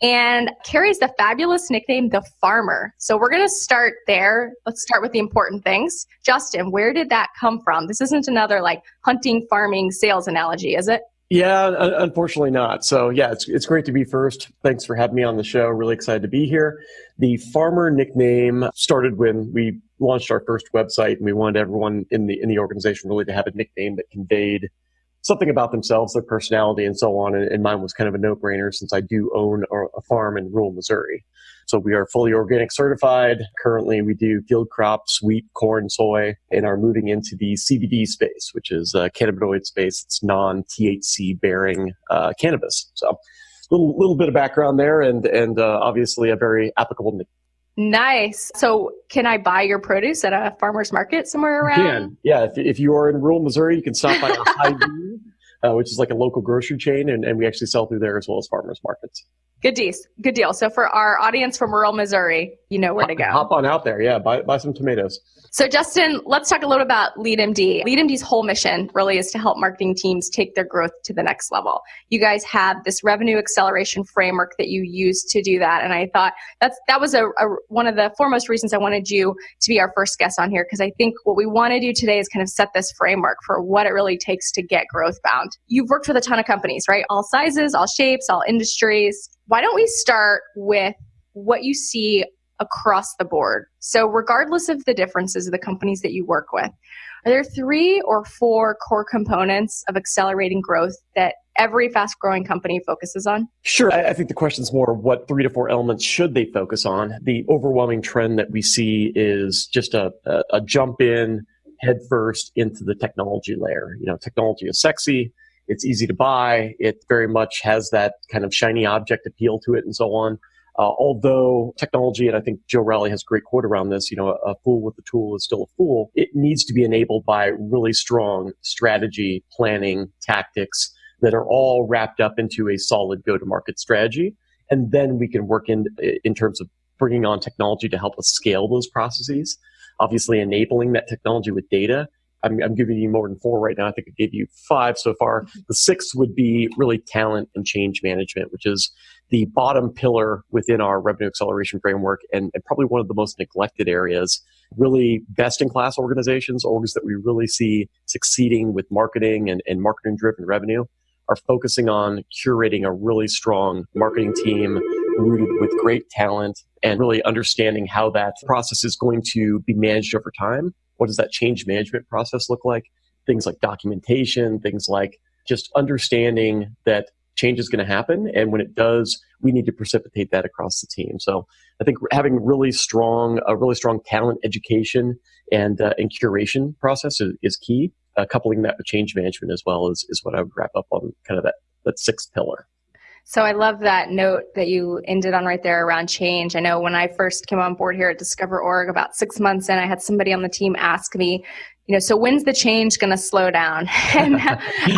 and carries the fabulous nickname The Farmer. So we're going to start there. Let's start with the important things. Justin, where did that come from? This isn't another like hunting, farming, sales analogy, is it? Yeah, unfortunately not. So yeah, it's it's great to be first. Thanks for having me on the show. Really excited to be here. The farmer nickname started when we launched our first website, and we wanted everyone in the in the organization really to have a nickname that conveyed something about themselves, their personality, and so on. And, and mine was kind of a no brainer since I do own a, a farm in rural Missouri. So we are fully organic certified. Currently, we do field crops, wheat, corn, soy, and are moving into the CBD space, which is a cannabinoid space. It's non THC bearing uh, cannabis. So little, little bit of background there and, and uh, obviously a very applicable Nice. So, can I buy your produce at a farmer's market somewhere around? You can. Yeah. If, if you are in rural Missouri, you can stop by uh, which is like a local grocery chain, and, and we actually sell through there as well as farmers markets. Good deal. Good deal. So for our audience from rural Missouri, you know where to go. Hop on out there. Yeah. Buy, buy some tomatoes. So Justin, let's talk a little about LeadMD. LeadMD's whole mission really is to help marketing teams take their growth to the next level. You guys have this revenue acceleration framework that you use to do that. And I thought that's, that was a, a one of the foremost reasons I wanted you to be our first guest on here. Cause I think what we want to do today is kind of set this framework for what it really takes to get growth bound. You've worked with a ton of companies, right? All sizes, all shapes, all industries why don't we start with what you see across the board? So, regardless of the differences of the companies that you work with, are there three or four core components of accelerating growth that every fast growing company focuses on? Sure. I think the question is more what three to four elements should they focus on? The overwhelming trend that we see is just a, a, a jump in headfirst into the technology layer. You know, technology is sexy it's easy to buy. It very much has that kind of shiny object appeal to it and so on. Uh, although technology, and I think Joe Rowley has a great quote around this, you know, a, a fool with a tool is still a fool. It needs to be enabled by really strong strategy, planning, tactics that are all wrapped up into a solid go-to-market strategy. And then we can work in, in terms of bringing on technology to help us scale those processes. Obviously enabling that technology with data I'm, I'm, giving you more than four right now. I think I gave you five so far. The sixth would be really talent and change management, which is the bottom pillar within our revenue acceleration framework and, and probably one of the most neglected areas. Really best in class organizations, orgs that we really see succeeding with marketing and, and marketing driven revenue are focusing on curating a really strong marketing team rooted with great talent and really understanding how that process is going to be managed over time what does that change management process look like? Things like documentation, things like just understanding that change is going to happen. And when it does, we need to precipitate that across the team. So I think having really strong, a really strong talent education and, uh, and curation process is, is key. Uh, coupling that with change management as well is, is what I would wrap up on kind of that, that sixth pillar. So I love that note that you ended on right there around change. I know when I first came on board here at Discover Org about six months in, I had somebody on the team ask me, you know, so when's the change going to slow down? and,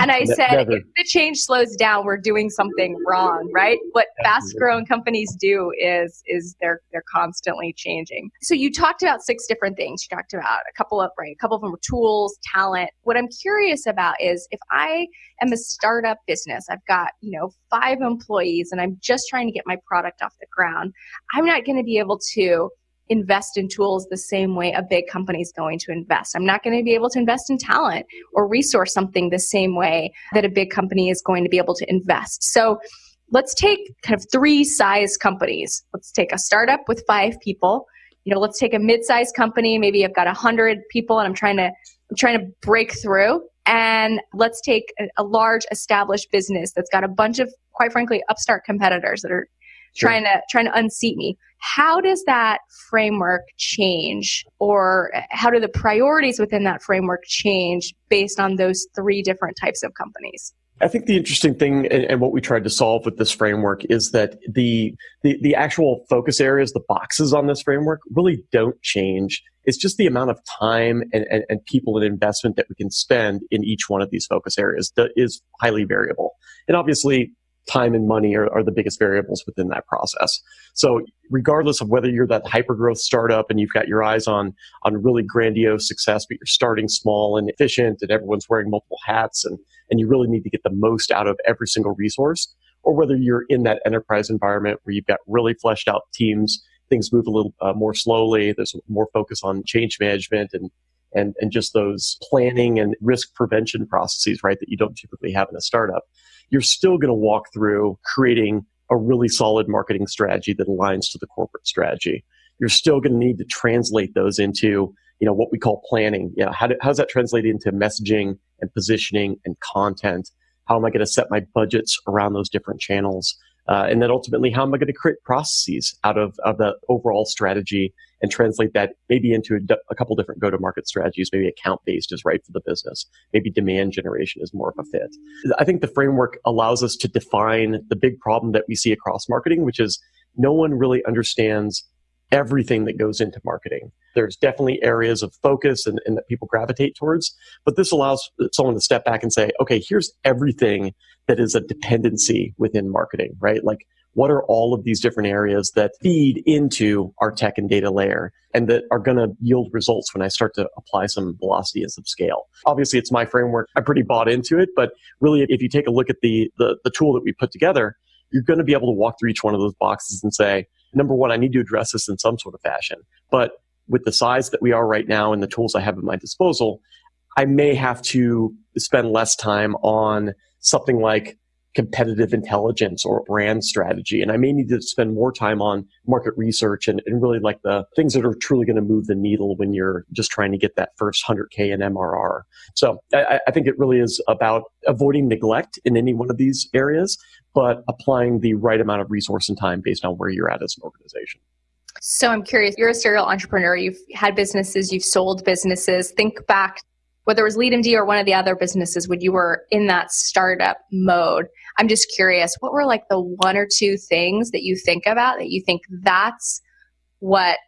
and I said, Never. if the change slows down, we're doing something wrong, right? What fast growing companies do is, is they're, they're constantly changing. So you talked about six different things. You talked about a couple of, right? A couple of them were tools, talent. What I'm curious about is if I am a startup business, I've got, you know, five employees and I'm just trying to get my product off the ground. I'm not going to be able to invest in tools the same way a big company is going to invest. I'm not going to be able to invest in talent or resource something the same way that a big company is going to be able to invest. So let's take kind of three size companies. Let's take a startup with five people. You know, let's take a mid-sized company. Maybe I've got a hundred people and I'm trying to, I'm trying to break through. And let's take a, a large established business that's got a bunch of, quite frankly, upstart competitors that are sure. trying to trying to unseat me. How does that framework change, or how do the priorities within that framework change based on those three different types of companies? I think the interesting thing and, and, what we tried to solve with this framework is that the, the, the actual focus areas, the boxes on this framework really don't change. It's just the amount of time and, and, and people and investment that we can spend in each one of these focus areas that is highly variable. And obviously time and money are, are the biggest variables within that process. So regardless of whether you're that hyper growth startup and you've got your eyes on on really grandiose success, but you're starting small and efficient and everyone's wearing multiple hats and, and you really need to get the most out of every single resource, or whether you're in that enterprise environment where you've got really fleshed out teams, things move a little uh, more slowly, there's more focus on change management and and, and just those planning and risk prevention processes, right, that you don't typically have in a startup you're still going to walk through creating a really solid marketing strategy that aligns to the corporate strategy. You're still going to need to translate those into, you know, what we call planning. Yeah, how, do, how does that translate into messaging and positioning and content? How am I going to set my budgets around those different channels? Uh, and then ultimately, how am I going to create processes out of, of the overall strategy and translate that maybe into a, couple different go to market strategies? Maybe account based is right for the business. Maybe demand generation is more of a fit. I think the framework allows us to define the big problem that we see across marketing, which is no one really understands everything that goes into marketing. There's definitely areas of focus and, and, that people gravitate towards, but this allows someone to step back and say, okay, here's everything that is a dependency within marketing, right? Like, what are all of these different areas that feed into our tech and data layer and that are going to yield results when I start to apply some velocity and some scale? Obviously, it's my framework. I'm pretty bought into it, but really, if you take a look at the, the, the tool that we put together, you're going to be able to walk through each one of those boxes and say, number one, I need to address this in some sort of fashion. But with the size that we are right now and the tools I have at my disposal, I may have to spend less time on something like competitive intelligence or brand strategy. And I may need to spend more time on market research and, and really like the things that are truly going to move the needle when you're just trying to get that first 100K in MRR. So I, I think it really is about avoiding neglect in any one of these areas, but applying the right amount of resource and time based on where you're at as an organization. So I'm curious, you're a serial entrepreneur, you've had businesses, you've sold businesses. Think back whether it was LeadMD or one of the other businesses when you were in that startup mode. I'm just curious, what were like the one or two things that you think about that you think that's what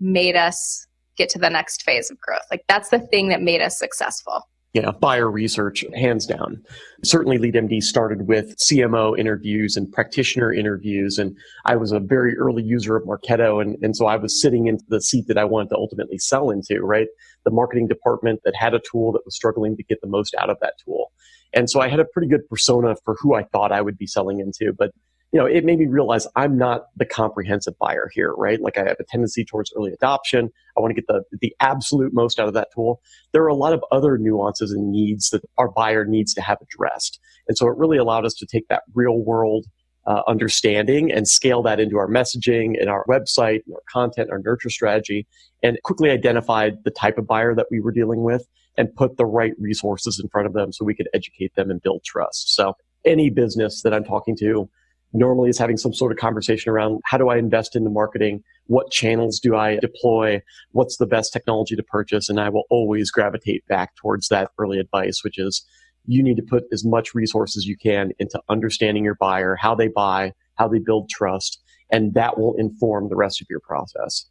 made us get to the next phase of growth? Like that's the thing that made us successful yeah, buyer research, hands down. Certainly, LeadMD started with CMO interviews and practitioner interviews. And I was a very early user of Marketo. And, and so I was sitting in the seat that I wanted to ultimately sell into, right? The marketing department that had a tool that was struggling to get the most out of that tool. And so I had a pretty good persona for who I thought I would be selling into. But you know, it made me realize I'm not the comprehensive buyer here, right? Like I have a tendency towards early adoption. I want to get the, the absolute most out of that tool. There are a lot of other nuances and needs that our buyer needs to have addressed. And so it really allowed us to take that real world uh, understanding and scale that into our messaging and our website, and our content, our nurture strategy, and quickly identified the type of buyer that we were dealing with and put the right resources in front of them so we could educate them and build trust. So any business that I'm talking to, normally is having some sort of conversation around how do I invest in the marketing? What channels do I deploy? What's the best technology to purchase? And I will always gravitate back towards that early advice, which is you need to put as much resources as you can into understanding your buyer, how they buy, how they build trust, and that will inform the rest of your process.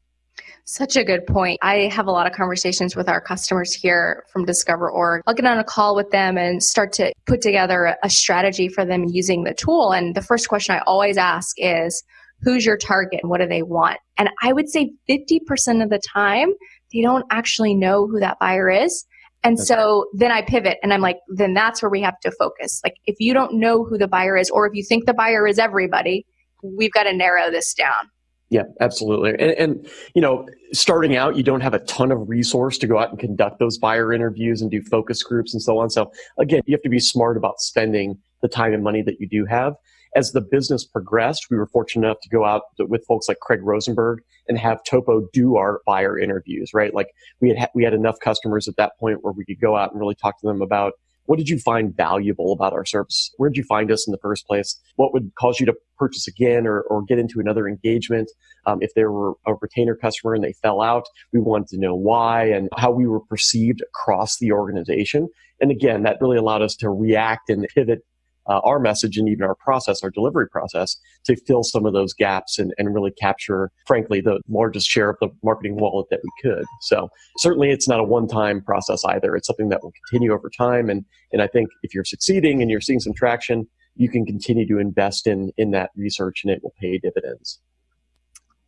Such a good point. I have a lot of conversations with our customers here from DiscoverOrg. I'll get on a call with them and start to put together a strategy for them using the tool. And the first question I always ask is, who's your target and what do they want? And I would say 50% of the time, they don't actually know who that buyer is. And okay. so then I pivot and I'm like, then that's where we have to focus. Like if you don't know who the buyer is, or if you think the buyer is everybody, we've got to narrow this down. Yeah, absolutely. And, and, you know, starting out, you don't have a ton of resource to go out and conduct those buyer interviews and do focus groups and so on. So again, you have to be smart about spending the time and money that you do have. As the business progressed, we were fortunate enough to go out with folks like Craig Rosenberg and have Topo do our buyer interviews, right? Like we had, we had enough customers at that point where we could go out and really talk to them about what did you find valuable about our service? Where did you find us in the first place? What would cause you to purchase again or, or get into another engagement? Um, if there were a retainer customer and they fell out, we wanted to know why and how we were perceived across the organization. And again, that really allowed us to react and pivot uh, our message and even our process, our delivery process, to fill some of those gaps and, and really capture, frankly, the largest share of the marketing wallet that we could. So certainly it's not a one-time process either. It's something that will continue over time. And, and I think if you're succeeding and you're seeing some traction, you can continue to invest in, in that research and it will pay dividends.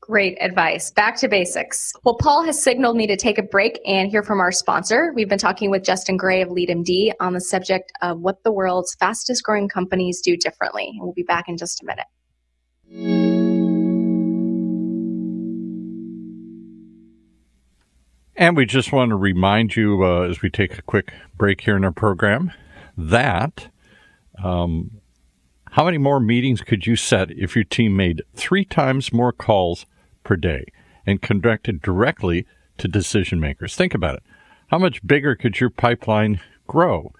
Great advice. Back to basics. Well, Paul has signaled me to take a break and hear from our sponsor. We've been talking with Justin Gray of LeadMD on the subject of what the world's fastest growing companies do differently. And we'll be back in just a minute. And we just want to remind you uh, as we take a quick break here in our program that um, how many more meetings could you set if your team made three times more calls per day and conducted directly to decision makers. Think about it. How much bigger could your pipeline grow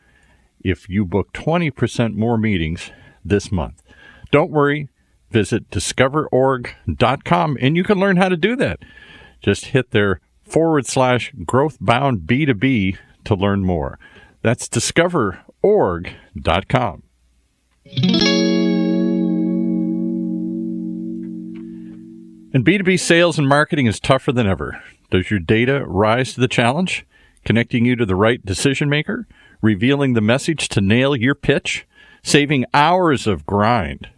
if you book 20% more meetings this month? Don't worry, Visit discoverorg.com and you can learn how to do that. Just hit their forward slash growth bound B2B to learn more. That's discoverorg.com. And B2B sales and marketing is tougher than ever. Does your data rise to the challenge? Connecting you to the right decision maker? Revealing the message to nail your pitch? Saving hours of grind?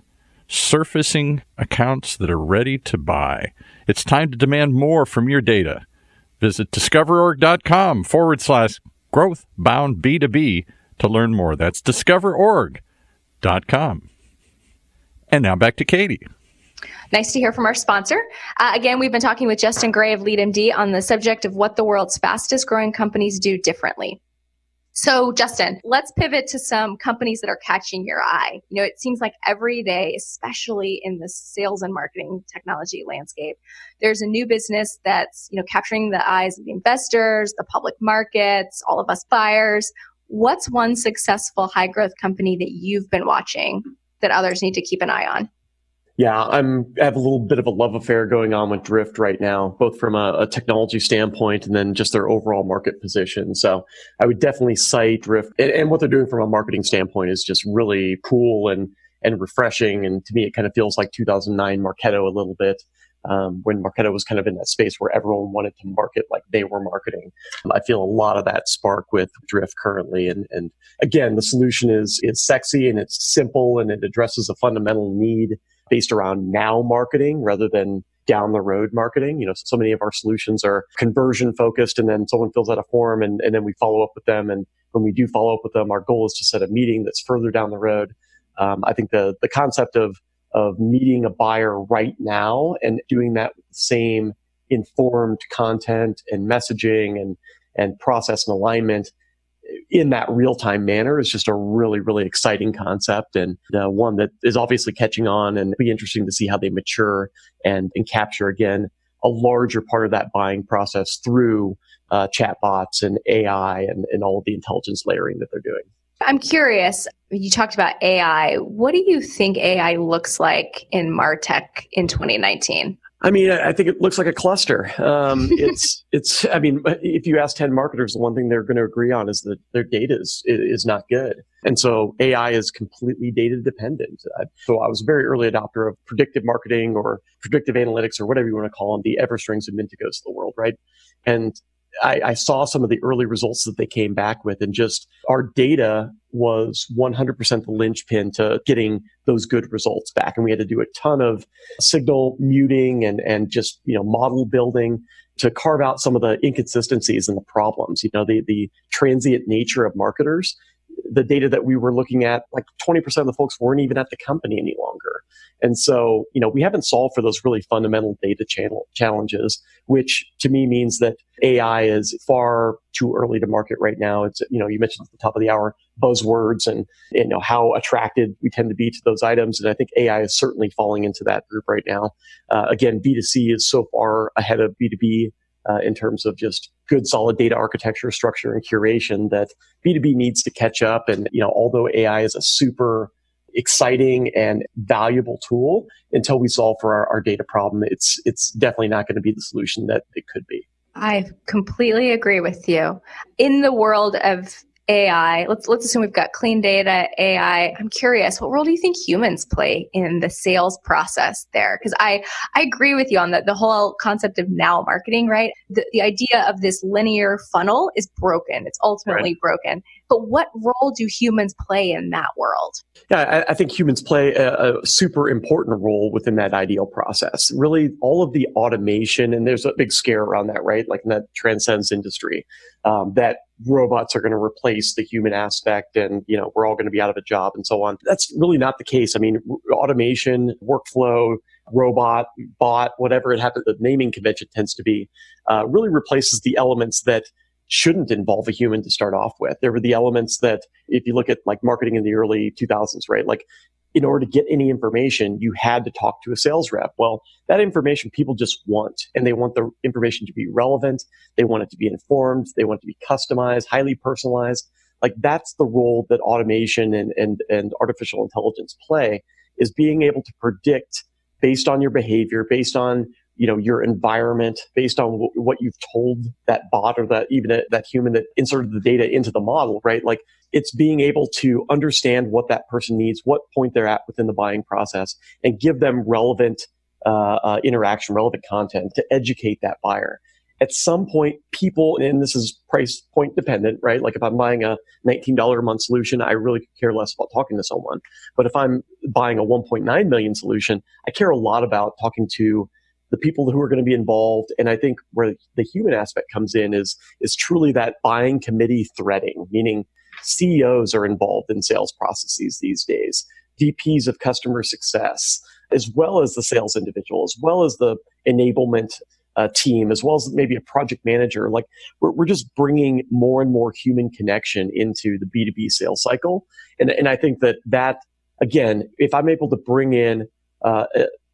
Surfacing accounts that are ready to buy? It's time to demand more from your data. Visit discoverorg.com forward slash growth bound B2B to learn more. That's discoverorg.com. And now back to Katie. Nice to hear from our sponsor. Uh, again, we've been talking with Justin Gray of LeadMD on the subject of what the world's fastest growing companies do differently. So, Justin, let's pivot to some companies that are catching your eye. You know, it seems like every day, especially in the sales and marketing technology landscape, there's a new business that's, you know, capturing the eyes of the investors, the public markets, all of us buyers. What's one successful high growth company that you've been watching that others need to keep an eye on? Yeah, I'm I have a little bit of a love affair going on with Drift right now, both from a, a, technology standpoint and then just their overall market position. So I would definitely cite Drift, and, and, what they're doing from a marketing standpoint is just really cool and and refreshing. And to me, it kind of feels like 2009 Marketo a little bit. Um, when Marketo was kind of in that space where everyone wanted to market like they were marketing. I feel a lot of that spark with Drift currently. And, and again, the solution is, it's sexy and it's simple and it addresses a fundamental need based around now marketing rather than down the road marketing. You know, so many of our solutions are conversion focused and then someone fills out a form and, and then we follow up with them. And when we do follow up with them, our goal is to set a meeting that's further down the road. Um, I think the, the concept of, of meeting a buyer right now and doing that with the same informed content and messaging and, and process and alignment in that real time manner is just a really, really exciting concept and uh, one that is obviously catching on and be interesting to see how they mature and, and capture again a larger part of that buying process through uh, chatbots and AI and, and all of the intelligence layering that they're doing. I'm curious, you talked about AI. What do you think AI looks like in Martech in 2019? I mean, I think it looks like a cluster. Um, it's, it's. I mean, if you ask ten marketers, the one thing they're going to agree on is that their data is is not good, and so AI is completely data dependent. So I was a very early adopter of predictive marketing or predictive analytics or whatever you want to call them, the Everstrings and Mintigos of the world, right? And I, I, saw some of the early results that they came back with and just our data was 100% the linchpin to getting those good results back. And we had to do a ton of signal muting and, and just, you know, model building to carve out some of the inconsistencies and the problems, you know, the, the transient nature of marketers the data that we were looking at, like 20% of the folks weren't even at the company any longer. And so, you know, we haven't solved for those really fundamental data channel challenges, which to me means that AI is far too early to market right now. It's, you know, you mentioned at the top of the hour buzzwords and, you know, how attracted we tend to be to those items. And I think AI is certainly falling into that group right now. Uh, again, B2C is so far ahead of B2B uh, in terms of just good solid data architecture structure and curation that b2b needs to catch up and you know although ai is a super exciting and valuable tool until we solve for our, our data problem it's it's definitely not going to be the solution that it could be I completely agree with you. In the world of AI, let's let's assume we've got clean data, AI. I'm curious, what role do you think humans play in the sales process there? Because I I agree with you on that. The whole concept of now marketing, right? The, the idea of this linear funnel is broken. It's ultimately right. broken. But what role do humans play in that world? Yeah, I, I think humans play a, a, super important role within that ideal process. Really, all of the automation, and there's a big scare around that, right? Like that transcends industry, um, that robots are going to replace the human aspect and, you know, we're all going to be out of a job and so on. That's really not the case. I mean, automation, workflow, robot, bot, whatever it happens, the naming convention tends to be, uh, really replaces the elements that shouldn't involve a human to start off with. There were the elements that, if you look at like marketing in the early 2000s, right? Like in order to get any information, you had to talk to a sales rep. Well, that information people just want, and they want the information to be relevant. They want it to be informed. They want it to be customized, highly personalized. Like that's the role that automation and, and, and artificial intelligence play is being able to predict based on your behavior, based on you know your environment based on w- what you've told that bot or that even a, that human that inserted the data into the model right? Like it's being able to understand what that person needs what point they're at within the buying process and give them relevant uh, uh, interaction relevant content to educate that buyer. At some point people and this is price point dependent right? Like if i'm buying a $19 a month solution i really care less about talking to someone. But if i'm buying a 1.9 million solution i care a lot about talking to the people who are going to be involved. And I think where the human aspect comes in is, is truly that buying committee threading, meaning CEOs are involved in sales processes these days, VPs of customer success, as well as the sales individual, as well as the enablement uh, team, as well as maybe a project manager. Like we're, we're just bringing more and more human connection into the B2B sales cycle. And, and I think that that, again, if I'm able to bring in uh,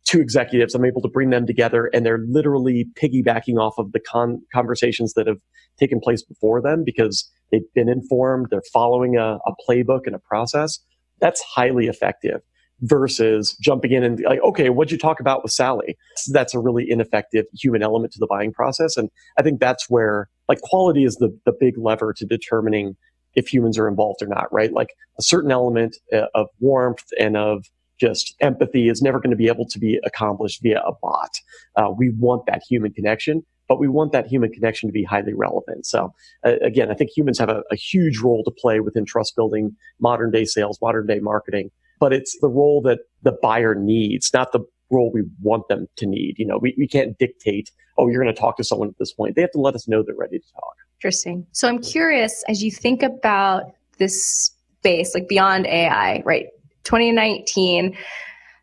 two executives. I'm able to bring them together and they're literally piggybacking off of the con- conversations that have taken place before them because they've been informed. They're following a, a playbook and a process. That's highly effective versus jumping in and like, okay, what'd you talk about with Sally? That's a really ineffective human element to the buying process. And I think that's where like quality is the, the big lever to determining if humans are involved or not, right? Like a certain element uh, of warmth and of just empathy is never going to be able to be accomplished via a bot. Uh, we want that human connection, but we want that human connection to be highly relevant. So uh, again, I think humans have a, a huge role to play within trust building, modern day sales, modern day marketing, but it's the role that the buyer needs, not the role we want them to need. You know, we, we can't dictate, oh, you're going to talk to someone at this point. They have to let us know they're ready to talk. Interesting. So I'm curious as you think about this space, like beyond AI, right? 2019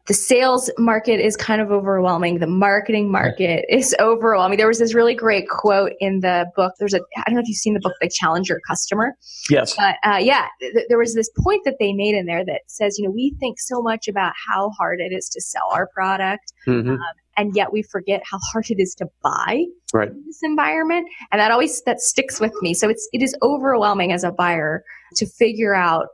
the sales market is kind of overwhelming. The marketing market is overwhelming. There was this really great quote in the book. There's a, I don't know if you've seen the book, like Challenger Customer. Yes. But uh, yeah, th- there was this point that they made in there that says, you know, we think so much about how hard it is to sell our product. Mm-hmm. Um, and yet we forget how hard it is to buy right. in this environment. And that always, that sticks with me. So it's, it is overwhelming as a buyer to figure out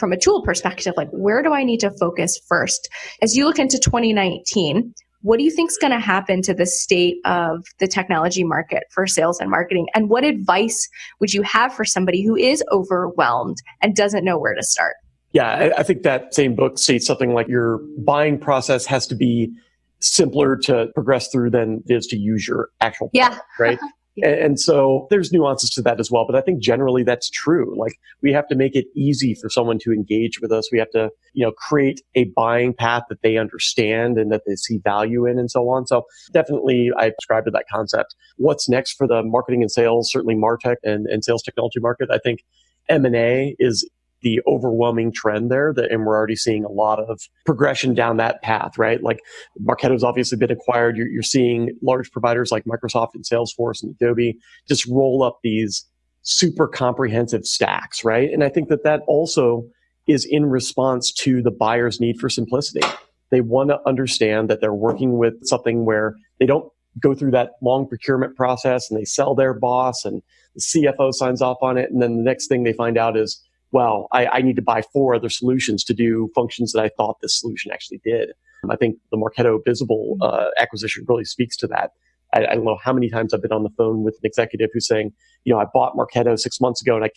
from a tool perspective, like where do I need to focus first? As you look into 2019, what do you think is going to happen to the state of the technology market for sales and marketing? And what advice would you have for somebody who is overwhelmed and doesn't know where to start? Yeah, I think that same book states something like your buying process has to be simpler to progress through than it is to use your actual product, yeah. right? And so there's nuances to that as well. But I think generally that's true. Like we have to make it easy for someone to engage with us. We have to, you know, create a buying path that they understand and that they see value in and so on. So definitely I subscribe to that concept. What's next for the marketing and sales, certainly Martech and, and sales technology market? I think M&A is the overwhelming trend there that, and we're already seeing a lot of progression down that path, right? Like Marketo's obviously been acquired. You're, you're seeing large providers like Microsoft and Salesforce and Adobe just roll up these super comprehensive stacks, right? And I think that that also is in response to the buyer's need for simplicity. They want to understand that they're working with something where they don't go through that long procurement process and they sell their boss and the CFO signs off on it. And then the next thing they find out is well, I, I, need to buy four other solutions to do functions that I thought this solution actually did. I think the Marketo Bizible uh, acquisition really speaks to that. I, I, don't know how many times I've been on the phone with an executive who's saying, you know, I bought Marketo six months ago and I,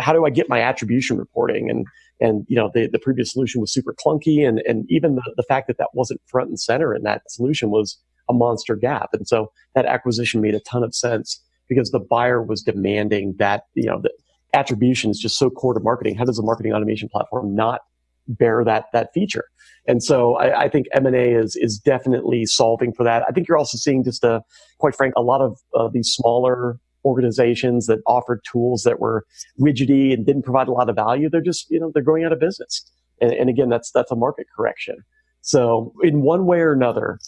how do I get my attribution reporting? And, and, you know, the, the previous solution was super clunky. And, and even the, the fact that that wasn't front and center in that solution was a monster gap. And so that acquisition made a ton of sense because the buyer was demanding that, you know, that attribution is just so core to marketing. How does a marketing automation platform not bear that that feature? And so I, I think M and A is is definitely solving for that. I think you're also seeing just a quite frank a lot of uh, these smaller organizations that offered tools that were rigidy and didn't provide a lot of value. They're just you know they're going out of business. And, and again, that's that's a market correction. So in one way or another,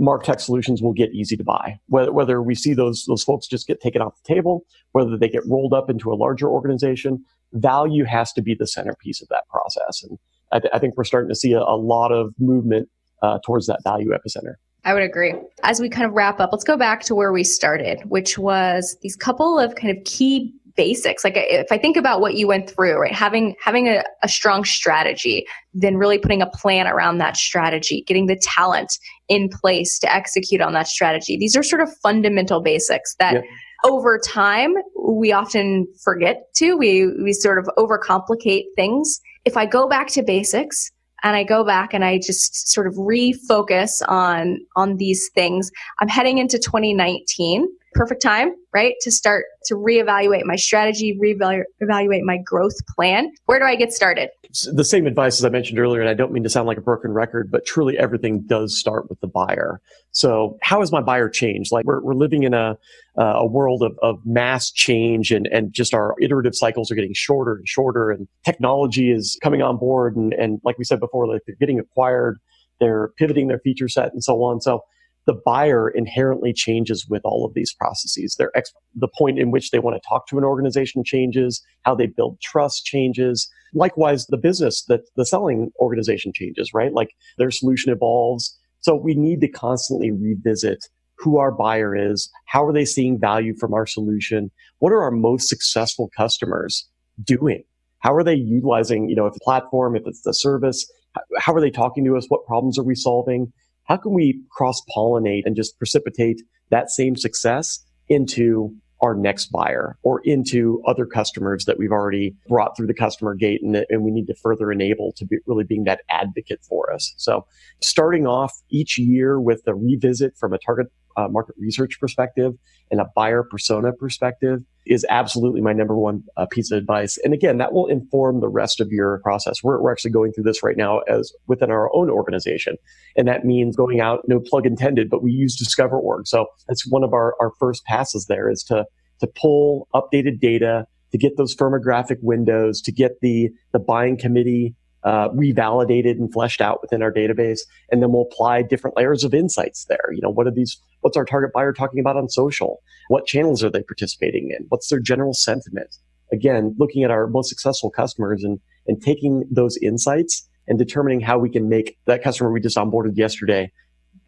Martech solutions will get easy to buy. Whether, whether we see those, those folks just get taken off the table, whether they get rolled up into a larger organization, value has to be the centerpiece of that process. And I, th- I think we're starting to see a, a lot of movement uh, towards that value epicenter. I would agree. As we kind of wrap up, let's go back to where we started, which was these couple of kind of key basics. Like if I think about what you went through, right? Having having a, a strong strategy, then really putting a plan around that strategy, getting the talent in place to execute on that strategy. These are sort of fundamental basics that over time we often forget to. We we sort of overcomplicate things. If I go back to basics, and I go back and I just sort of refocus on on these things. I'm heading into 2019 perfect time, right? To start to reevaluate my strategy, reevaluate my growth plan. Where do I get started? The same advice as I mentioned earlier, and I don't mean to sound like a broken record, but truly everything does start with the buyer. So how has my buyer changed? Like we're, we're living in a, uh, a world of, of mass change and, and just our iterative cycles are getting shorter and shorter and technology is coming on board. And, and like we said before, like they're getting acquired, they're pivoting their feature set and so on. So the buyer inherently changes with all of these processes. Their ex- the point in which they want to talk to an organization changes, how they build trust changes. Likewise, the business that the selling organization changes, right? Like their solution evolves. So we need to constantly revisit who our buyer is. How are they seeing value from our solution? What are our most successful customers doing? How are they utilizing, you know, if the platform, if it's the service, how are they talking to us? What problems are we solving? How can we cross pollinate and just precipitate that same success into our next buyer or into other customers that we've already brought through the customer gate and, and we need to further enable to be really being that advocate for us. So starting off each year with a revisit from a target uh, market research perspective and a buyer persona perspective is absolutely my number one uh, piece of advice. And again, that will inform the rest of your process. We're, we're actually going through this right now as within our own organization. And that means going out, no plug intended, but we use DiscoverOrg. So that's one of our, our first passes there is to, to pull updated data, to get those firmographic windows, to get the, the buying committee uh, revalidated and fleshed out within our database. And then we'll apply different layers of insights there. You know, what are these, what's our target buyer talking about on social? What channels are they participating in? What's their general sentiment? Again, looking at our most successful customers and, and taking those insights and determining how we can make that customer we just onboarded yesterday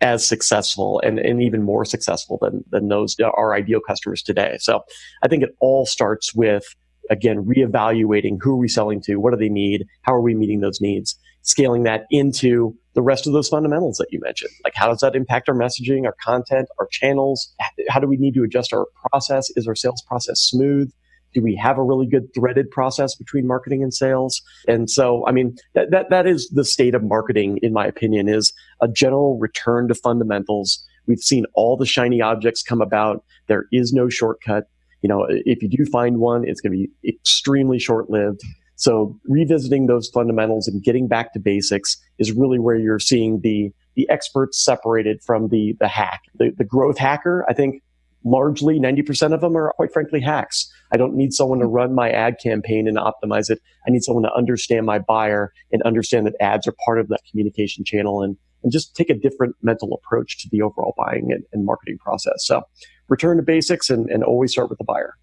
as successful and, and even more successful than, than those our ideal customers today. So I think it all starts with again, reevaluating who are we selling to? What do they need? How are we meeting those needs? Scaling that into the rest of those fundamentals that you mentioned. Like how does that impact our messaging, our content, our channels? How do we need to adjust our process? Is our sales process smooth? Do we have a really good threaded process between marketing and sales? And so, I mean, that, that, that is the state of marketing, in my opinion, is a general return to fundamentals. We've seen all the shiny objects come about. There is no shortcut you know, if you do find one, it's going to be extremely short lived. So revisiting those fundamentals and getting back to basics is really where you're seeing the, the experts separated from the, the hack. The, the growth hacker, I think largely 90% of them are quite frankly hacks. I don't need someone to run my ad campaign and optimize it. I need someone to understand my buyer and understand that ads are part of that communication channel and, and just take a different mental approach to the overall buying and, and marketing process. So return to basics and, and always start with the buyer.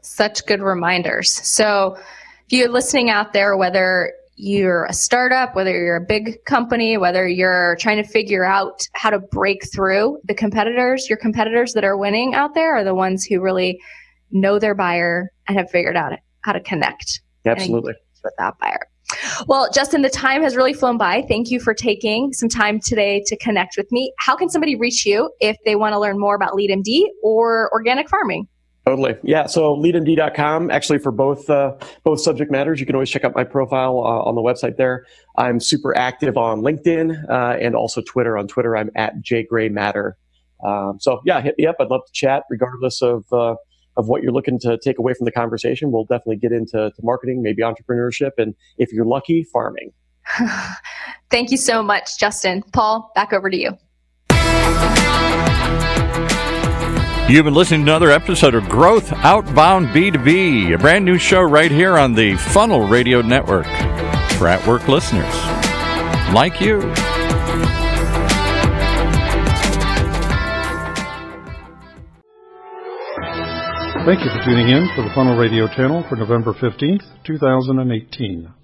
Such good reminders. So if you're listening out there, whether you're a startup, whether you're a big company, whether you're trying to figure out how to break through the competitors, your competitors that are winning out there are the ones who really know their buyer and have figured out how to connect. Absolutely. With that buyer. Well, Justin, the time has really flown by. Thank you for taking some time today to connect with me. How can somebody reach you if they want to learn more about LeadMD or organic farming? Totally. Yeah. So leadmd.com, actually for both, uh, both subject matters, you can always check out my profile uh, on the website there. I'm super active on LinkedIn, uh, and also Twitter. On Twitter, I'm at jgraymatter. Um, so yeah, hit me up. I'd love to chat regardless of, uh, of what you're looking to take away from the conversation. We'll definitely get into marketing, maybe entrepreneurship, and if you're lucky, farming. Thank you so much, Justin. Paul, back over to you. You've been listening to another episode of Growth Outbound B2B, a brand new show right here on the Funnel Radio Network for at work listeners like you. Thank you for tuning in for the Funnel Radio channel for November 15th, 2018.